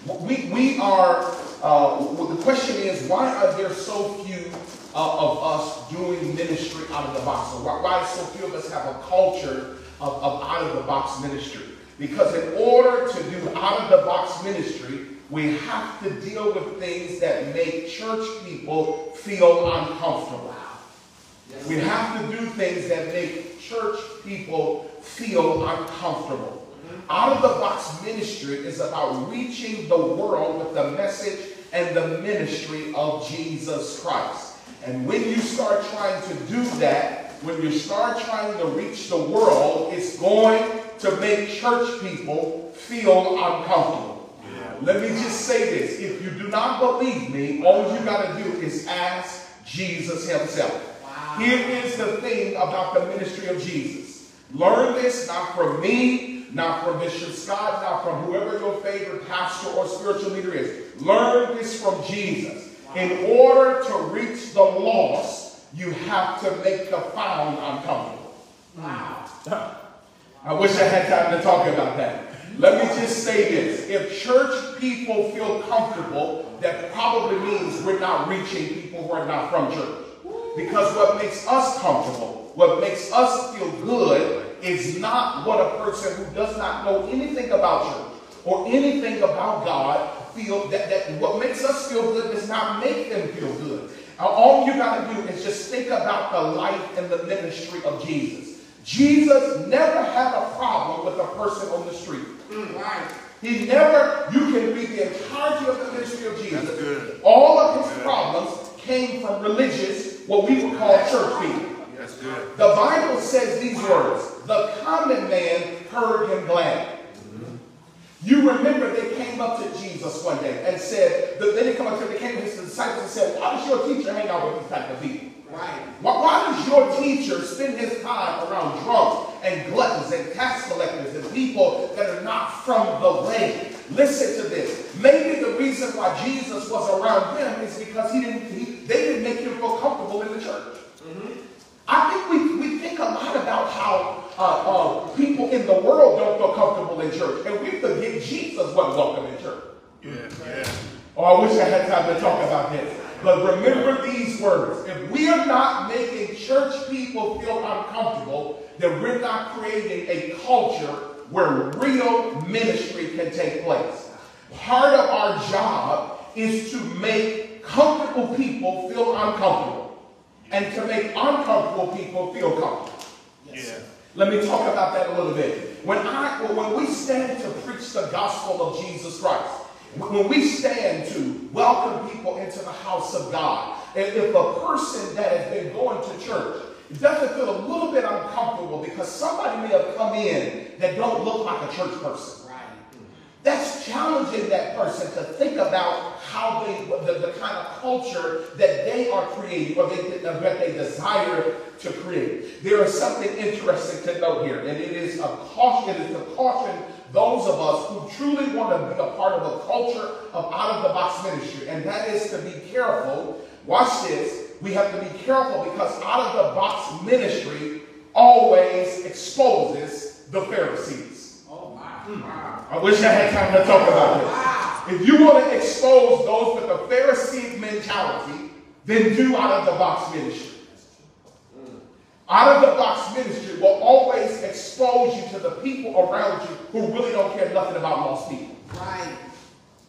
We, we are, uh, the question is, why are there so few uh, of us doing ministry out of the box? Or why, why so few of us have a culture of, of out of the box ministry? Because in order to do out of the box ministry, we have to deal with things that make church people feel uncomfortable. We have to do things that make church people feel uncomfortable. Out of the box ministry is about reaching the world with the message and the ministry of Jesus Christ. And when you start trying to do that, when you start trying to reach the world, it's going to make church people feel uncomfortable. Let me just say this. If you do not believe me, all you got to do is ask Jesus himself. Here is the thing about the ministry of Jesus. Learn this not from me, not from Bishop Scott, not from whoever your favorite pastor or spiritual leader is. Learn this from Jesus. In order to reach the lost, you have to make the found uncomfortable. Wow. I wish I had time to talk about that. Let me just say this. If church people feel comfortable, that probably means we're not reaching people who are not from church. Because what makes us comfortable, what makes us feel good, is not what a person who does not know anything about church or anything about God feel that, that what makes us feel good does not make them feel good. All you got to do is just think about the life and the ministry of Jesus. Jesus never had a problem with a person on the street. Mm, right. He never, you can read the entirety of the ministry of Jesus. All of his problems came from religious, what we would call church people. The Bible says these words, the common man heard him glad. Mm-hmm. You remember they came up to Jesus one day and said, they didn't come up to him, they came to his disciples and said, why does your teacher hang out with these type of people? Right. Why, why does your teacher spend his time around drunks and gluttons and tax collectors and people that are not from the way? Listen to this. Maybe the reason why Jesus was around them is because he didn't. He, they didn't make him feel comfortable in the church. Mm-hmm. I think we, we think a lot about how uh, uh, people in the world don't feel comfortable in church, and we forget Jesus wasn't welcome in church. Yeah, yeah. Oh, I wish I had time to talk about this. But remember these words. If we are not making church people feel uncomfortable, then we're not creating a culture where real ministry can take place. Part of our job is to make comfortable people feel uncomfortable and to make uncomfortable people feel comfortable. Yeah. Let me talk about that a little bit. When I when we stand to preach the gospel of Jesus Christ, when we stand to welcome people into the house of God, if if a person that has been going to church doesn't feel a little bit uncomfortable because somebody may have come in that don't look like a church person. That's challenging that person to think about how they, the, the kind of culture that they are creating or they, that they desire to create. There is something interesting to note here, and it is a caution, it is to caution those of us who truly want to be a part of a culture of out-of-the-box ministry, and that is to be careful. Watch this. We have to be careful because out-of-the-box ministry always exposes the Pharisees. I wish I had time to talk about this. If you want to expose those with a Pharisee mentality, then do out-of-the-box ministry. Out of the box ministry will always expose you to the people around you who really don't care nothing about lost people. Right.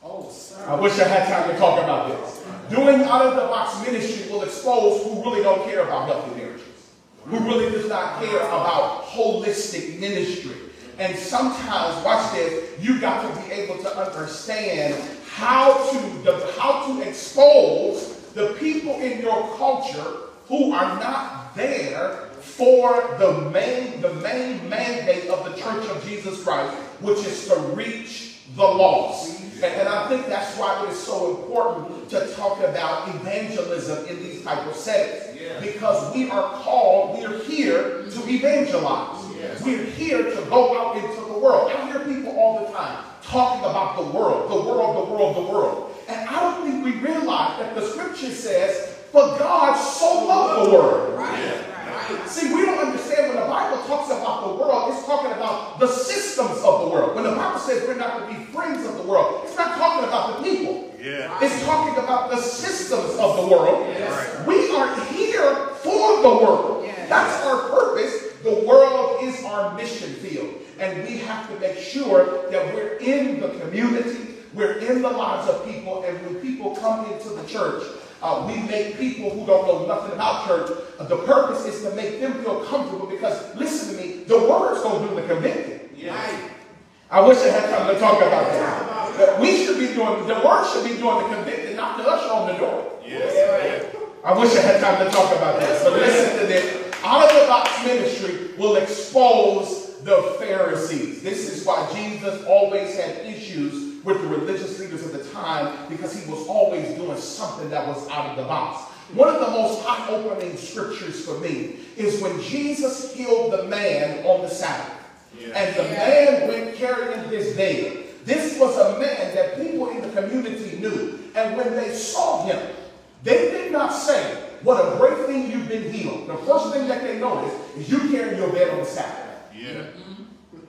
Oh, sir. I wish I had time to talk about this. Doing out of the box ministry will expose who really don't care about healthy marriages, who really does not care about holistic ministry. And sometimes, watch this, you got to be able to understand how to, how to expose the people in your culture who are not there for the main, the main mandate of the Church of Jesus Christ, which is to reach the lost. And, and I think that's why it is so important to talk about evangelism in these type of settings. Because we are called, we are here to evangelize. We're here to go out into the world. I hear people all the time talking about the world, the world, the world, the world. And I don't think we realize that the scripture says For God so loved the world. Right, right. See, we don't understand when the Bible talks about the world, it's talking about the systems of the world. When the Bible says we're not to be friends of the world, it's not talking about the people. Yeah. It's talking about the systems of the world. We are here for the world. Yes. That's our purpose. The world is our mission field. And we have to make sure that we're in the community, we're in the lives of people, and when people come into the church, uh, we make people who don't know nothing about church. uh, the purpose is to make them feel comfortable because, listen to me, the word's going to do the convicting. Right. I wish I had time to talk about that. But we should be doing, the word should be doing the convicting, not the usher on the door. Yes. I wish I had time to talk about that. but listen to this. Out of the box ministry will expose the Pharisees. This is why Jesus always had issues with the religious leaders of the time because he was always doing something that was out of the box. One of the most eye-opening scriptures for me is when Jesus healed the man on the Sabbath. And the man went carrying his bed. This was a man that people in the community knew. And when they saw him, they did not say, What a great thing you've been healed. The first thing that they noticed is you carrying your bed on the Sabbath. Yeah.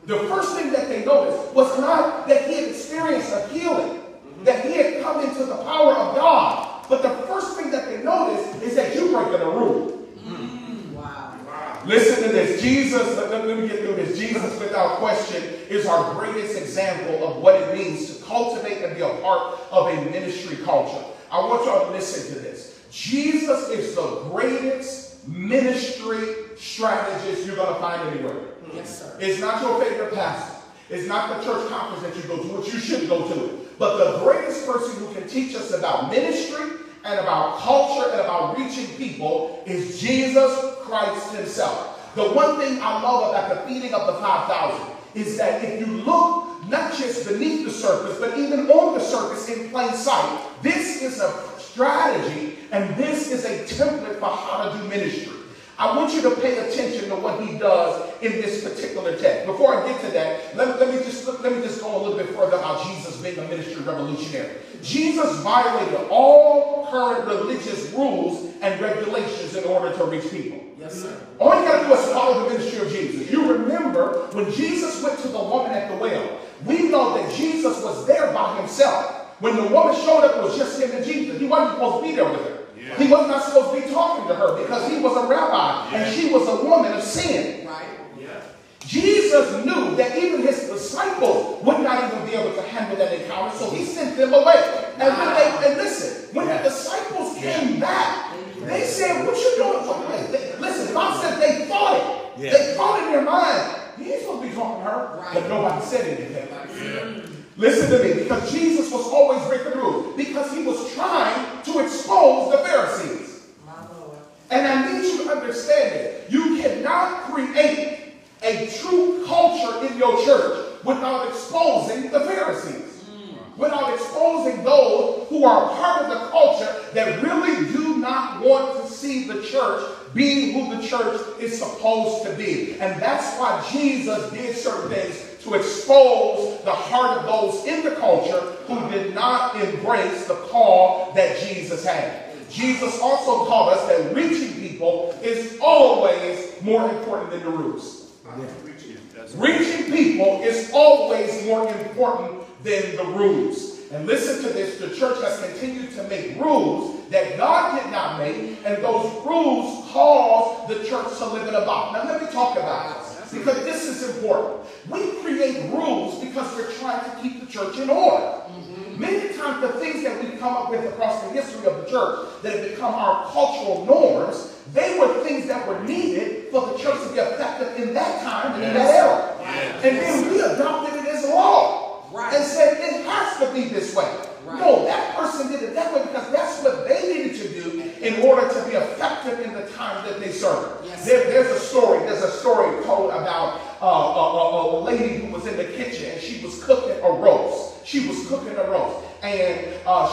The first thing that they noticed was not that he had experienced a healing, mm-hmm. that he had come into the power of God. But the first thing that they noticed is that you breaking a rule. Mm. Wow. Listen to this. Jesus, let, let- let me get through this. Jesus, without question, is our greatest example of what it means to cultivate and be a part of a ministry culture. I want y'all to listen to this. Jesus is the greatest ministry strategist you're going to find anywhere. Yes, sir. It's not your favorite pastor. It's not the church conference that you go to, which you should go to. But the greatest person who can teach us about ministry and about culture and about reaching people is Jesus Christ himself. The one thing I love about the feeding of the 5,000 is that if you look not just beneath the surface, but even on the surface in plain sight, this is a strategy and this is a template for how to do ministry. I want you to pay attention to what he does in this particular text. Before I get to that, let, let me just let me just go a little bit further about Jesus being a ministry revolutionary. Jesus violated all current religious rules and regulations in order to reach people. Yes, sir. All you got to do is follow the ministry of Jesus. You remember when Jesus went to the woman at the well, we know that Jesus was there by himself. When the woman showed up, it was just him and Jesus. He wasn't supposed to be there with her. He was not supposed to be talking to her because he was a rabbi and she was a woman of sin. Right. Jesus knew that even his disciples would not even be able to handle that encounter, so he sent them away. And when they, and listen, when the disciples came back, they said, what you doing? What- wait, they- Listen, God said they thought it. They thought in their mind, he ain't supposed to be talking to her, but nobody said anything. Listen to me, because Jesus was always breaking rules, because he was trying to expose the Pharisees. And I need you to understand this. You cannot create a true culture in your church without exposing the Pharisees. Mm. Without exposing those who are part of the culture that really do not want to see the church being who the church is supposed to be. And that's why Jesus did certain things to expose the heart of those in the culture who did not embrace the call that Jesus had. Jesus also taught us that reaching people is always more important than the rules. Reaching people is always more important than the rules. And listen to this, the church has continued to make rules that God did not make, and those rules cause the church to live in a box. Now let me talk about this, because this is important. We create rules because we're trying to keep the church in order. Mm-hmm. Many times the things that we've come up with across the history of the church that have become our cultural norms, they were things that were needed for the church to be effective in that time and in that era. And then we adopted it as law. And said it has to be this way.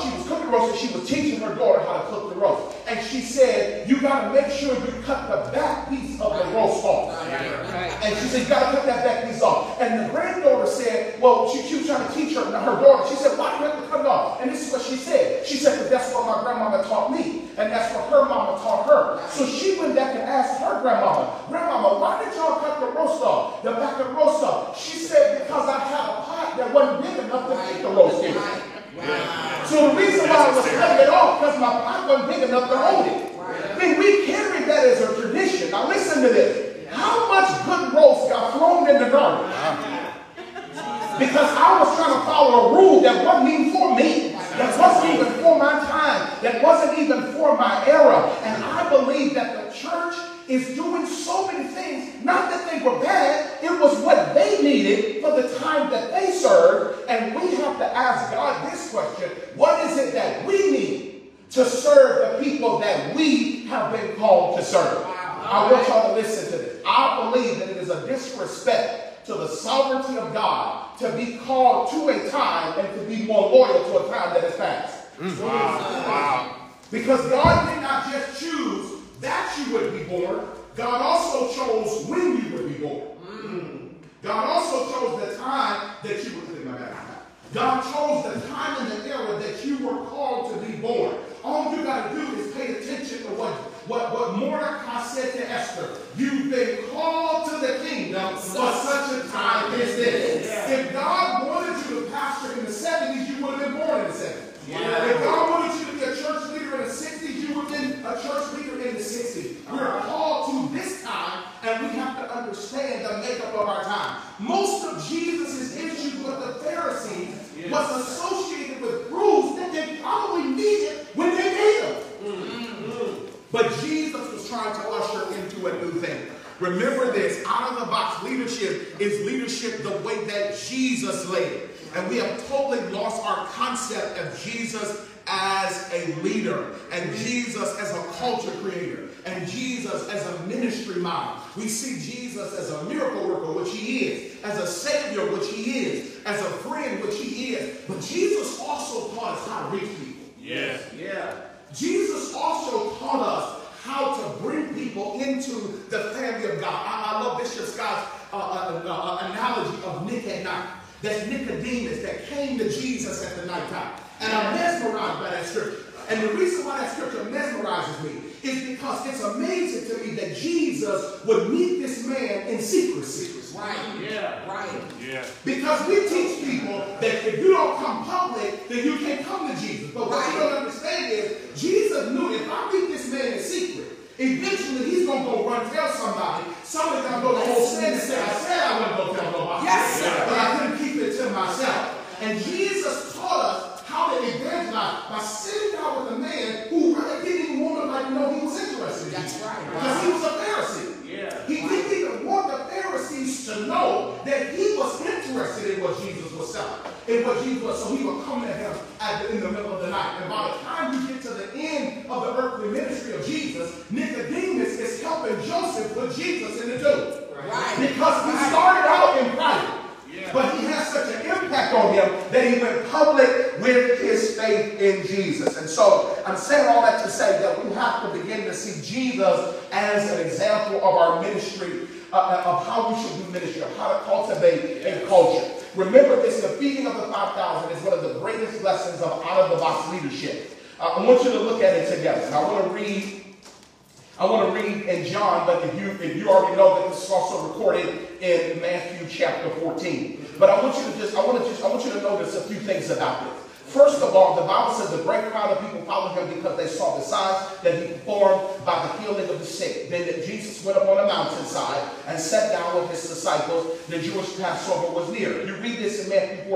she was cooking roast, and she was teaching her daughter how to cook the roast. And she said, you got to make sure you cut the back piece of the roast off. And she said, you got to cut that back piece off. And the granddaughter said, well, she, she was trying to teach her, her daughter. She said, why do you have to cut it off? And this is what she said. She said, because that's what my grandmama taught me. And that's what her mama taught her. So she went back and asked her grandmama, up their own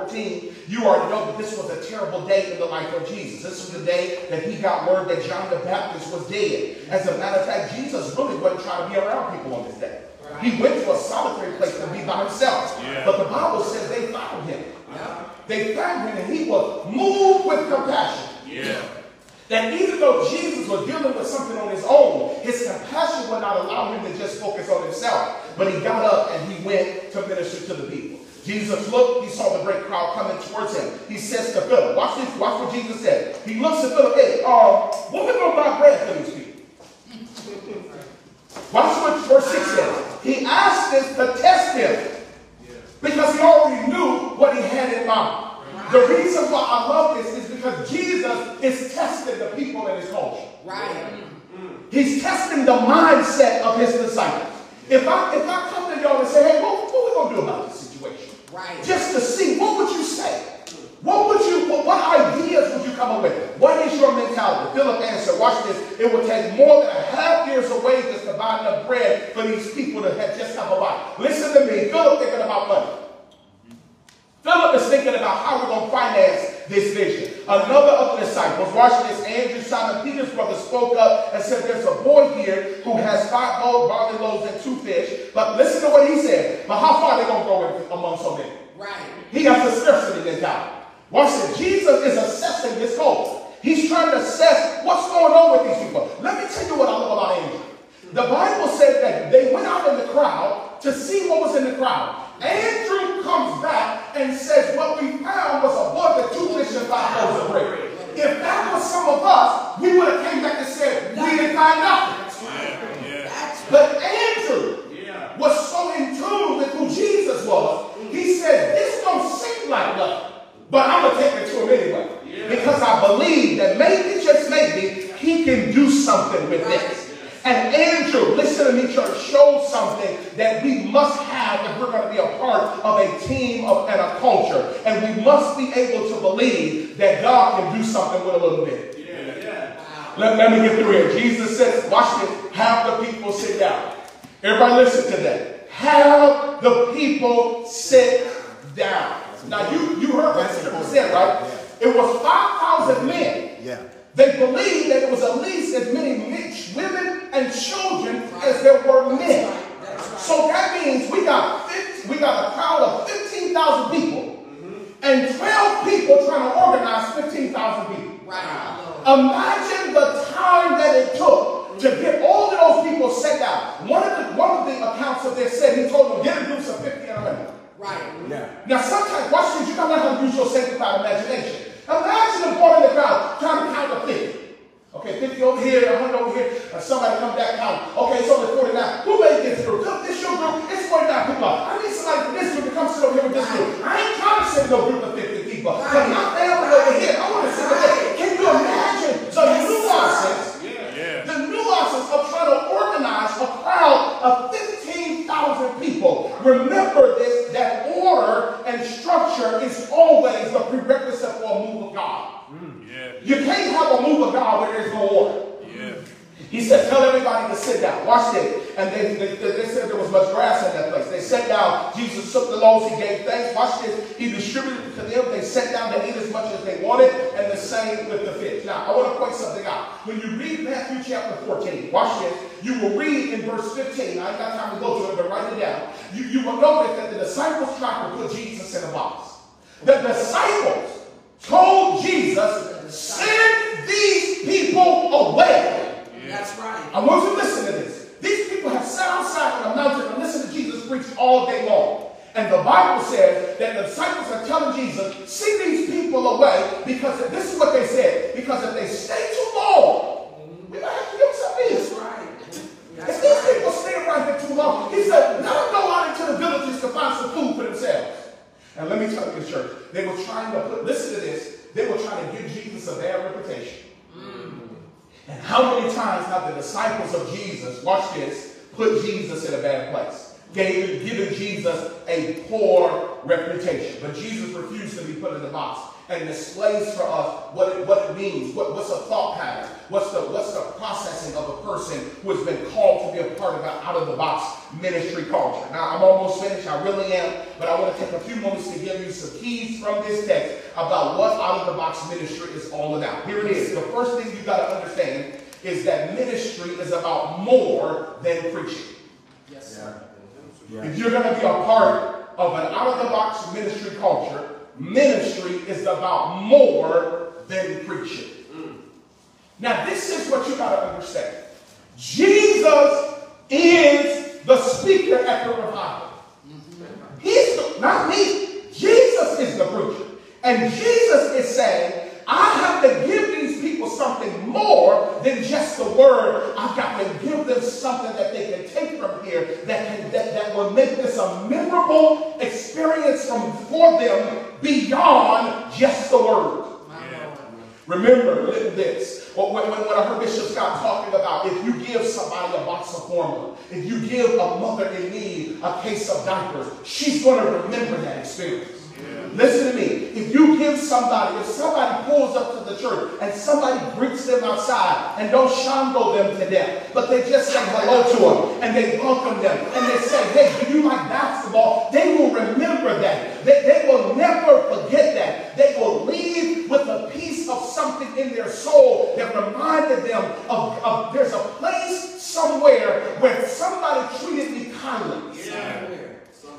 14, you already know that this was a terrible day in the life of Jesus. This was the day that he got word that John the Baptist was dead. As a matter of fact, Jesus really wasn't trying to be around people on this day. He went to a solitary place to be by himself. Yeah. But the Bible says they found him. Yeah. They found him and he was moved with compassion. Yeah. That even though Jesus was dealing with something on his own, his compassion would not allow him to just focus on himself. But he got up and he went to minister to the people. Jesus looked, he saw the great crowd coming towards him. He says to Philip, watch this, watch what Jesus said. He looks at Philip, hey, uh, what we gonna buy bread for these people? Watch what verse 6 says. He asked this to test him because he already knew what he had in mind. The reason why I love this is because Jesus is testing the people in his culture. Right. He's testing the mindset of his disciples. If I if I come to y'all and say, hey, what, what are we gonna do about this? Right. Just to see, what would you say? What would you, what, what ideas would you come up with? What is your mentality? Philip answered, watch this. It would take more than a half year's of wages to buy enough bread for these people to have just have a bite. Listen to me. Philip thinking about money. Philip is thinking about how we're going to finance this vision. Another of the disciples, watch this, Andrew, Simon Peter's brother, spoke up and said, There's a boy here who has five gold barley loaves and two fish. But listen to what he said. But how far are they going to go among so many? Right. He has a scarcity mentality. Watch this. Jesus is assessing this culture. He's trying to assess what's going on with these people. Let me tell you what I love about Andrew. The Bible said that they went out in the crowd to see what was in the crowd. Andrew comes back and says, What we found was a boy with two fish and five loaves. If that was some of us, we would have came back and said, We didn't find nothing. But Andrew was so in tune with who Jesus was, he said, This don't seem like nothing, but I'm going to take it to him anyway. Because I believe that maybe, just maybe, he can do something with this. And Andrew, listen to me, church, showed something that we must have if we're going to be a part of a team of, and a culture. And we must be able to believe that God can do something with a little bit. Let, let me get through here. Jesus says, watch this, have the people sit down. Everybody listen to that. Have the people sit down. Now you, you heard what the said, right? It was 5,000 men. Yeah. They believed that it was at least as many men, women and children as there were men. So that means we got 50, we got a crowd of 15,000 people mm-hmm. and 12 people trying to organize 15,000 people. Imagine the time that it took to get all of those people set down. One of the one of the accounts of this said he told them get a group of 50 and 100. Right. Yeah. Now, sometimes, watch this, you gotta learn how to use your sanctified imagination. Imagine the boy in the crowd trying to count to 50. Okay, 50 over here, 100 over here, and somebody come back count. Okay, it's only 49. Who made this group? Come, this your group, it's 49 people. I need somebody from this group to come sit over here with this group. I ain't trying to sit no group of 50 people. But my family over here, I want to sit over there. Can you imagine the nuances? Yeah, yeah. the nuances of trying to organize a crowd of 15,000 people. Remember this, that order and structure is always the prerequisite for a move of God. Mm, you can't have a move of God where there's no order. He said, tell everybody to sit down. Watch this. And they, they, they said there was much grass in that place. They sat down. Jesus took the loaves. He gave thanks. Watch this. He distributed it to them. They sat down to eat as much as they wanted. And the same with the fish. Now, I want to point something out. When you read Matthew chapter 14, watch this. You will read in verse 15. I ain't got time to go to it, but write it down. You, you will notice that the disciples tried to put Jesus in a box. The disciples told Jesus, send these people away. That's right. I want you to listen to this. These people have sat outside on a mountain and listened to Jesus preach all day long. And the Bible says that the disciples are telling Jesus, send these people away because if, this is what they said. Because if they stay too long, we might have to give some That's this. right. If these people stay around here too long, he said, let them go out into the villages to find some food for themselves. And let me tell you, church, they were trying to put, listen to this, they were trying to give Jesus a bad reputation. And how many times have the disciples of Jesus, watch this, put Jesus in a bad place? Gave, given Jesus a poor reputation. But Jesus refused to be put in the box and displays for us what it, what it means, what, what's a thought pattern, what's the, what's the processing of a person who has been called to be a part of an out-of-the-box ministry culture. Now, I'm almost finished, I really am, but I want to take a few moments to give you some keys from this text about what out-of-the-box ministry is all about. Here it is. The first thing you've got to understand is that ministry is about more than preaching. Yes, sir. If you're going to be a part of an out-of-the-box ministry culture, ministry is about more than preaching. Now, this is what you got to understand. Jesus is the speaker at the revival. He's the, not me. Jesus is the preacher. And Jesus is saying, I have to give these people something more than just the word. I've got to give them something that they can take from here that can that, that will make this a memorable experience from for them beyond just the word. Remember this. When, when, when I heard Bishop Scott talking about if you give somebody a box of formula, if you give a mother in need a case of diapers, she's going to remember that experience. Listen to me. If you give somebody, if somebody pulls up to the church and somebody greets them outside and don't shango them to death, but they just say hello to them and they welcome them and they say, hey, do you like basketball? They will remember that. They, they will never forget that. They will leave with a piece of something in their soul that reminded them of, of there's a place somewhere where somebody treated me kindly.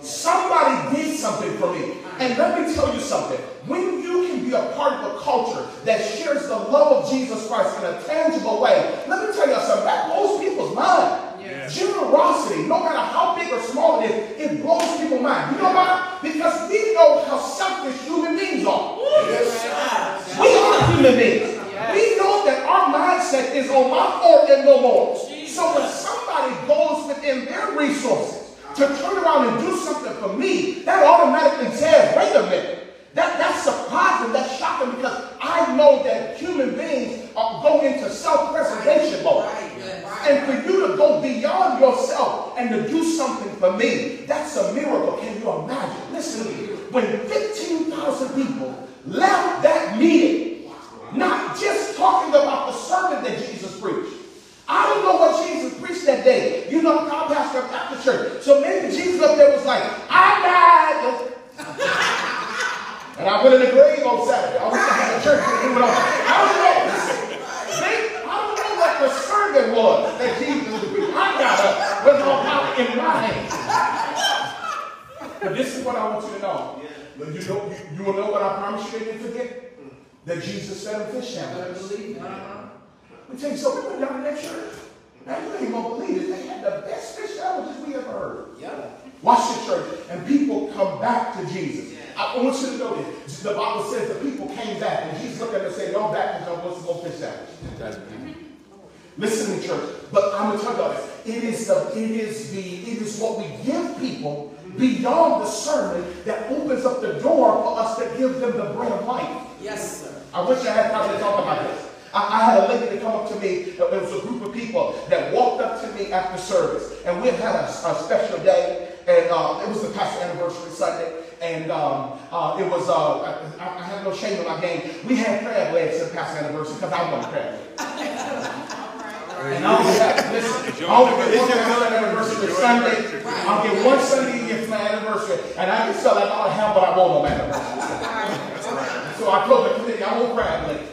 Somebody did something for me. And let me tell you something. When you can be a part of a culture that shares the love of Jesus Christ in a tangible way, let me tell you something. That blows people's mind. Generosity, no matter how big or small it is, it blows people's mind. You know why? Because we know how selfish human beings are. We are human beings. We know that our mindset is on my fault and no more. So when somebody goes within their resources to turn around and do something for me, that automatically says, wait a minute. That, that's surprising, that's shocking because I know that human beings are, go into self-preservation mode. And for you to go beyond yourself and to do something for me, that's a miracle. Can you imagine? Listen to me. When 15,000 people left that meeting, not just talking about the sermon that Jesus preached, I don't know what Jesus preached that day. You know, I'm pastor of Baptist church. So maybe Jesus up there was like, I died. and I went in the grave on Saturday. I wish I had a church to do it on. I don't know. They, I don't know what the sermon was that Jesus preached. I got up with my power in my hand. But this is what I want you to know. You know, you, you will know what I promise you they didn't forget? That Jesus fed them fish sandwiches. Let me tell you, so we went down to that church. Now you ain't gonna believe it. They had the best fish sandwiches we ever heard. Yeah. Watch the church, and people come back to Jesus. I want you to know this. The Bible says the people came back, and Jesus looked at them and said, "Y'all back because I want some more fish sandwich." Listen to me, church. But I'm gonna tell y'all this. It is the it is the it is what we give people beyond the sermon that opens up the door for us to give them the bread of life. Yes, sir. I wish I had time to talk about this. I, I had a lady that come up to me. There was a group of people that walked up to me after service, and we had had a, a special day, and uh, it was the pastor anniversary Sunday, and um, uh, it was uh, I, I have no shame in my game. We had crab legs at the pastor anniversary because I want crab legs. And I only have, listen, I only get one pastor anniversary Sunday. I'll get one Sunday a year for my anniversary, and I can sell that all I have what I want on my anniversary. So I told the committee, I want crab legs.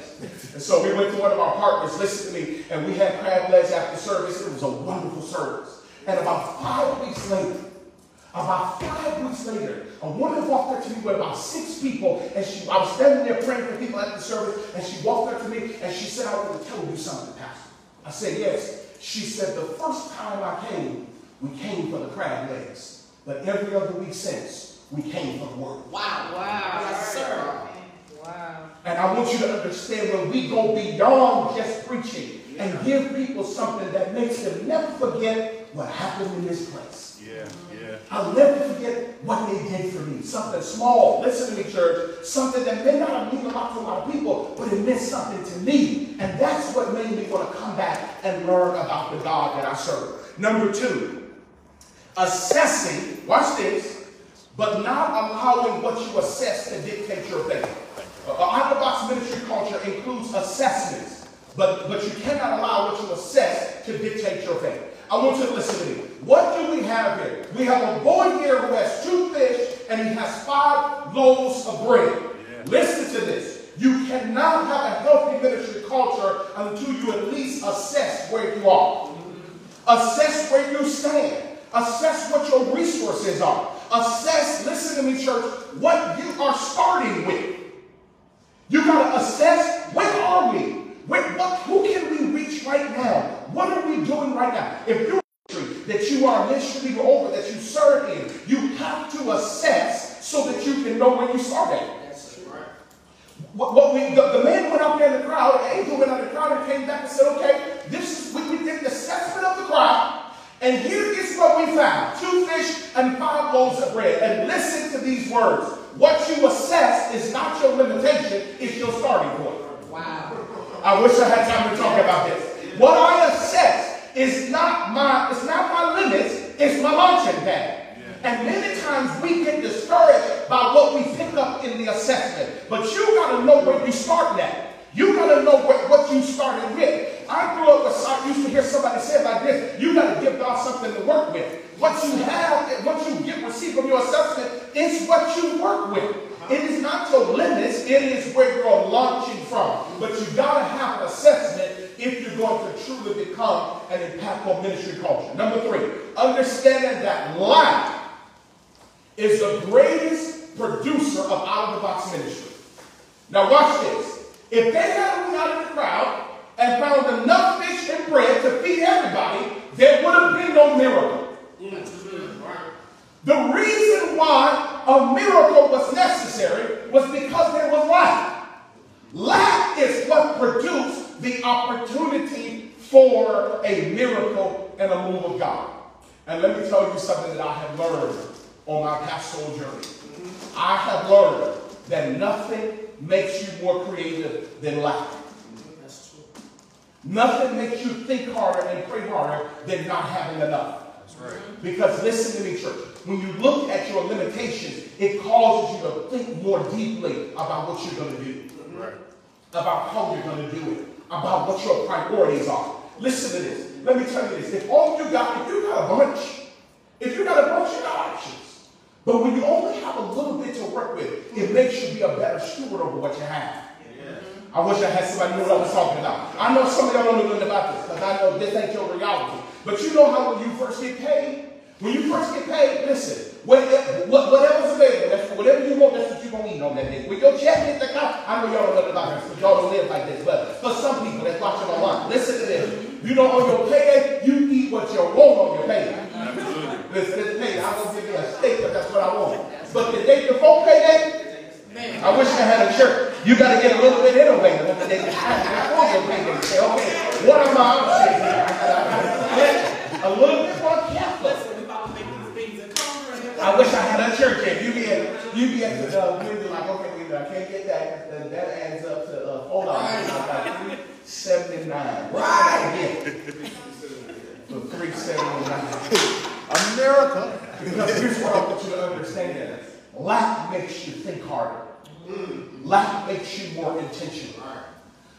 And so we went to one of our partners, listen to me, and we had crab legs after service. It was a wonderful service. And about five weeks later, about five weeks later, a woman walked up to me with about six people, and she, I was standing there praying for people at the service, and she walked up to me, and she said, I want to tell you something, Pastor. I said, yes. She said, the first time I came, we came for the crab legs. But every other week since, we came for the word. Wow. Wow. Yes, sir. Wow. And I want you to understand when we go beyond just preaching and give people something that makes them never forget what happened in this place. Yeah, yeah. I'll never forget what they did for me. Something small. Listen to me, church. Something that may not mean a lot to a lot of people, but it meant something to me. And that's what made me want to come back and learn about the God that I serve. Number two, assessing, watch this, but not allowing what you assess to dictate your faith. Out-of-the-box ministry culture includes assessments, but, but you cannot allow what you assess to dictate your faith. I want you to listen to me. What do we have here? We have a boy here who has two fish and he has five loaves of bread. Listen to this. You cannot have a healthy ministry culture until you at least assess where you are. Assess where you stand. Assess what your resources are. Assess, listen to me, church, what you are starting with. You got to assess where are we? Where, what, who can we reach right now? What are we doing right now? If you're a ministry that you are initially over, that you serve in, you have to assess so that you can know where you start at. What, what we, the, the man went out there in the crowd, the angel went out in the crowd and came back and said, okay, this is, we, we did the assessment of the crowd, and here is what we found. Two fish and five loaves of bread. And listen to these words. What you assess is not your limitation, it's your starting point. Wow. I wish I had time to talk about this. What I assess is not my, it's not my limits, it's my launching pad. And many times we get discouraged by what we pick up in the assessment. But you gotta know where you starting at. You gotta know what, what you started with. I grew up with, I used to hear somebody say like this, you gotta give God something to work with. What you have, what you get receive from your assessment is what you work with. It is not your limits, it is where you're launching from. But you gotta have an assessment if you're going to truly become an impactful ministry culture. Number three, understanding that life is the greatest producer of out-of-the-box ministry. Now watch this. If they had out in the crowd and found enough fish and bread to feed everybody, there would have been no miracle. The reason why a miracle was necessary was because there was lack. Lack is what produced the opportunity for a miracle and a move of God. And let me tell you something that I have learned on my pastoral journey. I have learned that nothing makes you more creative than lack. Nothing makes you think harder and pray harder than not having enough. Because listen to me, church. When you look at your limitations, it causes you to think more deeply about what you're going to do. About how you're going to do it. About what your priorities are. Listen to this. Let me tell you this. If all you got, if you got a bunch, if you got a bunch, you got options. But when you only have a little bit to work with, it makes you be a better steward over what you have. I wish I had somebody who knew what I was talking about. I know some of y'all don't know nothing about this because I know this ain't your reality. But you know how when you first get paid, when you first get paid, listen, whatever, whatever's available, that's whatever you want, that's what you're going to eat on that day. When your check hit the I know y'all don't know about this y'all don't live like this, but for some people that's watching online, listen to this. You know, on your payday, you eat what you want on your payday. Absolutely. Listen, listen, hey, I'm going to give you a steak because that's what I want. But the day before payday, I wish I had a church. You got to get a little bit innovative on the day before your payday. Say, okay, what are my options here? I a little bit more careful. I wish I had a church here. You be at, you be at the, uh, you be like, okay, wait, I can't get that. That, that adds up to, uh, hold on. I got three seventy-nine. Right. Again. For three seventy-nine. America. Because here's what I want you to understand. That lack makes you think harder. Lack makes you more intentional.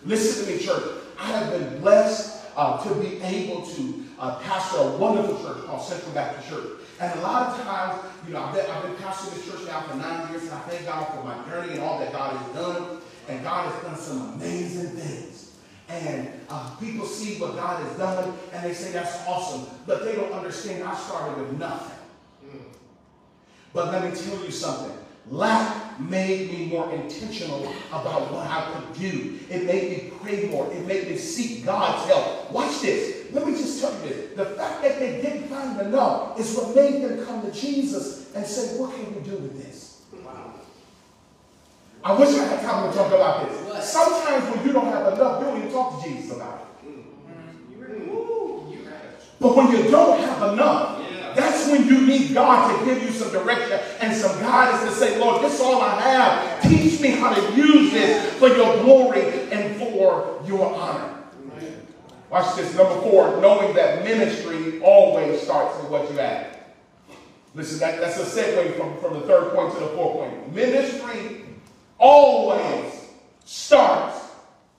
Listen to me, church. I have been blessed uh, to be able to uh, pastor a wonderful church called Central Baptist Church. And a lot of times, you know, I've been, I've been pastoring this church now for nine years, and I thank God for my journey and all that God has done. And God has done some amazing things. And uh, people see what God has done, and they say that's awesome. But they don't understand I started with nothing. But let me tell you something. Lack made me more intentional about what I could do. It made me pray more. It made me seek God's help. Watch this. Let me just tell you this. The fact that they didn't find enough is what made them come to Jesus and say, what can we do with this? I wish I had time to talk about this. Sometimes when you don't have enough, you don't even talk to Jesus about it. But when you don't have enough, that's when you need God to give you some direction and some guidance to say, Lord, this is all I have. Teach me how to use this for your glory and for your honor. Watch this. Number four, knowing that ministry always starts with what you have. Listen, that, that's a segue from, from the third point to the fourth point. Ministry always starts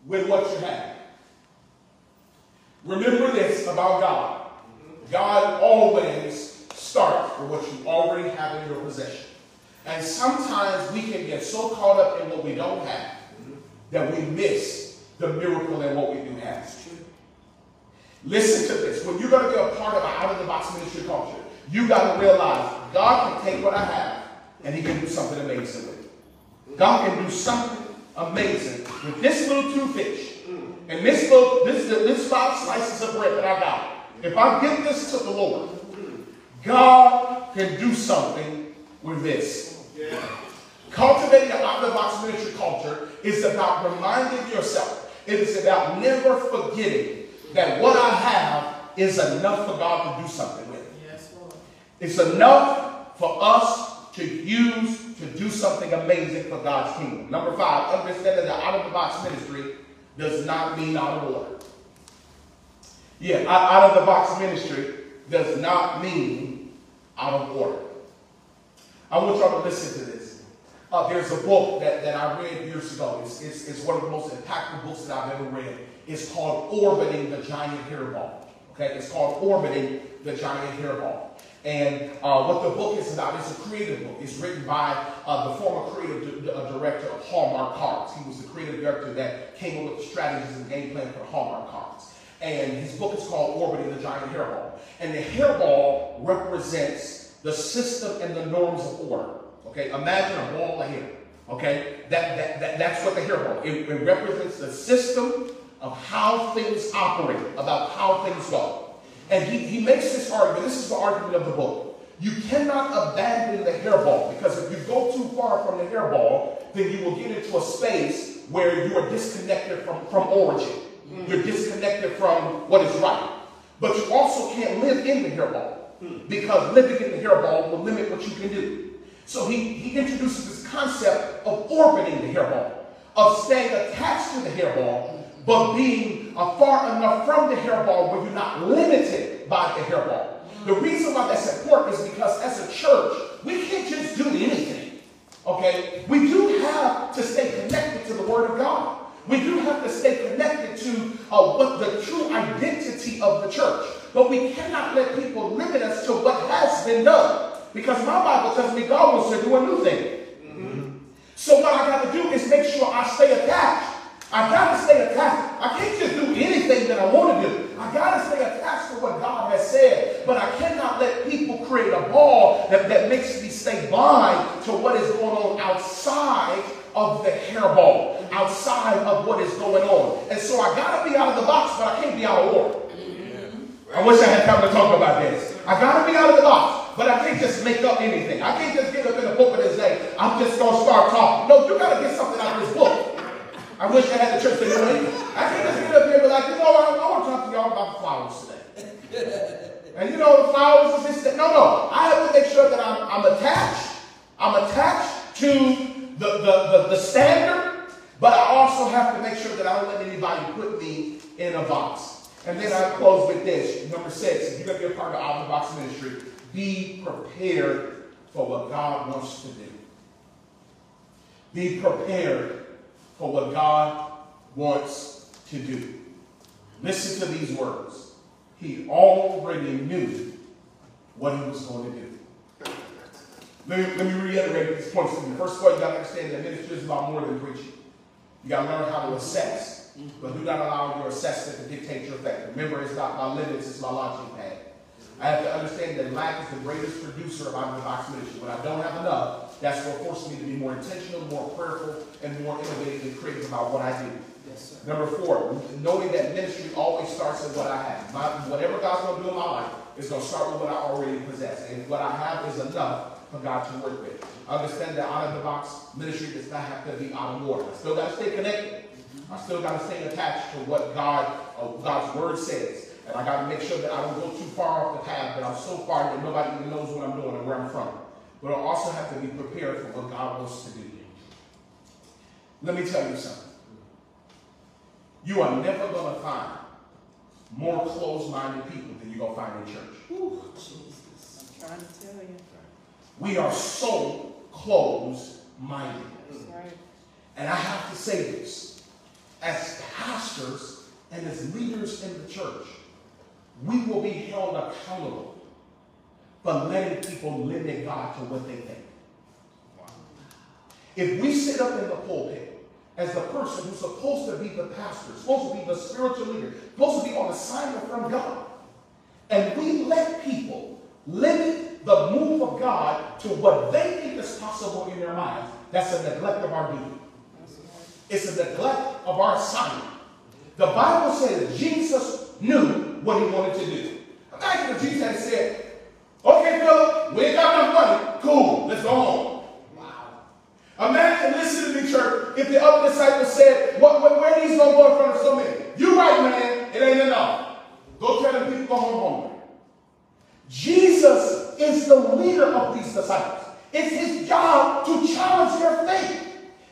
with what you have. Remember this about God. God always starts with what you already have in your possession. And sometimes we can get so caught up in what we don't have that we miss the miracle in what we do have. Listen to this. When you're going to be a part of an out-of-the-box ministry culture, you got to realize God can take what I have and he can do something amazing with it. God can do something amazing with this little two fish and this little, this, this five slices of bread that I got. If I give this to the Lord, God can do something with this. Cultivating an out-of-the-box ministry culture is about reminding yourself. It is about never forgetting that what I have is enough for God to do something with. Yes, Lord. It's enough for us to use to do something amazing for God's kingdom. Number five, understanding the out-of-the-box ministry does not mean out of order. Yeah, out of the box ministry does not mean out of order. I want y'all to listen to this. Uh, there's a book that, that I read years ago. It's, it's, it's one of the most impactful books that I've ever read. It's called Orbiting the Giant Hairball. Okay, it's called Orbiting the Giant Hairball. And uh, what the book is about, it's a creative book. It's written by uh, the former creative uh, director of Hallmark Cards. He was the creative director that came up with the strategies and game plan for Hallmark Cards. And his book is called Orbiting the Giant Hairball. And the hairball represents the system and the norms of order. Okay, imagine a ball of hair. Okay, that, that, that, that's what the hairball it, it represents the system of how things operate, about how things go. And he, he makes this argument. This is the argument of the book. You cannot abandon the hairball because if you go too far from the hairball, then you will get into a space where you are disconnected from, from origin. You're disconnected from what is right. But you also can't live in the hairball because living in the hairball will limit what you can do. So he, he introduces this concept of orbiting the hairball, of staying attached to the hairball, but being uh, far enough from the hairball where you're not limited by the hairball. The reason why that's important is because as a church, we can't just do anything. Okay? We do have to stay connected to the Word of God. We do have to stay connected to uh, what the true identity of the church. But we cannot let people limit us to what has been done. Because my Bible tells me God wants to do a new thing. So what I got to do is make sure I stay attached. I got to stay attached. I can't just do anything that I want to do. I got to stay attached to what God has said. But I cannot let people create a ball that, that makes me stay blind to what is going on outside of the hairball, outside of what is going on. And so I got to be out of the box, but I can't be out of order. I wish I had time to talk about this. I got to be out of the box, but I can't just make up anything. I can't just get up in the pulpit and say, I'm just going to start talking. No, you got to get something out of this book. I wish I had the church to do it. I can't just get up here and be like, you know what, I, I want to talk to y'all about flowers today. and you know, the flowers is this, that. No, no. I have to make sure that I'm, I'm attached. I'm attached to the, the, the, the standard, but I also have to make sure that I don't let anybody put me in a box. And then I close with this. Number six, if you're going to be a part of Out of the Box ministry, be prepared for what God wants to do. Be prepared for what God wants to do. Listen to these words. He already knew what he was going to do. Let me, let me reiterate these points to you. First of all, you got to understand that ministry is about more than preaching. You got to learn how to assess, but do not allow your assessment to dictate your faith. Remember, it's not my limits, it's my launching pad. I have to understand that lack is the greatest producer of of box ministry. When I don't have enough, that's what forces me to be more intentional, more prayerful, and more innovative and creative about what I do. Yes, sir. Number four, knowing that ministry always starts with what I have. My, whatever God's going to do in my life is going to start with what I already possess. And what I have is enough for God to work with. Understand that out of the box ministry does not have to be out of order. I still got to stay connected. I still got to stay attached to what God, uh, God's word says. And I got to make sure that I don't go too far off the path, that I'm so far that nobody even knows what I'm doing and where I'm from. But I also have to be prepared for what God wants to do. Let me tell you something. You are never going to find more closed-minded people than you're going to find in church. Ooh, Jesus. I'm trying to tell you. We are so closed-minded. Right. And I have to say this, as pastors and as leaders in the church, we will be held accountable for letting people limit God to what they think. If we sit up in the pulpit as the person who's supposed to be the pastor, supposed to be the spiritual leader, supposed to be on assignment from God, and we let people limit the move of God to what they think is possible in their minds, that's a neglect of our duty. It's a neglect of our assignment. The Bible says Jesus knew what he wanted to do. Imagine if Jesus had said, okay, Philip, we ain't got enough money. Cool, let's go home. Wow. Imagine, listen to me, church, if the other disciples said, what, what, where are these going to go in front of so many? You right, man, it ain't enough. Go tell the people go home hungry. Jesus is the leader of these disciples. It's his job to challenge their faith.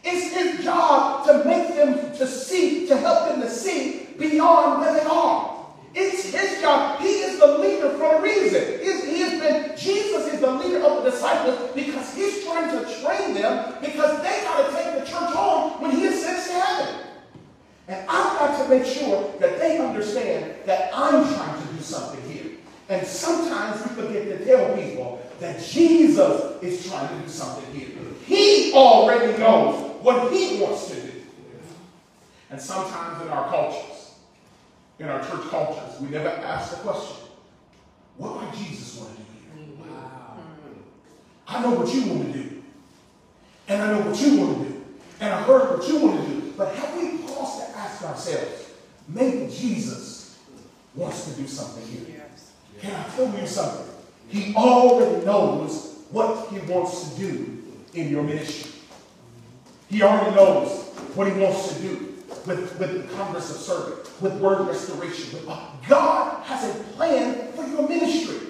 It's his job to make them to see, to help them to see beyond where they are. It's his job. He is the leader for a reason. He has been, Jesus is the leader of the disciples because he's trying to train them because they got to take the church on when he ascends to heaven. And I've got to make sure that they understand that I'm trying to do something. And sometimes we forget to tell people that Jesus is trying to do something here. He already knows what he wants to do. And sometimes in our cultures, in our church cultures, we never ask the question, what might Jesus want to do here? I know what you want to do. And I know what you want to do. And I heard what you want to do. But have we paused to ask ourselves, maybe Jesus wants to do something here? Can I tell you something? He already knows what he wants to do in your ministry. He already knows what he wants to do with, with the Congress of Servant, with Word Restoration. With, God has a plan for your ministry.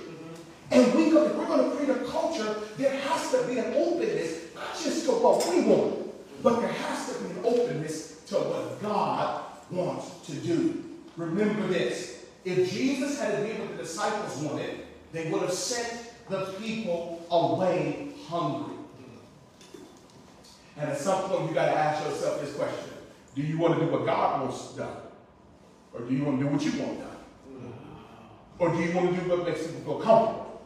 And we go, we're going to create a culture, there has to be an openness, not just to what we want, but there has to be an openness to what God wants to do. Remember this. If Jesus had did what the disciples wanted, they would have sent the people away hungry. And at some point, you got to ask yourself this question. Do you want to do what God wants done? Or do you want to do what you want done? Or do you want to do what makes people feel comfortable?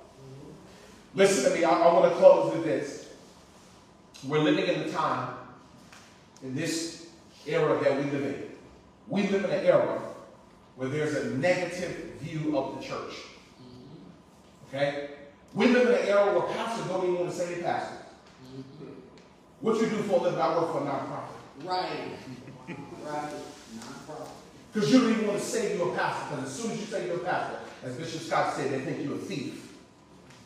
Listen to me, I, I want to close with this. We're living in the time, in this era that we live in. We live in an era where there's a negative view of the church. Okay? We live in an era where pastors don't even want to say they pastor. What you do for a living, I work for a nonprofit. Right, right, nonprofit. Because you don't even want to say you're a pastor, because as soon as you say you're a pastor, as Bishop Scott said, they think you're a thief.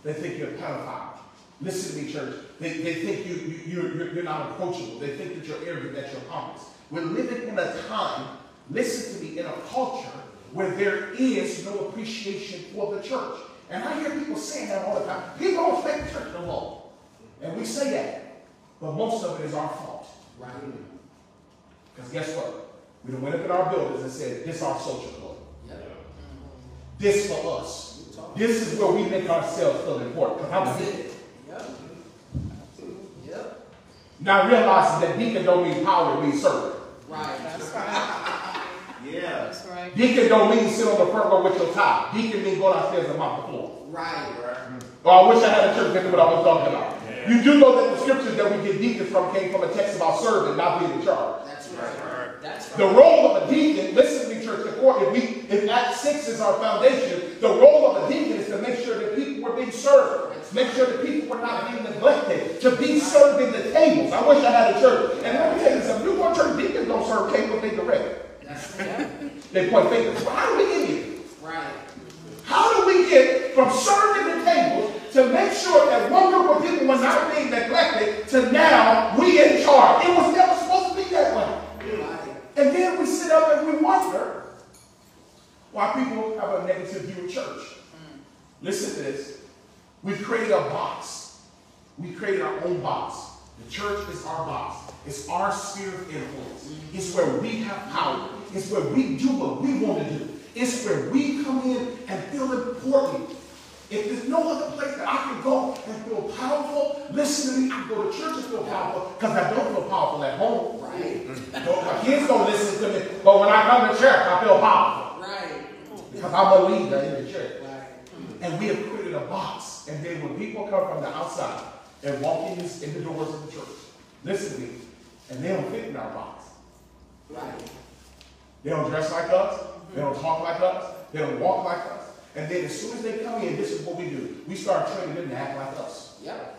They think you're a pedophile. Listen to me, church. They, they think you, you, you're, you're, you're not approachable. They think that you're arrogant, that you're pompous. We're living in a time, listen to me, in a culture where there is no appreciation for the church. And I hear people saying that all the time. People don't respect the church no more. And we say that. But most of it is our fault. Right. Because guess what? We went up in our buildings and said, this our social club. This for us. This is where we make ourselves feel important. Because I'm it. Yep. Yep. Now realizing that deacon don't mean power, it means servant. Right. That's right. Yeah. That's right. Deacon don't mean sit on the front row with your tie. Deacon mean go downstairs and mop the floor. Right. Right. Oh, I wish I had a church that knew what I was talking about. You do know that the scriptures that we get deacons from came from a text about serving, not being in charge. That's right. Right. The role of a deacon, listen to me, church, the court, if we, if Act 6 is our foundation, the role of a deacon is to make sure that people were being served. Make sure that people were not being neglected. To be serving the tables. I wish I had a church. And let me tell you something, to church, deacons don't serve tables, they direct. That's right. They point fingers. Well, how do we get here? Right. How do we get from serving the tables to make sure that one group of people were not being neglected to now we in charge? It was never supposed to be that way. And then we sit up and we wonder why people have a negative view of church. Mm. Listen to this. We've created a box. We created our own box. The church is our box. It's our sphere of influence. Mm. It's where we have power. It's where we do what we want to do. It's where we come in and feel important. If there's no other place that I can go and feel powerful, listen to me, I can go to church and feel powerful because I don't feel powerful at home. Right. Don't- My kids don't listen to me, but when I come to church, I feel powerful Right. because I'm a leader in the church. Right. And we have created a box. And then when people come from the outside and walk in, in the doors of the church, listen to me, and they don't fit in our box. Right. They don't dress like us. They don't talk like us. They don't walk like us. And then as soon as they come in, this is what we do. We start training them to act like us. Yep.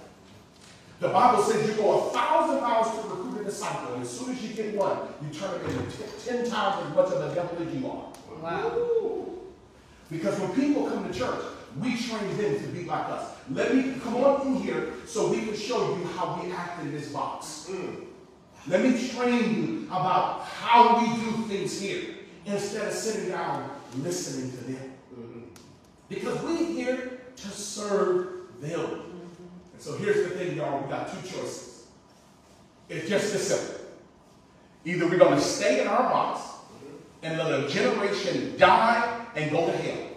The Bible says you go a thousand miles to recruit a disciple, and as soon as you get one, you turn it into ten times as much of a devil as you are. Wow. Because when people come to church, we train them to be like us. Let me come on in here so we can show you how we act in this box. Mm. Let me train you about how we do things here instead of sitting down listening to them. Because we're here to serve them. Mm-hmm. And so here's the thing, y'all. We got two choices. It's just this simple. Either we're going to stay in our box mm-hmm. and let a generation die and go to hell.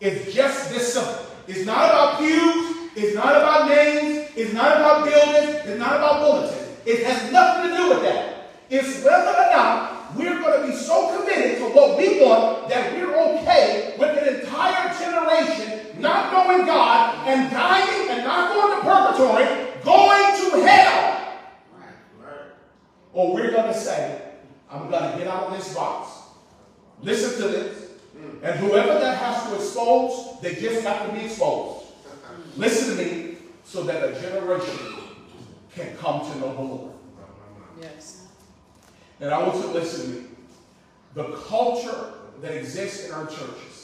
It's just this simple. It's not about pews. It's not about names. It's not about buildings. It's not about bulletins. It has nothing to do with that. It's whether or not we're going to be so committed to what we want that we're okay entire generation not knowing God and dying and not going to purgatory, going to hell. Or oh, we're going to say, I'm going to get out of this box. Listen to this. And whoever that has to expose, they just have to be exposed. Listen to me so that a generation can come to know the Lord. Yes. And I want you to listen to me. The culture that exists in our churches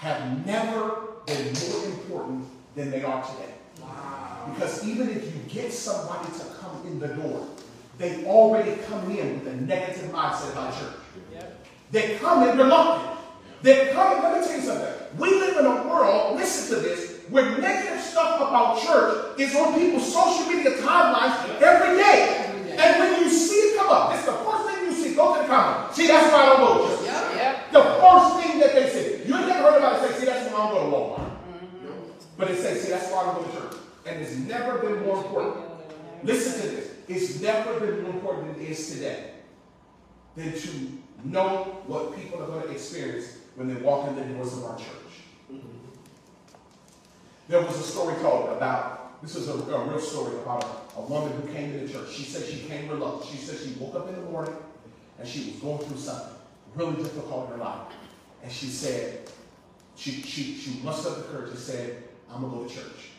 have never been more important than they are today. Because even if you get somebody to come in the door, they already come in with a negative mindset about church. They come in reluctant. They come in, let me tell you something. We live in a world, listen to this, where negative stuff about church is on people's social media timelines every day. And when you see it come up, it's the first thing you see. Go to the comment. See, that's why I don't go to church. Yep, yep. The first thing that they say. You ain't never heard about it mm-hmm. say, see, that's why I don't go to Walmart. But it says, see, that's why I don't go to church. And it's never been more important. Listen to this. It's never been more important than it is today than to know what people are going to experience when they walk in the doors of our church. Mm-hmm. There was a story told about, this is a, a real story about a, a woman who came to the church. She said she came reluctant. She said she woke up in the morning and she was going through something really difficult in her life. And she said, she, she, she mustered up the courage and said, I'm going to go to church.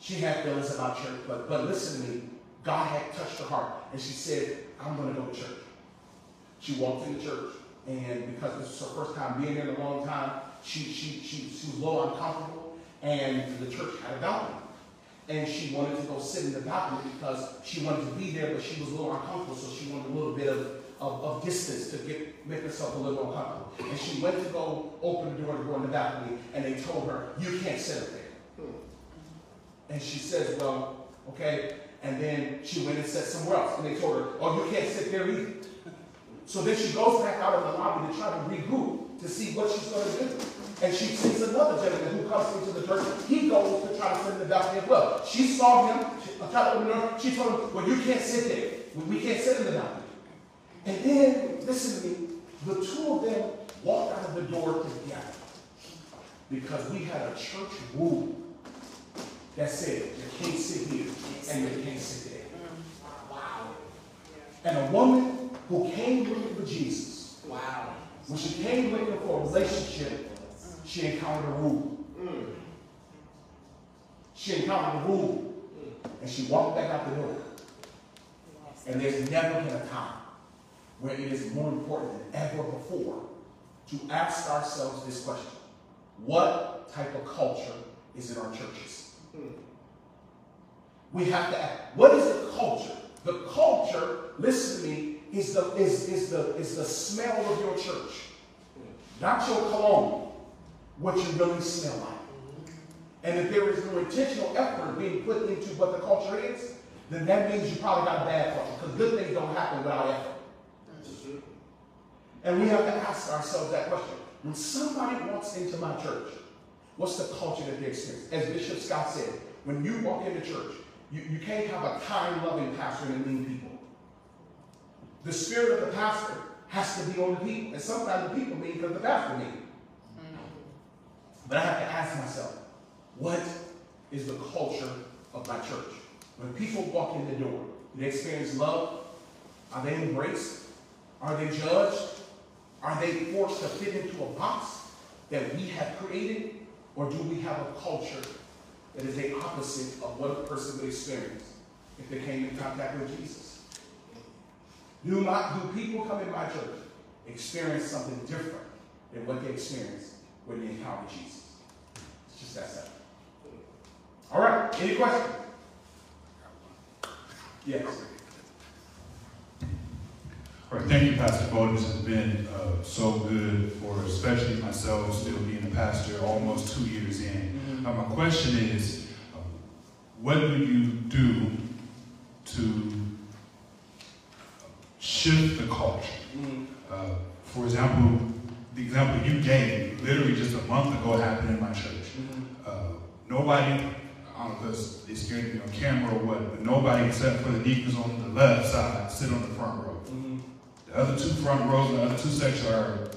She had feelings about church, but, but listen to me. God had touched her heart. And she said, I'm going to go to church. She walked into church, and because this was her first time being there in a long time, she, she, she, she was a little uncomfortable, and the church had a balcony. And she wanted to go sit in the balcony because she wanted to be there, but she was a little uncomfortable, so she wanted a little bit of, of, of distance to get make herself a little more comfortable. And she went to go open the door to go in the balcony, and they told her, you can't sit up there. Hmm. And she says, well, okay. And then she went and sat somewhere else, and they told her, oh, you can't sit there either. So then she goes back out of the lobby to try to regroup to see what she's going to do. And she sees another gentleman who comes into the church. He goes to try to sit in the balcony as well. She saw him. She, tried to open the door. She told him, well, you can't sit there. We, we can't sit in the balcony. And then, listen to me, the two of them walked out of the door together because we had a church rule that said you can't sit here and you can't sit there. Wow. And a woman who came looking for Jesus. Wow. When she came looking for a relationship, she encountered a rule. Mm. She encountered a rule. Mm. And she walked back out the door. And there's never been a time where it is more important than ever before to ask ourselves this question. What type of culture is in our churches? We have to ask, what is the culture? The culture, listen to me, is the, is, is the, is the smell of your church. Not your cologne, what you really smell like. And if there is no intentional effort being put into what the culture is, then that means you probably got a bad culture, because good things don't happen without effort. And we have to ask ourselves that question. When somebody walks into my church, what's the culture that they experience? As Bishop Scott said, when you walk into church, you, you can't have a kind, loving pastor and mean people. The spirit of the pastor has to be on the people. And sometimes the people mean because the pastor mean. But I have to ask myself, what is the culture of my church? When people walk in the door, do they experience love? Are they embraced? Are they judged? Are they forced to fit into a box that we have created? Or do we have a culture that is the opposite of what a person would experience if they came in contact with Jesus? Do, my, do people come in my church experience something different than what they experience when they encounter Jesus? It's just that simple. All right, any questions? Yes. Thank you, Pastor Bo. This has been uh, so good for especially myself, still being a pastor almost two years in. Mm -hmm. uh, my question is, uh, what do you do to shift the culture? Mm -hmm. for example, the example you gave literally just a month ago happened in my church. Mm -hmm. nobody, I don't know if it's, on camera or what, but nobody except for the deacons on the left side sit on the front row. The other two front rows, and the other two sections are,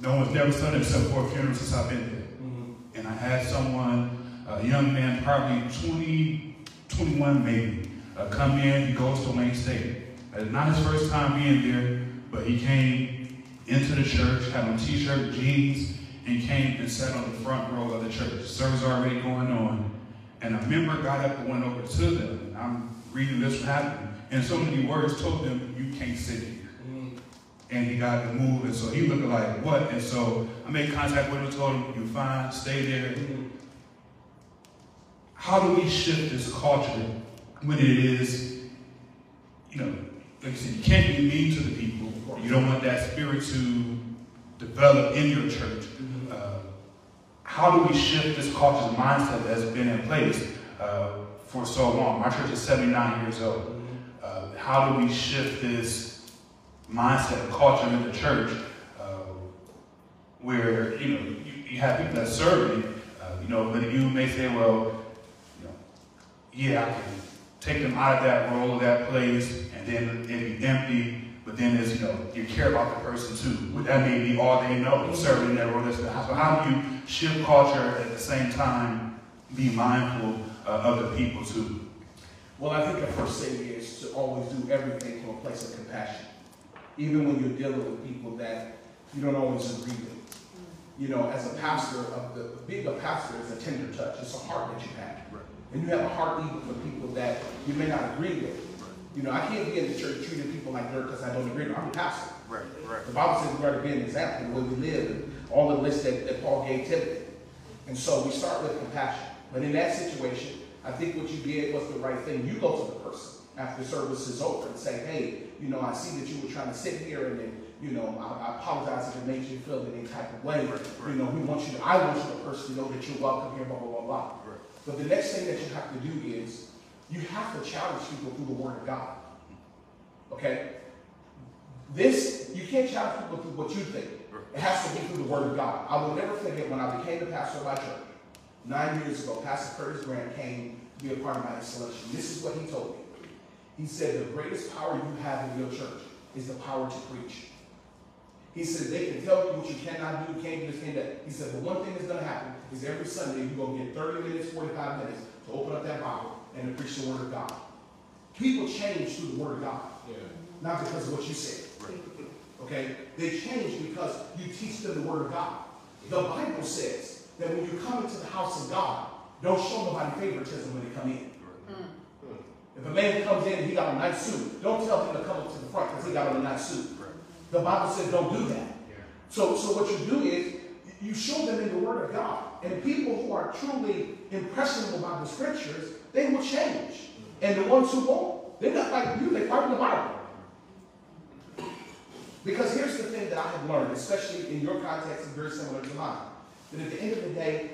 no one's never done it except for a funeral since I've been there. And I had someone, a young man, probably 20, 21 maybe, uh, come in, he goes to Wayne State. It's not his first time being there, but he came into the church, had on t-shirt, jeans, and came and sat on the front row of the church. Service already going on. And a member got up and went over to them. I'm reading this happening. And so many words told them, you can't sit here. And he got to move. And so he looked like, what? And so I made contact with him, told him, you're fine, stay there. How do we shift this culture when it is, you know, like I said, you can't be mean to the people. You don't want that spirit to develop in your church. Uh, how do we shift this culture's mindset that's been in place uh, for so long? My church is 79 years old. Uh, how do we shift this mindset and culture in the church uh, where, you know, you, you have people that serve you, uh, you know, but you may say, well, you know, yeah, I can take them out of that role, that place, and then it'd be empty. But then there's, you know, you care about the person too. That may be all they know, serving in that role. So how do you shift culture at the same time, be mindful uh, of the people too? Well, I think the first thing is to always do everything from a place of compassion. Even when you're dealing with people that you don't always agree with. You know, as a pastor, of the, being a pastor is a tender touch. It's a heart that you have. And you have a heart even for people that you may not agree with. You know, I can't be in the church treating people like dirt because I don't agree with them. I'm a pastor. Right, right. The Bible says we are to be an example the way we live and all the lists that, that Paul gave Timothy. And so we start with compassion. But in that situation, I think what you did was the right thing. You go to the person after service is over and say, hey, you know, I see that you were trying to sit here and then, you know, I, I apologize if it makes you feel any type of way. You know, we want you to, I want you to personally know that you're welcome here, blah, blah, blah, blah. But the next thing that you have to do is you have to challenge people through the Word of God. Okay? This, you can't challenge people through what you think. It has to be through the Word of God. I will never forget when I became the pastor of my church. Nine years ago, Pastor Curtis Grant came to be a part of my installation. This is what he told me. He said, the greatest power you have in your church is the power to preach. He said, they can tell you what you cannot do, can't do this, can't that. He said, but one thing that's going to happen is every Sunday you're going to get 30 minutes, 45 minutes to open up that Bible and to preach the Word of God. People change through the Word of God, Yeah. not because of what you said. Okay? They change because you teach them the Word of God. The Bible says that when you come into the house of God, don't show nobody favoritism when they come in. If a man comes in and he got a nice suit, don't tell him to come up to the front because he got on a nice suit. The Bible says don't do that. So, so what you do is you show them in the Word of God. And people who are truly impressionable by the Scriptures, they will change. And the ones who won't, they're not like you, they fight the Bible. Because here's the thing that I have learned, especially in your context and very similar to mine, that at the end of the day,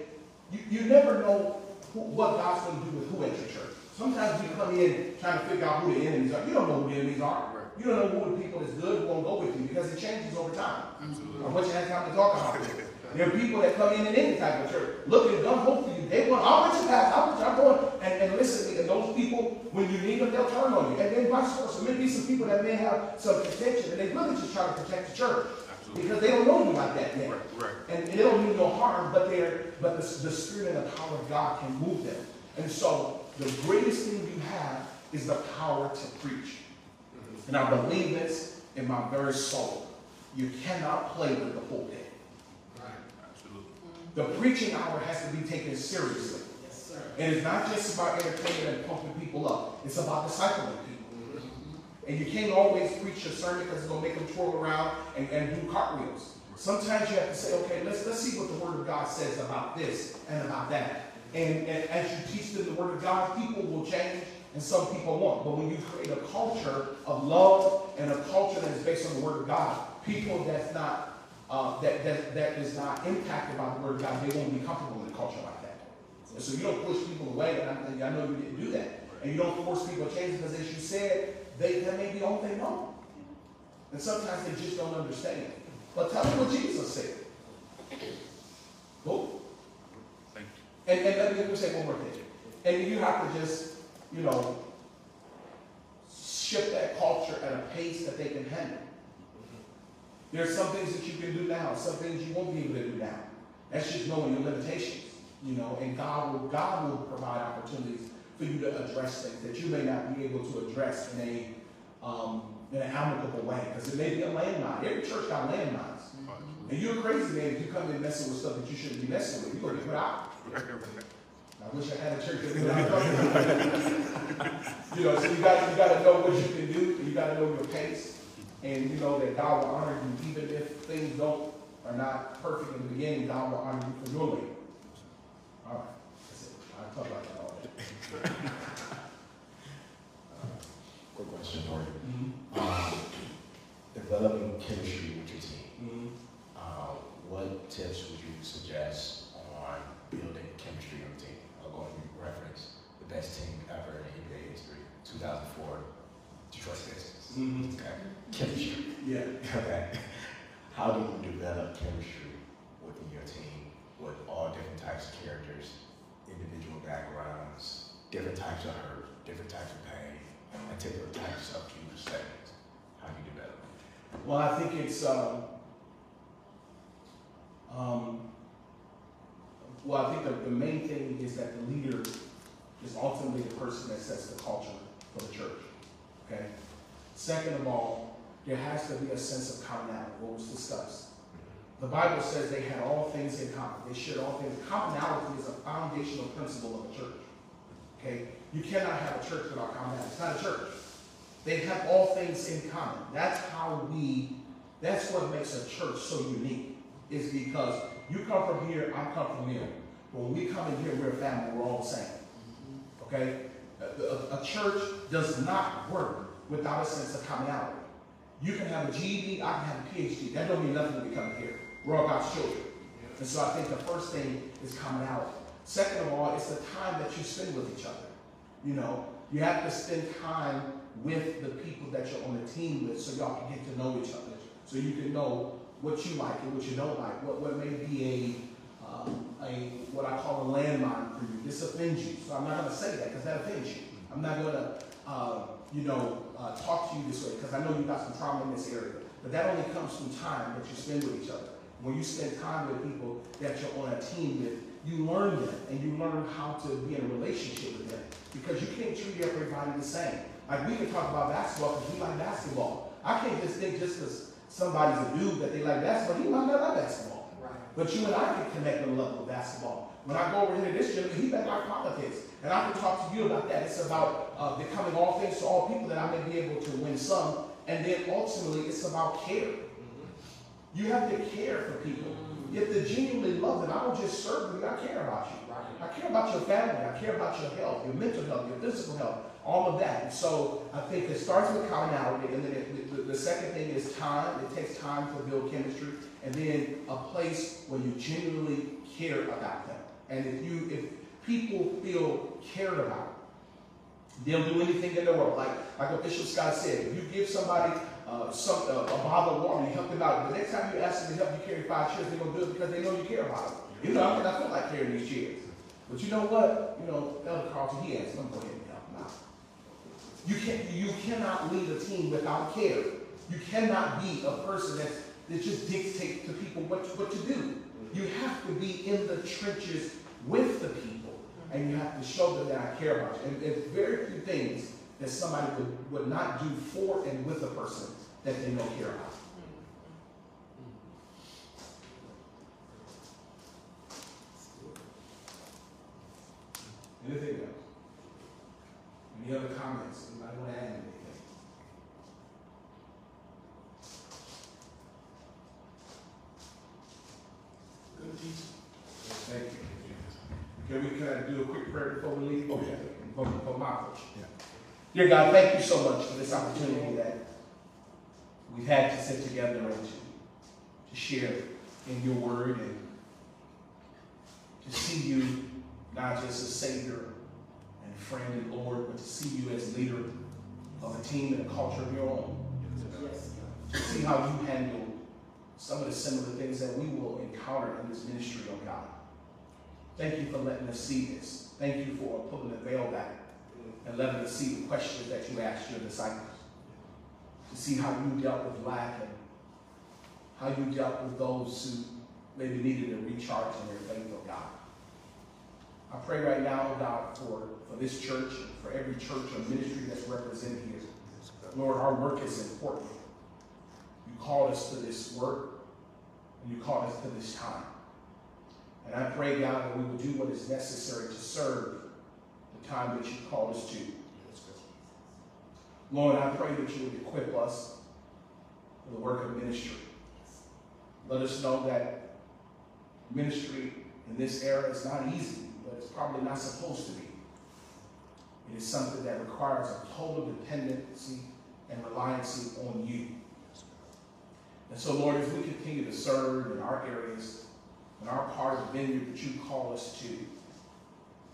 you, you never know who, what God's going to do with who at your church. Sometimes we come in trying to figure out who the enemies are. You don't know who the enemies are. You don't know who the people that's good who won't go with you because it changes over time. I want you to have time to talk about it. There are people that come in in any type of church, looking gun hope for you. They want, I'll let you pass, I'll let you, I'm going. And, and listen, and those people, when you need them, they'll turn on you. And then vice versa. There may be some people that may have some contention, and they really just try to protect the church. Because they don't know you like that yet. And, and they don't mean no harm, but they're, but the, the spirit and the power of God can move them. And so the greatest thing you have is the power to preach. And I believe this in my very soul. You cannot play with the whole pulpit. The preaching hour has to be taken seriously. And it's not just about entertaining and pumping people up. It's about discipling people. Mm-hmm. And you can't always preach a sermon because it's going to make them twirl around and, and do cartwheels. Sometimes you have to say, okay, let's, let's see what the Word of God says about this and about that. And, and as you teach them the Word of God, people will change and some people won't. But when you create a culture of love and a culture that is based on the Word of God, people that's not, uh, that, that, that is not impacted by the Word of God, they won't be comfortable in a culture like that. And so you don't push people away, and I, I know you didn't do that. And you don't force people to change because as you said, they, that may be all they know. And sometimes they just don't understand. But tell them what Jesus said. Cool? And, and let me, say one more thing. And you have to just, you know, shift that culture at a pace that they can handle. There's some things that you can do now, some things you won't be able to do now. That's just knowing your limitations, you know, and God will, God will provide opportunities for you to address things that you may not be able to address in a, um, in an amicable way, because it may be a landmine. Every church got landmines. And you're a crazy man if you come in messing with stuff that you shouldn't be messing with. You're gonna get put out. I wish I had a church that would not You know, so you got you got to know what you can do. and You got to know your pace, and you know that God will honor you even if things don't are not perfect in the beginning. God will honor you for your labor. All right, that's it. I talk about that all day. Quick question for you. Mm-hmm. Um, developing chemistry with your team. Mm-hmm. Uh, what tips would you suggest on building chemistry on the team? I'm going to reference the best team ever in NBA history, 2004 Detroit Pistons. Mm-hmm. Okay. Chemistry. Yeah. Okay. How do you develop chemistry within your team with all different types of characters, individual backgrounds, different types of hurt, different types of pain, and different types of future settings? How do you develop it? Well, I think it's um, um, well, I think the, the main thing is that the leader is ultimately the person that sets the culture for the church. Okay. Second of all, there has to be a sense of commonality. What was discussed. The Bible says they had all things in common. They shared all things. Commonality is a foundational principle of a church. Okay. You cannot have a church without commonality. It's not a church. They have all things in common. That's how we, that's what makes a church so unique, is because you come from here, I come from here. When we come in here, we're a family, we're all the same. Okay? A, a- church does not work without a sense of commonality. You can have a GED, I can have a PhD. That don't mean nothing when we come here. We're all God's children. And so I think the first thing is commonality. Second of all, it's the time that you spend with each other. You know, you have to spend time with the people that you're on the team with so y'all can get to know each other. So you can know what you like and what you don't like, what, what may be a, a, what I call a landmine for you. This offends you. So I'm not gonna say that because that offends you. I'm not gonna, uh, you know, uh, talk to you this way because I know you got some trauma in this area. But that only comes from time that you spend with each other. When you spend time with people that you're on a team with, you learn them and you learn how to be in a relationship with them because you can't treat everybody the same. Like we can talk about basketball because we like basketball. I can't just think just because somebody's a dude that they like basketball, he might not like basketball. But you and I can connect on the level of basketball. When I go over here to this gym, he might like politics. And I can talk to you about that. It's about uh, becoming all things to all people that I may be able to win some. And then ultimately, it's about care. You have to care for people. You have to genuinely love them. I don't just serve them, I care about you. I care about your family. I care about your health, your mental health, your physical health, all of that. And so I think it starts with commonality, and then it, the, the second thing is time. It takes time to build chemistry, and then a place where you genuinely care about them. And if you, if people feel cared about, they'll do anything in the world. Like like Bishop Scott said, if you give somebody uh, some uh, a bottle of water, and you help them out. The next time you ask them to help you carry five chairs, they're gonna do it because they know you care about them. You know, I mean, I feel like carrying these chairs. But you know what? You know, Elder Carlton, he I'm going to help him out. You can you cannot lead a team without care. You cannot be a person that's, that just dictate to people what, what to do. You have to be in the trenches with the people, and you have to show them that I care about you. And there's very few things that somebody would, would not do for and with a person that they don't care about. Anything else? Any other comments? Anybody want to add anything? Good teaching. Thank you. Can we, can I do a quick prayer before we leave? Oh, okay. For, for my coach. Yeah. Dear God, thank you so much for this opportunity that we've had to sit together and to, to share in your word and to see you not just as Savior and friend and Lord, but to see you as leader of a team and a culture of your own. To see how you handle some of the similar things that we will encounter in this ministry, oh God. Thank you for letting us see this. Thank you for pulling the veil back and letting us see the questions that you asked your disciples. To see how you dealt with lack and how you dealt with those who maybe needed a recharge in their faith, oh God. I pray right now, oh God, for, for this church and for every church or ministry that's represented here. Lord, our work is important. You called us to this work, and you called us to this time. And I pray, God, that we will do what is necessary to serve the time that you called us to. Lord, I pray that you would equip us for the work of ministry. Let us know that ministry in this era is not easy, but it's probably not supposed to be. It is something that requires a total dependency and reliance on you. And so, Lord, as we continue to serve in our areas, in our part of the vineyard that you call us to,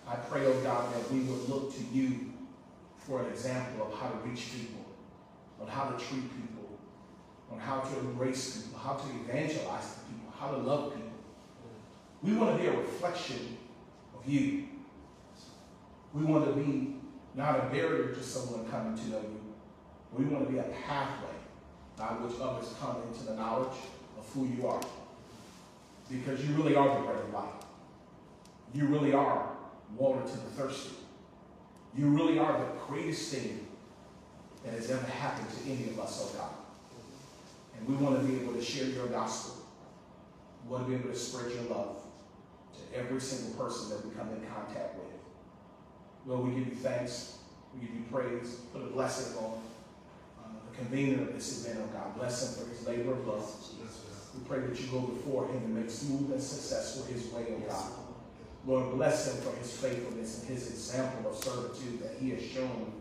I pray, oh God, that we would look to you for an example of how to reach people, on how to treat people, on how to embrace people, how to evangelize people, how to love people. We want to be a reflection of you. We want to be not a barrier to someone coming to know you. We want to be a pathway by which others come into the knowledge of who you are. Because you really are the bread of life. You really are water to the thirsty. You really are the greatest thing that has ever happened to any of us, oh God. And we want to be able to share your gospel. We want to be able to spread your love to every single person that we come in contact with. Lord, we give you thanks. We give you praise. Put a blessing on convener of this event, oh God. Bless him for his labor of love. We pray that you go before him and make smooth and successful his way, oh God. Lord, bless him for his faithfulness and his example of servitude that he has shown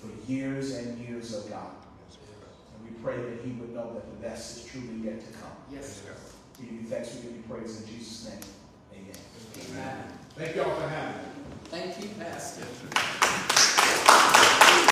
for years and years, oh God. And we pray that he would know that the best is truly yet to come. Yes, sir. We give you thanks, we give you praise in Jesus' name. Amen. Amen. Thank y'all for having me. Thank you, Pastor.